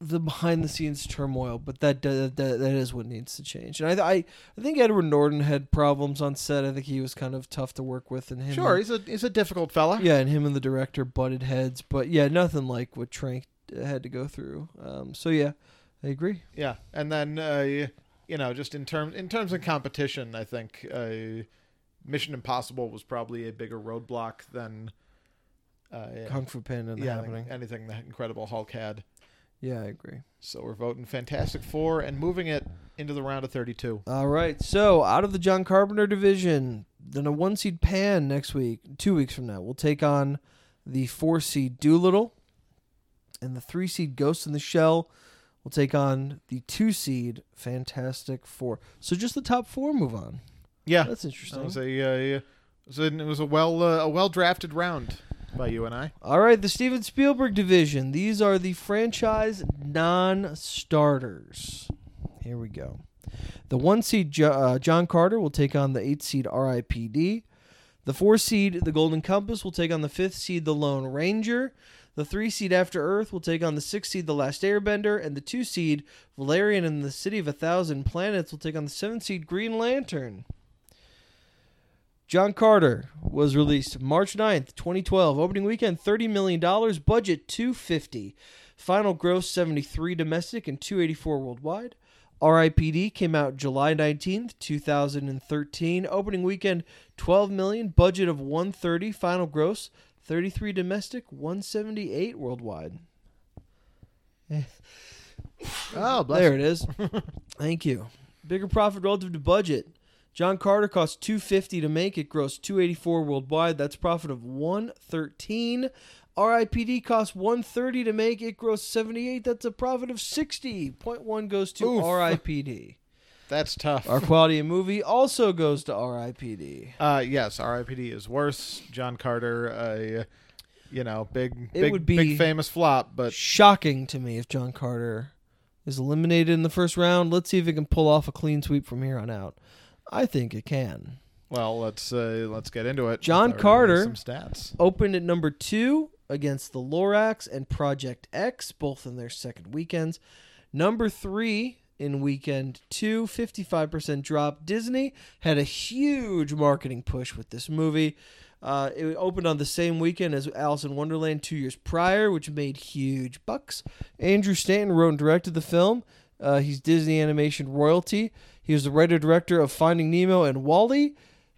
the behind the scenes turmoil, but that, that that that is what needs to change. And I I, I think Edward Norton had problems on set. I think he was kind of tough to work with, and him. sure he's a he's a difficult fella yeah, and him and the director butted heads, but yeah, nothing like what Trank had to go through. Um, so yeah, I agree. yeah and then uh, you know just in terms in terms of competition i think uh, mission impossible was probably a bigger roadblock than uh, Kung Fu Panda and yeah, happening. anything that incredible hulk had Yeah, I agree. So we're voting Fantastic Four and moving it into the round of 32. All right. So out of the John Carpenter division, then a one seed Pan next week, two weeks from now, we'll take on the four seed Dolittle, and the three seed Ghost in the Shell will take on the two seed Fantastic Four. So just the top four move on. Yeah, That's that interesting. was a uh, it was a, it was a well uh, a well drafted round by you and I. All right, the Steven Spielberg division. These are the franchise non-starters. Here we go. The one seed Jo- uh, John Carter will take on the eight seed R.I.P.D. The four seed The Golden Compass will take on the fifth seed The Lone Ranger. The three seed After Earth will take on the six seed The Last Airbender, and the two seed Valerian and the City of a Thousand Planets will take on the seven seed Green Lantern. John Carter was released March 9th, 2012. Opening weekend $30 million, budget 250. Final gross 73 domestic and 284 worldwide. RIPD came out July 19th, 2013. Opening weekend 12 million, budget of 130, final gross 33 domestic, 178 worldwide. Oh, bless There it is. Thank you. Bigger profit relative to budget. John Carter cost 250 to make it, gross 284 worldwide. That's profit of 113. RIPD cost 130 to make it, gross 78. That's a profit of 60.1 Point goes to Oof. RIPD. That's tough. Our quality of movie also goes to RIPD. Uh, yes, R.I.P.D. is worse. John Carter, a you know, big, It big, would be- big famous flop, but Shocking to me if John Carter is eliminated in the first round. Let's see if it can pull off a clean sweep from here on out. I think it can. well, let's uh, let's get into it. John Carter. some stats. opened at number two against the Lorax and Project X, both in their second weekends. Number three in weekend two, 55% drop. Disney had a huge marketing push with this movie. Uh, it opened on the same weekend as Alice in Wonderland two years prior, which made huge bucks. Andrew Stanton wrote and directed the film. Uh, he's Disney Animation royalty. He was the writer director of Finding Nemo and WALL-E,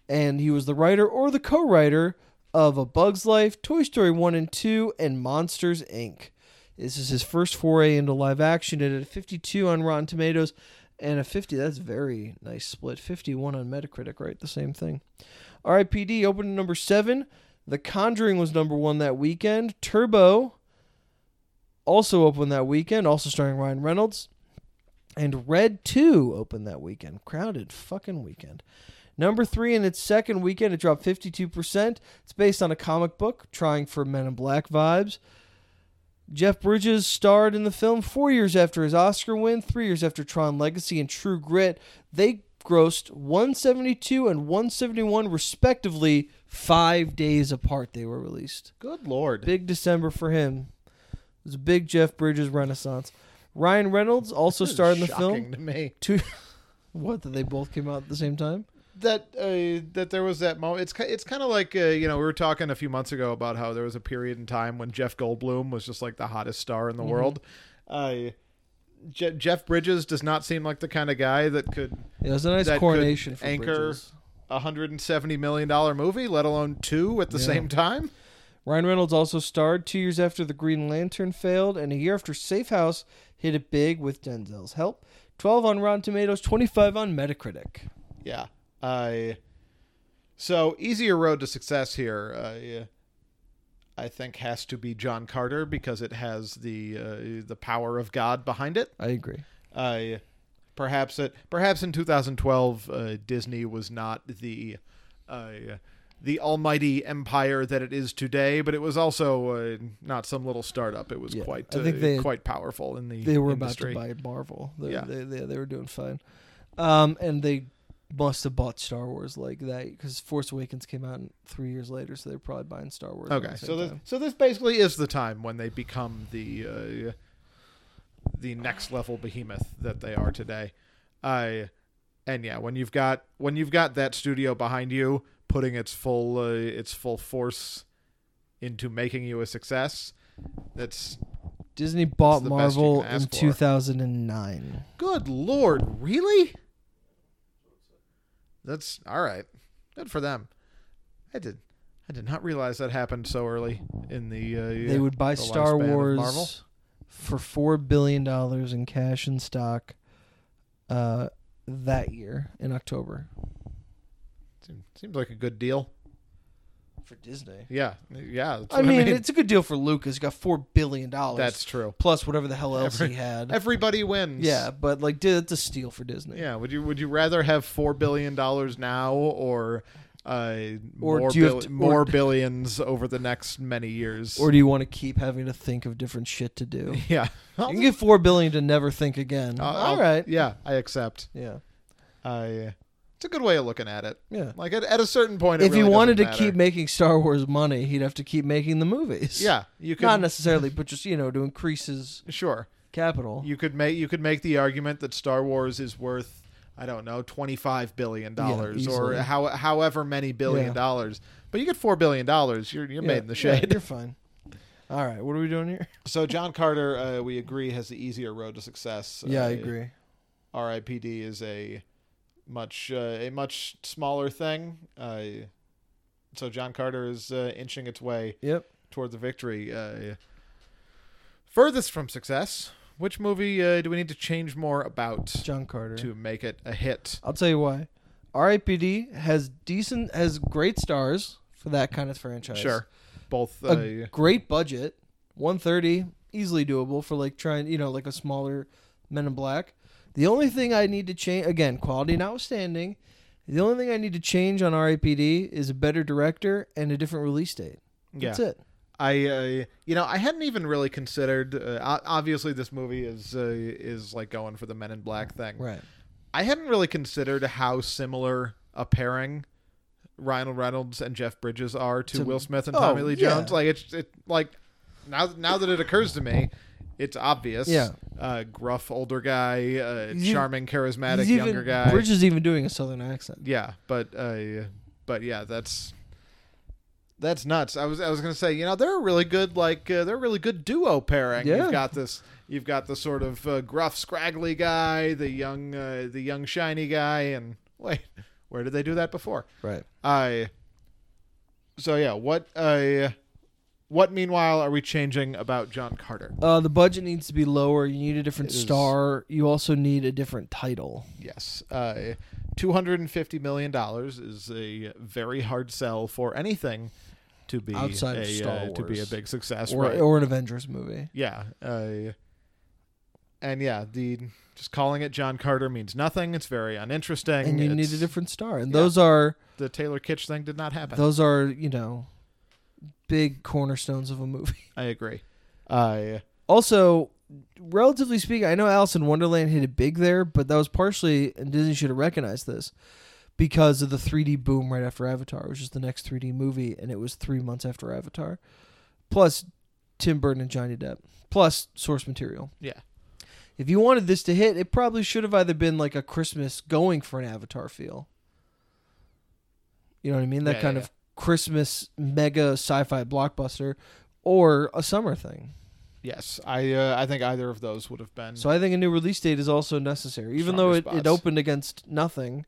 and he was the writer or the co-writer of A Bug's Life, Toy Story 1 and 2, and Monsters Inc. This is his first foray into live action. It had a 52 on Rotten Tomatoes and a 50. That's very nice split. 51 on Metacritic, right? The same thing. RIPD opened number 7. The Conjuring was number 1 that weekend. Turbo also opened that weekend, also starring Ryan Reynolds. And Red 2 opened that weekend. Crowded fucking weekend. Number three in its second weekend, it dropped 52%. It's based on a comic book, trying for Men in Black vibes. Jeff Bridges starred in the film four years after his Oscar win, three years after Tron Legacy and True Grit. They grossed 172 and 171 respectively, five days apart they were released. Good lord. Big December for him. It was a big Jeff Bridges renaissance. Ryan Reynolds also starred in the film. to me Two, what? That they both came out at the same time? That uh, that there was that moment. It's it's kind of like uh, you know we were talking a few months ago about how there was a period in time when Jeff Goldblum was just like the hottest star in the Mhm. world. Uh, Je- Jeff Bridges does not seem like the kind of guy that could Yeah, it was a nice coronation for anchor- Bridges. a hundred and seventy million dollar movie, let alone two at the Yeah. same time. Ryan Reynolds also starred two years after The Green Lantern failed, and a year after Safe House hit it big with Denzel's help. 12 on Rotten Tomatoes, 25 on Metacritic. Yeah. Uh, so easier road to success here. Uh, I think has to be John Carter because it has the uh, the power of God behind it. I agree. Uh, perhaps it perhaps in 2012 uh, Disney was not the uh, the almighty empire that it is today, but it was also uh, not some little startup. It was Yeah, quite I uh, think they- quite powerful in the They were industry. about to buy Marvel. They, Yeah. they, they, they were doing fine. Um, and they must have bought Star Wars like that because Force Awakens came out three years later, so they're probably buying Star Wars. Okay, so this time. so this basically is the time when they become the uh, the next level behemoth that they are today. I and yeah, when you've got when you've got that studio behind you, putting its full uh, its full force into making you a success, that's Disney bought the best you Marvel in for. 2009. good lord, really? That's all right. Good for them. I did I did not realize that happened so early in the uh, They would buy the Star Wars Marvel. for four billion dollars in cash and stock uh, that year in October Seems, seems like a good deal. For Disney. Yeah, yeah. I what mean, it's a good deal for Lucas. He got four billion dollars. that's true. plus whatever the hell else Every- he had. Everybody wins. yeah, but like, dude, it's a steal for Disney. yeah. Would you Would you rather have four billion dollars now or uh, Or more do you have bill- to- more or- billions over the next many years? Or do you want to keep having to think of different shit to do? yeah, you can get four billion to never think again. I'll- All I'll- right. Yeah, I accept. Yeah. I. it's a good way of looking at it. Yeah. Like at, at a certain point, if he wanted to doesn't keep making Star Wars money, he'd have to keep making the movies. yeah, you could Not necessarily, but just you know to increase his sure. capital. You could make you could make the argument that Star Wars is worth I don't know twenty five billion dollars Yeah, or how however many billion Yeah. dollars, but you get four billion dollars, you're you're Yeah, made in the shade. you're fine. All right, what are we doing here? so John Carter, uh, we agree, has the easier road to success. Yeah, I Uh, agree. R.I.P.D. is a much uh, a much smaller thing. Uh, so John Carter is uh, inching its way Yep. toward the victory. Uh, furthest from success. Which movie uh, do we need to change more about John Carter. to make it a hit? I'll tell you why. R.I.P.D. has decent, has great stars for that kind of franchise. Sure, both. Uh, A great budget, one thirty, easily doable for like trying, you know, like a smaller Men in Black. The only thing I need to change, again, quality notwithstanding, the only thing I need to change on R.I.P.D. is a better director and a different release date. yeah, That's it. I uh, you know I hadn't even really considered. Uh, obviously, this movie is uh, is like going for the Men in Black thing. Right. I hadn't really considered how similar a pairing Ryan Reynolds and Jeff Bridges are to, To- Will Smith and Oh, Tommy Lee yeah. Jones. Like it's it like now now that it occurs to me, it's obvious. Yeah. Uh, gruff older guy, uh, even- charming, charismatic He's younger even, guy. Bridges is even doing a southern accent. Yeah, but uh, but yeah, that's that's nuts. I was I was gonna say, you know, they're a really good like uh, they're a really good duo pairing. Yeah. You've got this. You've got the sort of uh, gruff, scraggly guy, the young, uh, the young, shiny guy, and wait, where did they do that before? Right. I. so yeah, what uh, what meanwhile are we changing about John Carter? Uh, the budget needs to be lower. You need a different It is- star. You also need a different title. Yes, uh, two hundred and fifty million dollars is a very hard sell for anything to be Outside a, of Star uh, to be a Wars. big success, Or, right? or an Avengers movie. yeah, uh, and yeah, the just calling it John Carter means nothing. It's very uninteresting. And you need It's- a different star. And yeah. those are The Taylor Kitsch thing did not happen. those are, you know, big cornerstones of a movie. I agree. Uh, Also, relatively speaking, I know Alice in Wonderland hit it big there, but that was partially, and Disney should have recognized this, because of the 3D boom right after Avatar. which is the next 3D movie, and it was three months after Avatar. Plus, Tim Burton and Johnny Depp. plus source material. Yeah. If you wanted this to hit, it probably should have either been like a Christmas going for an Avatar feel. You know what I mean? That Yeah, kind yeah, of Christmas mega sci-fi blockbuster, or a summer thing. Yes, I uh, I think either of those would have been. So I think a new release date is also necessary. Even though it, spots. it opened against nothing,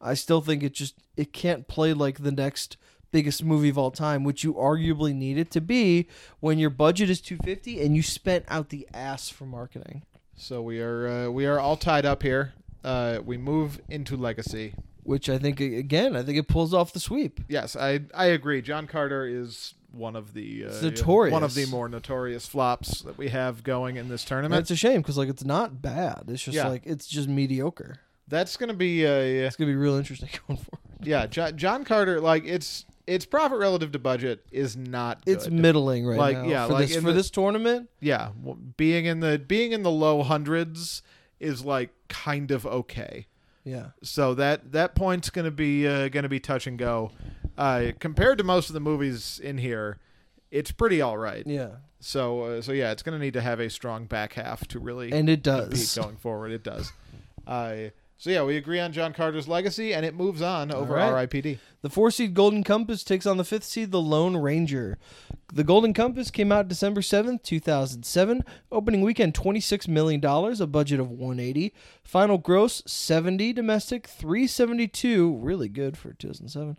I still think it just it can't play like the next biggest movie of all time, which you arguably need it to be when your budget is 250 and you spent out the ass for marketing. so we are uh, we are all tied up here. Uh, we move into legacy. Which I think again, I think it pulls off the sweep. Yes, I I agree. John Carter is one of the uh, notorious. one of the more notorious flops that we have going in this tournament. it's a shame because like it's not bad. It's just Yeah. like it's just mediocre. That's going to be a It's gonna be real interesting going forward. yeah. John, John Carter like it's its profit relative to budget is not. It's middling right Like, now. yeah, for like this for the- this tournament. yeah. Being in the being in the low hundreds is like kind of okay. Yeah. So that that point's going to be uh, going to be touch and go. Uh, compared to most of the movies in here, it's pretty all right. Yeah. So uh, so yeah, it's going to need to have a strong back half to really And it does. going forward. It does. Uh, so yeah, we agree on John Carter's legacy, and it moves on over right. RIPD. The four seed Golden Compass takes on the fifth seed, the Lone Ranger. The Golden Compass came out December 7th, 2007. Opening weekend, $26 million, a budget of 180 Final gross, 70 domestic, 372 really good for 2007,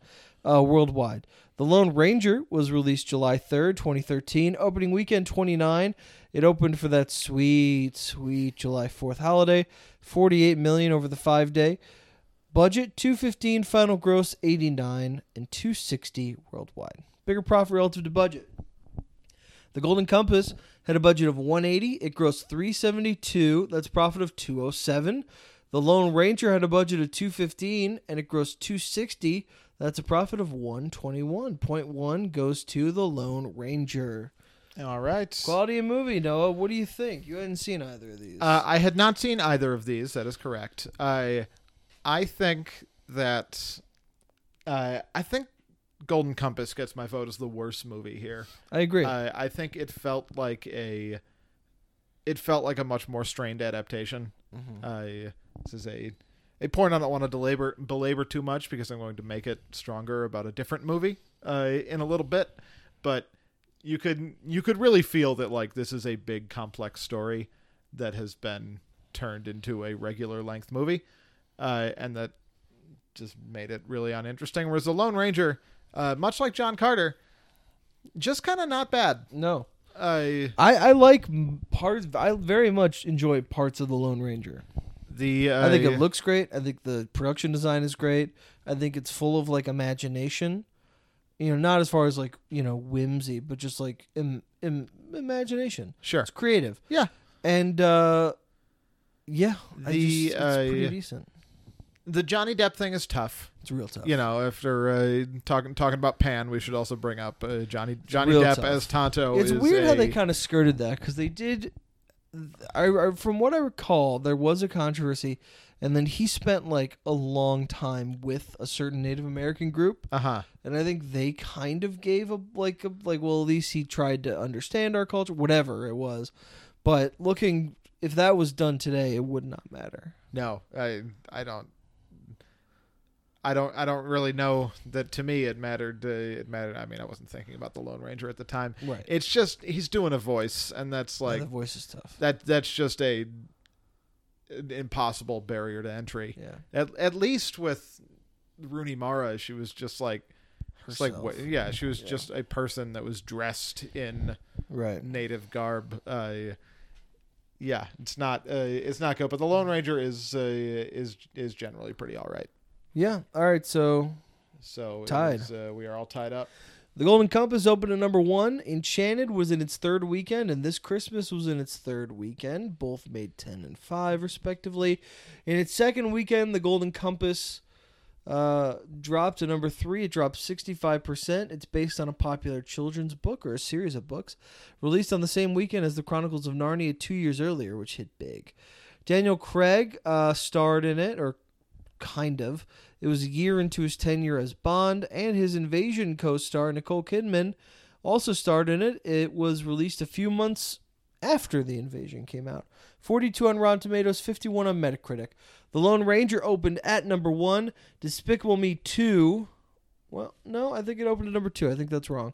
uh, worldwide. The Lone Ranger was released July 3rd, 2013. Opening weekend, 29 It opened for that sweet, sweet July 4th holiday. 48 million over the five day. Budget 215, final gross 89 and 260 worldwide. Bigger profit relative to budget. The Golden Compass had a budget of 180, it grossed 372, that's profit of 207. The Lone Ranger had a budget of 215 and it grossed 260, that's a profit of 121.1 goes to the Lone Ranger. All right. Quality of movie, Noah. What do you think? You hadn't seen either of these. Uh, I had not seen either of these. That is correct. I I think that uh, I think Golden Compass gets my vote as the worst movie here. I agree. Uh, I think it felt like a it felt like a much more strained adaptation. Mhm. Uh, this is a a point I don't want to belabor belabor too much because I'm going to make it stronger about a different movie uh, in a little bit. But you could you could really feel that like this is a big complex story that has been turned into a regular length movie, uh, and that just made it really uninteresting. Whereas the Lone Ranger, uh, much like John Carter, just kind of not bad. no. Uh, I, I like parts. I very much enjoy parts of the Lone Ranger. The uh, I think it looks great. I think the production design is great. I think it's full of like imagination. You know, not as far as like you know whimsy, but just like Im- Im- imagination. sure. It's creative. Yeah. and uh, yeah, I The, just, it's uh, pretty decent. The Johnny Depp thing is tough. It's real tough. You know, after uh, talking talking about Pan, we should also bring up uh, Johnny Johnny real Depp tough. as Tonto. it's weird how they kind of skirted that because they did. I, I from what I recall, there was a controversy, and then he spent like a long time with a certain Native American group, Uh-huh. and I think they kind of gave a like a like well at least he tried to understand our culture, whatever it was. But looking, if that was done today, it would not matter. No, I I don't. I don't. I don't really know that. To me, it mattered. Uh, it mattered. I mean, I wasn't thinking about the Lone Ranger at the time. Right. It's just he's doing a voice, and that's like the voice is tough. that. That's just a an impossible barrier to entry. Yeah. At at least with Rooney Mara, she was just like. It's like Herself. wh- yeah, she was Yeah. just a person that was dressed in Right. native garb. Uh, yeah, it's not uh, it's not good, but the Lone Ranger is uh, is is generally pretty all right. Yeah. All right. So So Tied. is, uh, we are all tied up. The Golden Compass opened at number one. Enchanted was in its third weekend, and This Christmas was in its third weekend. Both made 10 and 5, respectively. In its second weekend, The Golden Compass uh, dropped to number three. It dropped 65%. It's based on a popular children's book or a series of books released on the same weekend as The Chronicles of Narnia two years earlier, which hit big. Daniel Craig uh, starred in it, or kind of. It was a year into his tenure as Bond, and his Invasion co star, Nicole Kidman, also starred in it. It was released a few months after the invasion came out. 42 on Rotten Tomatoes, 51 on Metacritic. The Lone Ranger opened at number one. Despicable Me 2. Well, no, I think it opened at number two. I think that's wrong.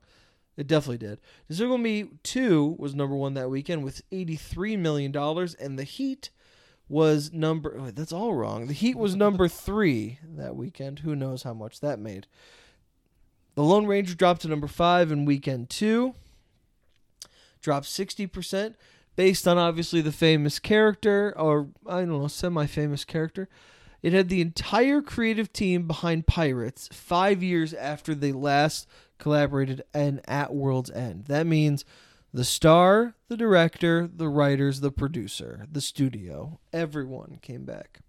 It definitely did. Despicable Me 2 was number one that weekend with $83 million, and The Heat was number. That's all wrong. The Heat was number three that weekend. Who knows how much that made? The Lone Ranger dropped to number five in weekend two. Dropped 60%, based on obviously the famous character, or I don't know, semi famous character. It had the entire creative team behind Pirates five years after they last collaborated and at World's End. That means the star, the director, the writers, the producer, the studio, everyone came back.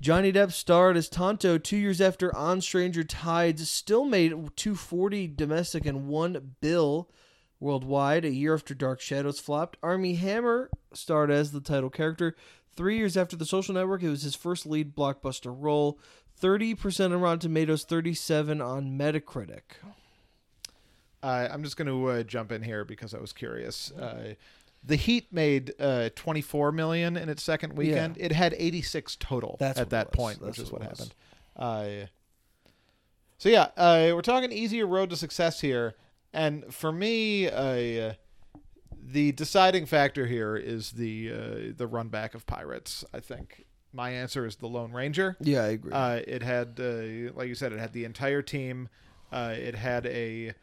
Johnny Depp starred as Tonto two years after On Stranger Tides still made 240 domestic and one bill worldwide a year after Dark Shadows flopped. Armie Hammer starred as the title character three years after The Social Network. It was his first lead blockbuster role. 30% on Rotten Tomatoes, 37 on Metacritic. Uh, I'm just going to uh, jump in here because I was curious. Uh, the Heat made uh, 24 million in its second weekend. It had 86 total That's at that point, That's which is what what happened. Uh, so yeah, uh, we're talking easier road to success here, and for me, uh, the deciding factor here is the uh, the run back of Pirates. I think my answer is the Lone Ranger. Yeah, I agree. Uh, it had, uh, like you said, it had the entire team. Uh, it had a,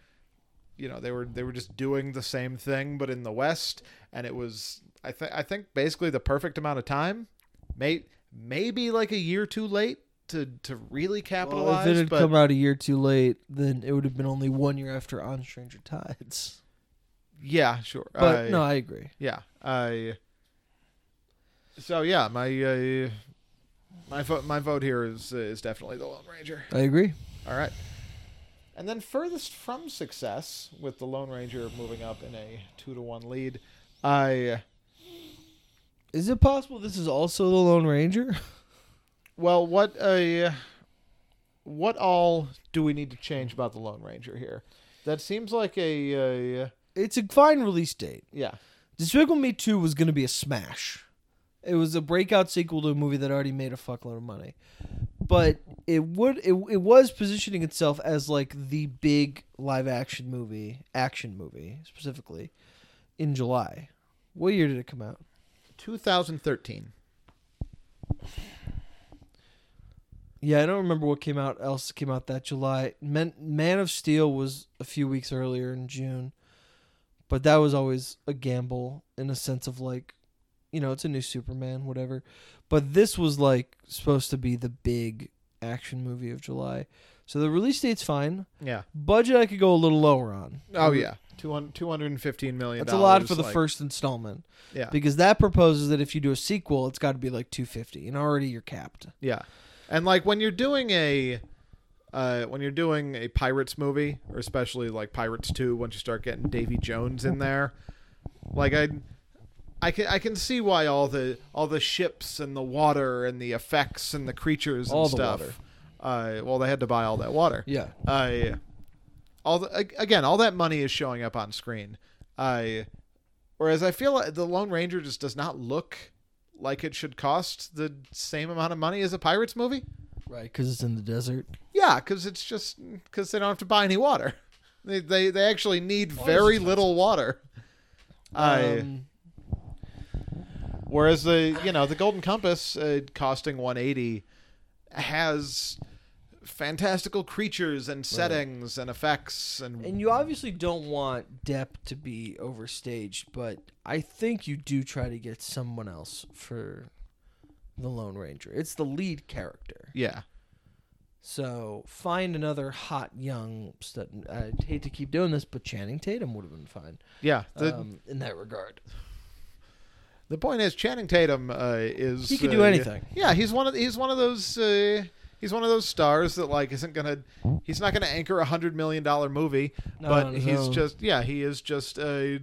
you know, they were they were just doing the same thing, but in the West, and it was, I think, I think basically the perfect amount of time. May maybe like a year too late to to really Well, capitalize. if it had but come out a year too late, then it would have been only one year after On Stranger Tides. yeah, sure. But Uh, no, I agree. Yeah. I. so yeah, my uh, my vote my vote here is is definitely the Lone Ranger. I agree. All right. And then furthest from success, with the Lone Ranger moving up in a two to one lead, I Is it possible this is also the Lone Ranger? well, what a what all do we need to change about the Lone Ranger here? That seems like a uh, It's a fine release date. yeah, Despicable Me 2 was going to be a smash. It was a breakout sequel to a movie that already made a fuckload of money. But it would it, it was positioning itself as like the big live action movie, action movie specifically in July. What year did it come out? 2013. Yeah, I don't remember what came out else came out that July. Man, Man of Steel was a few weeks earlier in June. But that was always a gamble in a sense of like, you know, it's a new Superman, whatever. But this was like supposed to be the big action movie of July. So the release date's fine. Yeah. Budget I could go a little lower on. Oh yeah. 200, 215 million. That's a lot for the like- first installment Yeah. because that proposes that if you do a sequel, it's got to be like 250 and already you're capped. Yeah, and like when you're doing a, uh, when you're doing a pirates movie, or especially like Pirates Two, once you start getting Davy Jones in there, like I, I can I can see why all the all the ships and the water and the effects and the creatures and All the stuff. water. Uh, well, they had to buy all that water. Yeah. Uh, all the, again, all that money is showing up on screen. Uh, whereas I feel like the Lone Ranger just does not look like it should cost the same amount of money as a Pirates movie. Right, because it's in the desert. Yeah, because it's just because they don't have to buy any water. They they, they actually need very little water. Um, whereas the you know the Golden Compass uh, costing 180 has fantastical creatures and settings and effects and, And you obviously don't want Depp to be overstaged, but I think you do try to get someone else for the Lone Ranger. It's the lead character. yeah So find another hot young stud. I hate to keep doing this, but Channing Tatum would have been fine yeah. The um, in that regard. The point is Channing Tatum uh, is He can do uh, anything. Yeah, he's one of he's one of those uh, he's one of those stars that like isn't gonna he's not gonna anchor a hundred million dollar movie, Not but his he's own. just yeah he is just a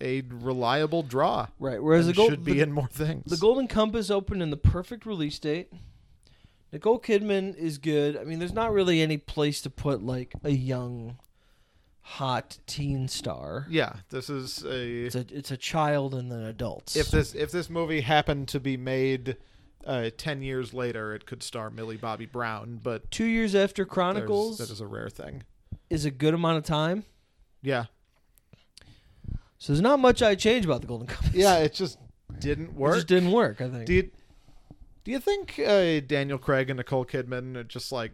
a reliable draw. Right. Whereas the, gold, should be the, in more things. the Golden Compass opened in the perfect release date. Nicole Kidman is good. I mean, there's not really any place to put like a young, hot teen star. Yeah, this is a It's a it's a child and then adults. if this if this movie happened to be made uh, ten years later, it could star Millie Bobby Brown, but two years after there's- Chronicles that is a rare thing. is a good amount of time, Yeah, so there's not much I change about the Golden Compass. yeah, it just didn't it work. just didn't work. I think. Do you do you think uh, Daniel Craig and Nicole Kidman are just like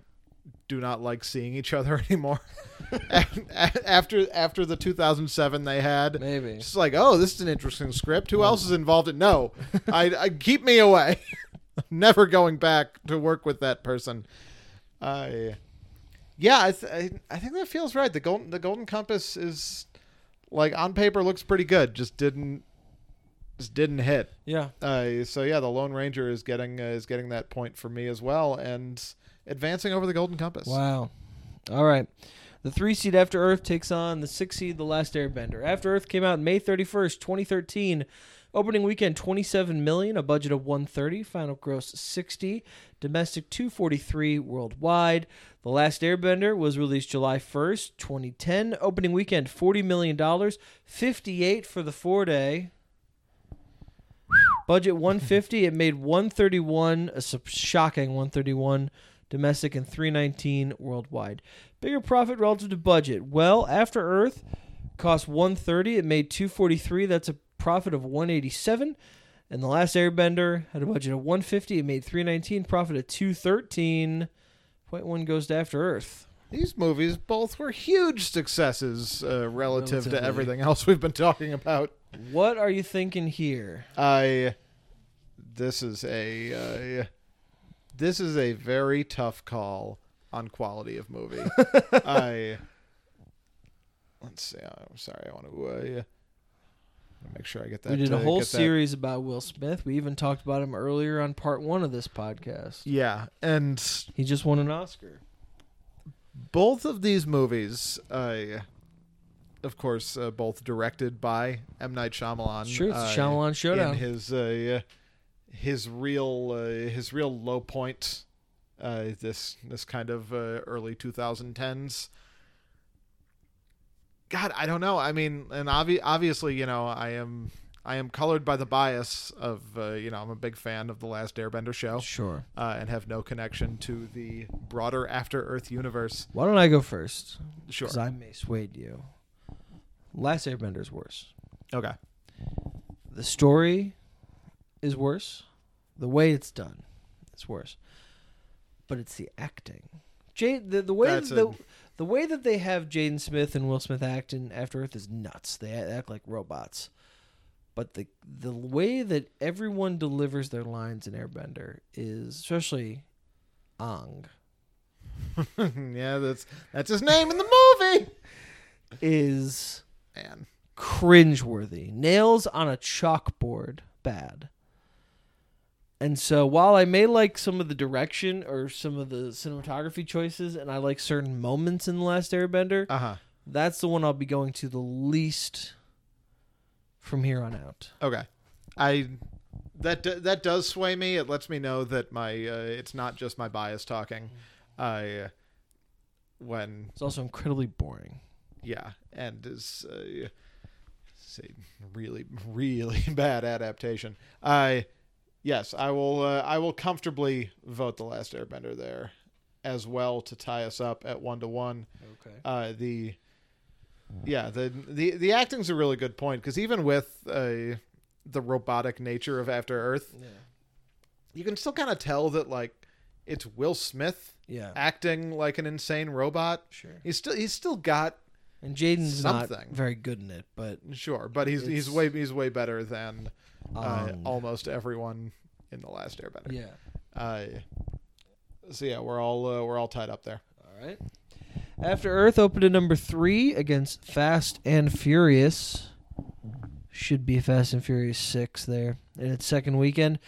do not like seeing each other anymore? After after the 2007 they had, Maybe. It's like, oh, this is an interesting script. Who else is involved in? No, I, I keep me away. Never going back to work with that person. I, yeah, I, th- I I think that feels right. The golden the Golden Compass is like on paper looks pretty good. Just didn't just didn't hit. Yeah. Uh, so yeah, the Lone Ranger is getting uh, is getting that point for me as well, and advancing over the Golden Compass. Wow. All right. The three seed After Earth takes on the six seed The Last Airbender. After Earth came out May 31st, 2013. Opening weekend 27 million, a budget of 130, final gross 60, domestic 243 worldwide. The Last Airbender was released July 1st, 2010. Opening weekend 40 million dollars, 58 for the 4-day. Budget 150, it made 131, a shocking 131 domestic and 319 worldwide. Bigger profit relative to budget. Well, After Earth cost 130, it made 243, that's a profit of 187. And The Last Airbender had a budget of 150, it made 319, profit of 213. Point one goes to After Earth. These movies both were huge successes uh, relative to everything else we've been talking about. What are you thinking here? I this is a uh, this is a very tough call on quality of movie. I let's see. I'm sorry. I want to uh, make sure I get that. we did a whole series about Will Smith. We even talked about him earlier on part one of this podcast. Yeah, and He just won an Oscar. both of these movies, uh, of course, uh, both directed by M Night Shyamalan. Sure, it's a uh, Shyamalan showdown. in his uh, his real uh, his real low point. Uh, this this kind of uh, early 2010s. God, I don't know. I mean, and obvi- obviously, you know, I am I am colored by the bias of uh, you know I'm a big fan of the Last Airbender show Sure. uh, and have no connection to the broader After Earth universe. Why don't I go first? Sure. Because I may swayed you. Last Airbender's worse. Okay. The story is worse. The way it's done is worse. But it's the acting. Jade, the, the way That's the, a- the way that they have Jaden Smith and Will Smith act in After Earth is nuts. They act like robots. But the the way that everyone delivers their lines in Airbender is, especially Aang, yeah, that's that's his name in the movie. is Man. cringeworthy. Nails on a chalkboard, bad. And so while I may like some of the direction or some of the cinematography choices, and I like certain moments in The Last Airbender, Uh huh. that's the one I'll be going to the least from here on out. Okay. I that d- that does sway me. It lets me know that my uh, it's not just my bias talking. I when It's also incredibly boring. yeah, and is uh, say really really bad adaptation. I yes, I will uh, I will comfortably vote the last Airbender there as well to tie us up at one to one. Okay. uh, the yeah the the the acting's a really good point because even with uh, the robotic nature of After Earth, Yeah. you can still kind of tell that like it's Will Smith Yeah. acting like an insane robot. Sure. He's still he's still got And Jaden's not Something. very good in it, but sure, but he's he's way he's way better than uh, um, almost everyone in the last Airbender. yeah. Uh, so yeah, we're all uh, we're all tied up there. All right. After Earth opened at number three against Fast and Furious. Should be Fast and Furious 6 there in its second weekend.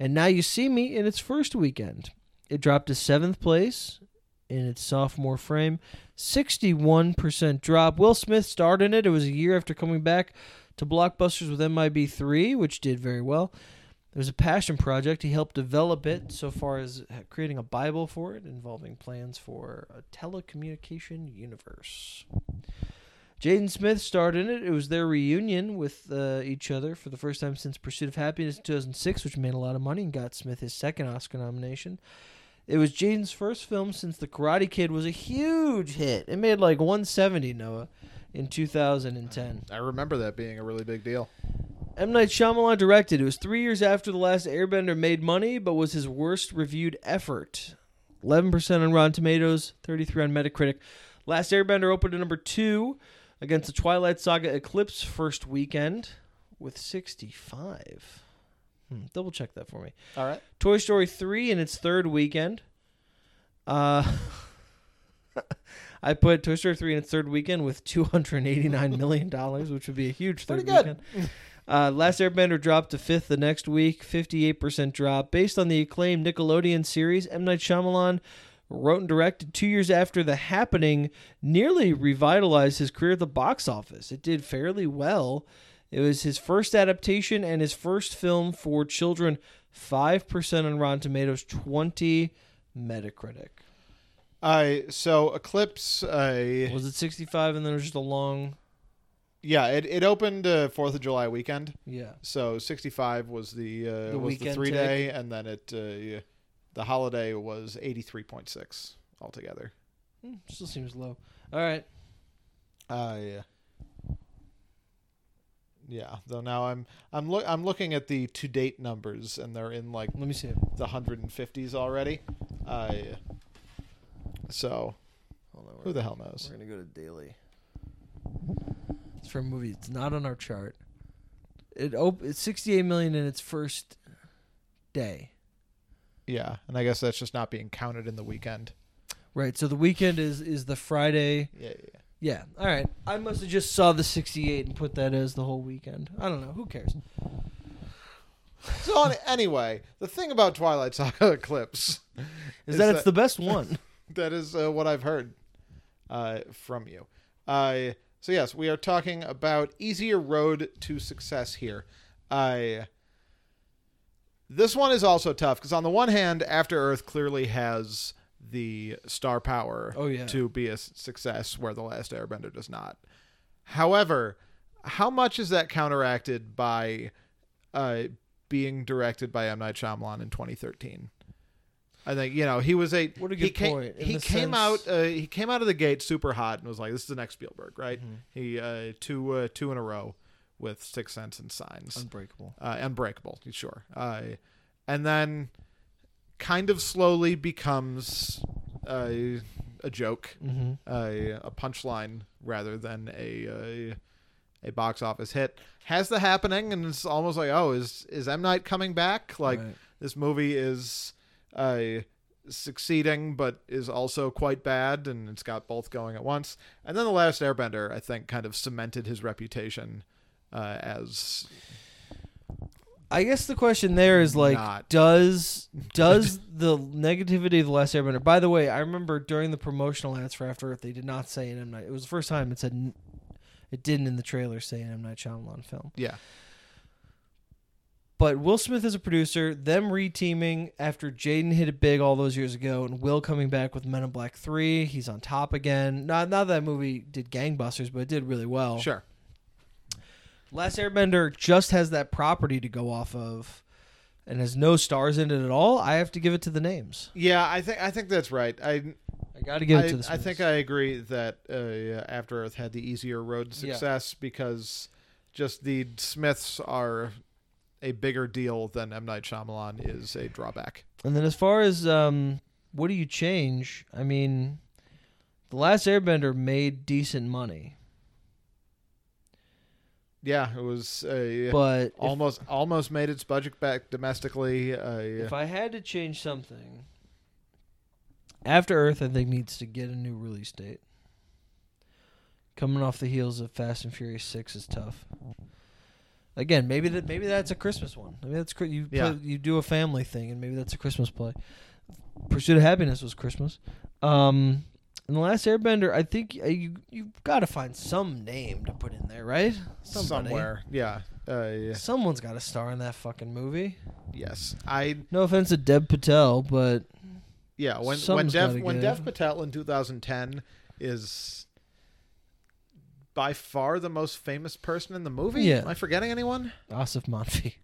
And Now You See Me in its first weekend. It dropped to seventh place in its sophomore frame. 61% drop. Will Smith starred in it. It was a year after coming back to blockbusters with MIB3, which did very well. It was a passion project. He helped develop it so far as creating a Bible for it involving plans for a telecommunication universe. Jaden Smith starred in it. It was their reunion with uh, each other for the first time since Pursuit of Happiness in 2006, which made a lot of money and got Smith his second Oscar nomination. It was Jaden's first film since The Karate Kid was a huge hit. It made like 170 Noah in 2010. I remember that being a really big deal. M Night Shyamalan directed. It was three years after The Last Airbender made money, but was his worst reviewed effort. 11% on Rotten Tomatoes, 33 on Metacritic. Last Airbender opened at number two against the Twilight Saga Eclipse first weekend with 65. Hmm, double check that for me. All right. Toy Story 3 in its third weekend. Uh, I put Toy Story 3 in its third weekend with $289 million, which would be a huge third Pretty good. weekend. Uh, Last Airbender dropped to fifth the next week, 58% drop. Based on the acclaimed Nickelodeon series, M. Night Shyamalan wrote and directed two years after The Happening, nearly revitalized his career at the box office. It did fairly well. It was his first adaptation and his first film for children. 5% on Rotten Tomatoes, 20 Metacritic. I so Eclipse. Uh, Was it 65 and then it was just a long. yeah, it, it opened uh, Fourth of July weekend. Yeah. So 65 was the uh, The was the three day, and then it uh, the holiday was 83.6 altogether. Hmm, Still seems low. All right. Uh, yeah. Yeah. Though now I'm I'm look I'm looking at the to date numbers, and they're in like Let me see it. the 150s already. Uh, so Hold on. who the hell knows? We're gonna go to daily. It's for a movie. It's not on our chart. It op- It's 68 million in its first day. Yeah, and I guess that's just not being counted in the weekend. Right. So the weekend is is the Friday. Yeah, yeah. yeah. Yeah. All right. I must have just saw the 68 and put that as the whole weekend. I don't know. Who cares? So on, anyway, the thing about Twilight Saga Eclipse Is, that, it's the best one? that is uh, what I've heard uh, from you. Uh, so yes, we are talking about easier road to success here. Uh, this one is also tough because on the one hand, After Earth clearly has the star power Oh, yeah. to be a success where The Last Airbender does not. However, how much is that counteracted by uh, being directed by M Night Shyamalan in 2013? I think you know he was a What a he good came, point, in He came sense- out uh, he came out of the gate super hot and was like, "This is the next Spielberg, right?" Mhm. He uh, two uh, two in a row with Six Sense and Signs, Unbreakable. uh, Unbreakable, sure, uh, and then kind of slowly becomes a joke Mm-hmm. a, a punchline rather than a, a a box office hit. Has the happening, and it's almost like, oh, is is M Night coming back? Like Right. this movie is uh, succeeding, but is also quite bad, and it's got both going at once. And then the Last Airbender, I think, kind of cemented his reputation uh, as I guess the question there is like, Not. does does the negativity of the Last Airbender? By the way, I remember during the promotional ads for After Earth, they did not say an M Night. It was the first time it said it didn't in the trailer say an M Night Shyamalan film. yeah, But Will Smith is a producer. Them reteaming after Jaden hit it big all those years ago, and Will coming back with Men in Black Three. He's on top again. Not not that movie did gangbusters, but it did really well. sure. Last Airbender just has that property to go off of, and has no stars in it at all. I have to give it to the names. Yeah, I think I think that's right. I I got to give it I, to the. I think I agree that uh, yeah, After Earth had the easier road to Yeah. success because just the Smiths are a bigger deal than M Night Shyamalan is a drawback. And then as far as um, what do you change? I mean, the Last Airbender made decent money, Yeah, it was uh, but if- almost almost made its budget back domestically. Uh, If I had to change something, After Earth, I think needs to get a new release date. Coming off the heels of Fast and Furious Six is tough. Again, maybe that maybe that's a Christmas one. Maybe that's you Yeah. play, you do a family thing, and maybe that's a Christmas play. Pursuit of Happiness was Christmas. Um, and the Last Airbender, I think uh, you you've got to find some name to put in there, right? Somebody. somewhere, yeah, uh, yeah. Someone's got a star in that fucking movie. yes, I No offense to Dev Patel, but yeah. When when Dev when. Dev Patel in 2010 is by far the most famous person in the movie. Yeah. Am I forgetting anyone? Aasif Mandvi.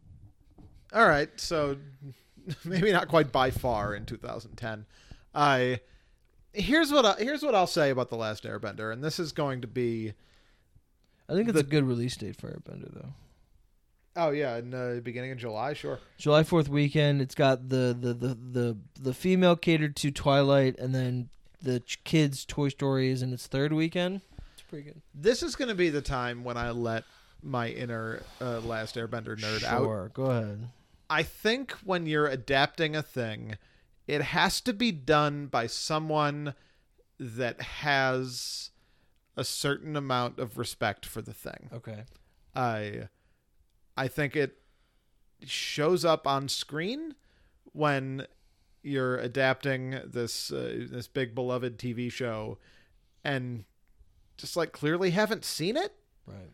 All right, so maybe not quite by far in 2010. I here's what I, here's what I'll say about the Last Airbender, and this is going to be I think it's The- a good release date for Airbender though. oh yeah, in the beginning of July, sure. July Fourth weekend. It's got the the the the, the female catered to Twilight, and then the kids Toy Story is in its third weekend. It's pretty good. This is going to be the time when I let my inner uh, Last Airbender nerd out. Sure, go ahead. I think when you're adapting a thing, it has to be done by someone that has a certain amount of respect for the thing. Okay. I I think it shows up on screen when you're adapting this uh, this big beloved TV show and just like clearly haven't seen it Right.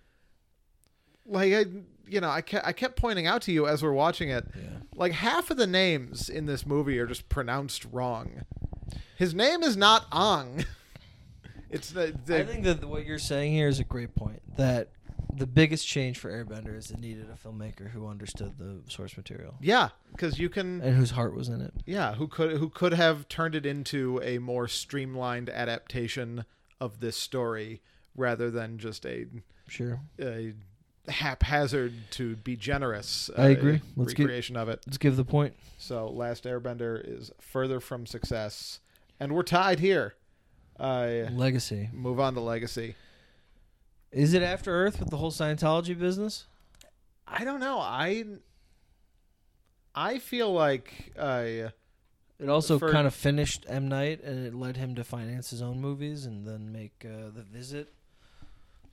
like I, you know I kept, I kept pointing out to you as we're watching it Yeah. like half of the names in this movie are just pronounced wrong his name is not Ong it's the, the I think that what you're saying here is a great point. That the biggest change for Airbender is it needed a filmmaker who understood the source material yeah because you can and whose heart was in it. Yeah, who could who could have turned it into a more streamlined adaptation of this story rather than just a, Sure. a haphazard to be generous. I uh, agree. Let's recreation of it. Let's give the point. So, Last Airbender is further from success, and we're tied here. Uh, Legacy. move on to Legacy. Is it After Earth with the whole Scientology business? I don't know. I I feel like uh, It also For- kind of finished M Night, and it led him to finance his own movies and then make uh, The Visit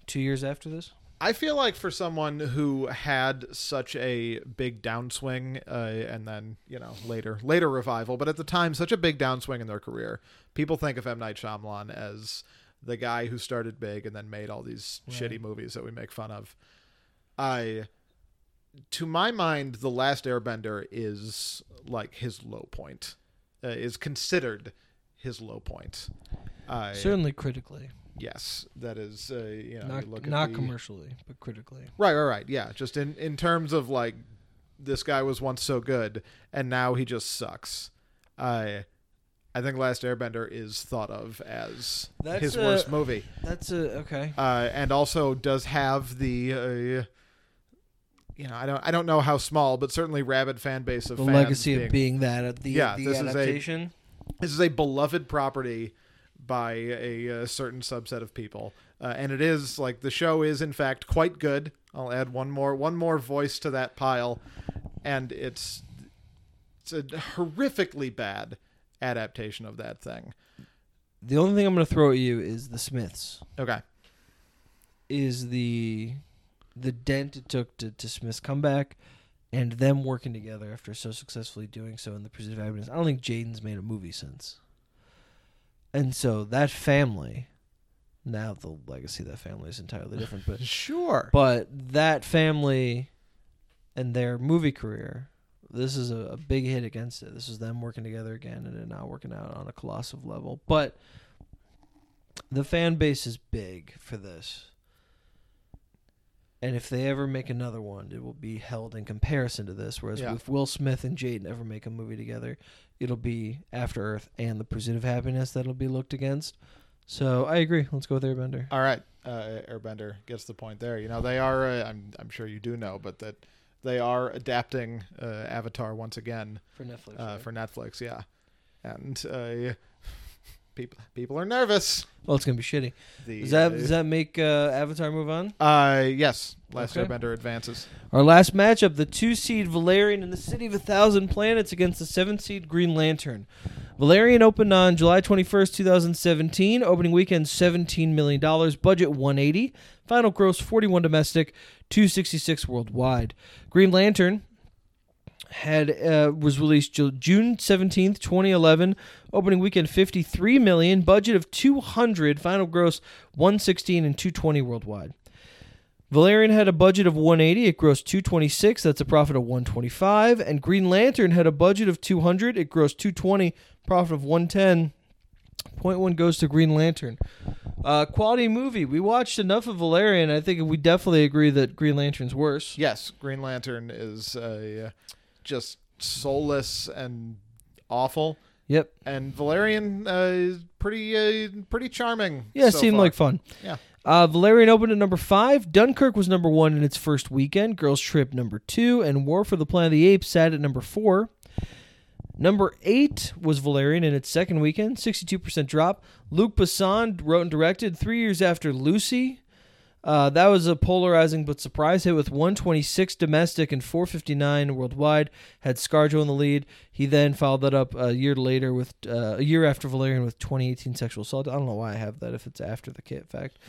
two years after this. I feel like for someone who had such a big downswing, uh, and then you know later later revival, but at the time such a big downswing in their career, people think of M Night Shyamalan as the guy who started big and then made all these Right. shitty movies that we make fun of. I, to my mind, the Last Airbender is like his low point, uh, is considered his low point. Certainly critically, yes, that is uh, you know not you look at not the- commercially, but critically. Right, right, right. Yeah, just in in terms of like this guy was once so good and now he just sucks. I I think Last Airbender is thought of as That's his a- worst movie, That's a okay. uh, and also does have the. You know, I don't, I don't know how small, but certainly rabid fan base of The legacy being, of being that at the Yeah, the this is a- this is a beloved property by a, uh certain subset of people. Uh, and it is like the show is in fact quite good. I'll add one more one more voice to that pile. And it's it's a horrifically bad adaptation of that thing. The only thing I'm going to throw at you is the Smiths. okay. Is the the dent it took to, to Smith's comeback and them working together after so successfully doing so in the Pursuit of Happiness. I don't think Jaden's made a movie since. And so that family, now the legacy of that family is entirely different, but sure but that family and their movie career, this is a, a big hit against it. This is them working together again and it now working out on a colossal level. But the fan base is big for this. And if they ever make another one, it will be held in comparison to this. Whereas Yeah. if Will Smith and Jaden ever make a movie together, it'll be After Earth and The Pursuit of Happiness that'll be looked against. So I agree. Let's go with Airbender. all right uh, airbender gets the point there you know they are uh, I'm, I'm sure you do know but that they are adapting uh, avatar once again For Netflix. uh, right? for netflix yeah and uh, people people are nervous well, it's going to be shitty. the Does that uh, does that make uh, Avatar move on? Uh, yes. Last Okay. Airbender advances. Our last matchup: the two seed Valerian in the City of a Thousand Planets against the seven seed Green Lantern. Valerian opened on July twenty first, two thousand seventeen. Opening weekend seventeen million dollars. Budget one eighty. Final gross forty one domestic, two sixty six worldwide. Green Lantern had uh, was released June seventeenth, twenty eleven. Opening weekend fifty three million. Budget of two hundred. Final gross one sixteen and two twenty worldwide. Valerian had a budget of 180. It grossed 226. That's a profit of 125. And Green Lantern had a budget of 200. It grossed 220. Profit of 110. Point one goes to Green Lantern. Uh, quality movie. We watched enough of Valerian. I think we definitely agree that Green Lantern's worse. Yes, Green Lantern is uh, just soulless and awful, Yep. and Valerian uh, is pretty uh, pretty charming. Yeah, it so seemed far. like fun. Yeah. Uh, Valerian opened at number five. Dunkirk was number one in its first weekend. Girls Trip number two, and War for the Planet of the Apes sat at number four. Number eight was Valerian in its second weekend, 62% drop. Luc Besson wrote and directed three years after Lucy. Uh, that was a polarizing but surprise hit with 126 domestic and 459 worldwide. Had ScarJo in the lead. He then followed that up a year later with uh, a year after Valerian with 2018 sexual assault. I don't know why I have that if it's after the kit fact.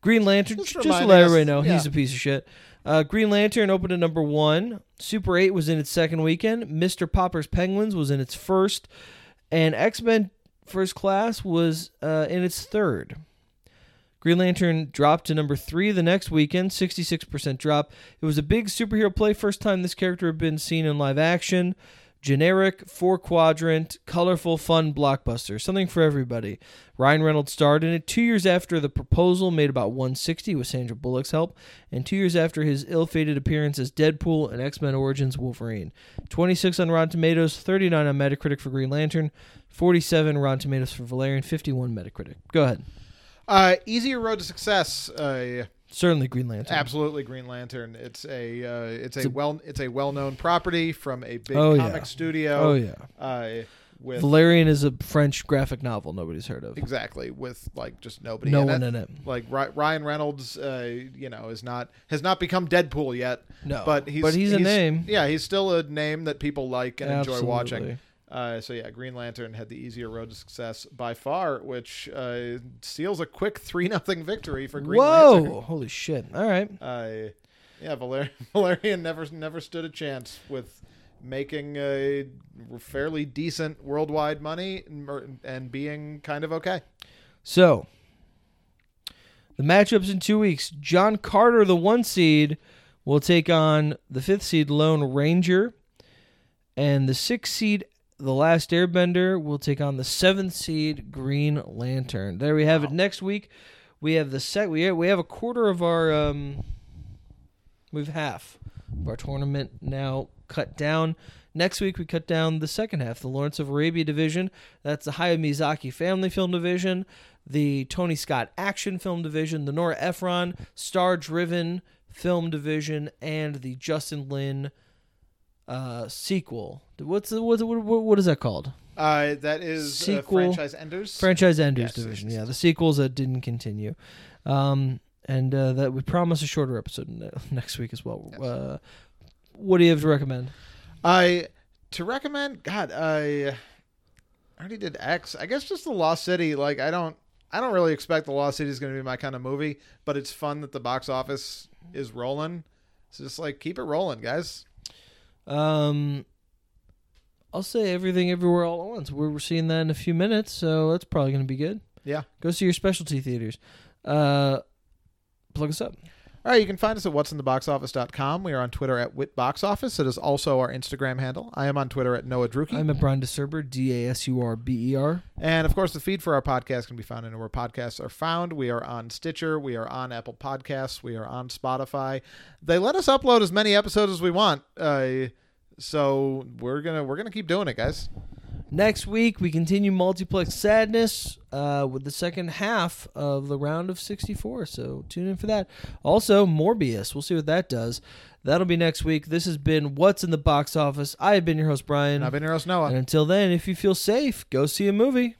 Green Lantern, Just just, to let everybody know, yeah. he's a piece of shit. Uh, Green Lantern opened at number one. Super 8 was in its second weekend. Mr. Popper's Penguins was in its first. And X Men First Class was uh, in its third. Green Lantern dropped to number three the next weekend, 66% drop. It was a big superhero play, first time this character had been seen in live action. Generic, four quadrant, colorful, fun blockbuster. Something for everybody. Ryan Reynolds starred in it two years after the proposal made about 160 with Sandra Bullock's help, and two years after his ill fated appearance as Deadpool and X Men Origins Wolverine. 26 on Rotten Tomatoes, 39 on Metacritic for Green Lantern, 47 Rotten Tomatoes for Valerian, 51 Metacritic. Go ahead. Uh, easier road to success. Uh, Certainly Green Lantern. absolutely, Green Lantern. It's a uh, it's a It's a- well it's a well known property from a big Oh, comic yeah. studio. Oh yeah. Uh, with Valerian is a French graphic novel nobody's heard of. exactly with like just nobody. No in one it. in it. Like Ryan Reynolds, uh, you know, is not has not become Deadpool yet, No. but he's but he's, a name. Yeah, he's still a name that people like and enjoy watching. Uh, so yeah, Green Lantern had the easier road to success by far, which uh, seals a quick three nothing victory for Green Whoa! Lantern. Holy shit! All right. Uh, yeah, Valer- Valerian never never stood a chance with making a fairly decent worldwide money and, and being kind of okay. So the matchups in two weeks. John Carter, the one seed, will take on the fifth seed Lone Ranger, and the sixth seed, the Last Airbender, will take on the seventh seed Green Lantern. There we have it. Next week, we have the set. We have, we have a quarter of our um. We've half of our tournament now cut down. Next week we cut down the second half, the Lawrence of Arabia division. That's the Hayao Miyazaki family film division, the Tony Scott action film division, the Nora Ephron star driven film division, and the Justin Lin uh, sequel. What's the, what's what, what, what is that called? Uh, that is uh, Sequel- franchise enders. Franchise Enders Yes, division. yes, Yeah, the sequels that didn't continue. Um, and uh, that we promise a shorter episode next week as well. Yes. Uh, what do you have to recommend? I to recommend. God, I I already did X. I guess just the Lost City. Like I don't. I don't really expect the Lost City is going to be my kind of movie, but it's fun that the box office is rolling. So just like keep it rolling, guys. Um, I'll say everything everywhere all at once. We're, we're seeing that in a few minutes, so that's probably going to be good. Yeah. Go see your specialty theaters. Uh, plug us up. All right, you can find us at what'sintheboxoffice.com. We are on Twitter at WitBoxOffice. It is also our Instagram handle. I am on Twitter at Noah Druki. I'm at Brian Dasurber, D A S U R B E R. And of course, the feed for our podcast can be found anywhere podcasts are found. We are on Stitcher. We are on Apple Podcasts. We are on Spotify. They let us upload as many episodes as we want. Uh, so we're gonna we're gonna keep doing it, guys. Next week, we continue Multiplex Sadness uh, with the second half of the round of 64. So tune in for that. Also, Morbius. We'll see what that does. That'll be next week. This has been What's in the Box Office. I have been your host, Brian. And I've been your host Noah. And until then, if you feel safe, go see a movie.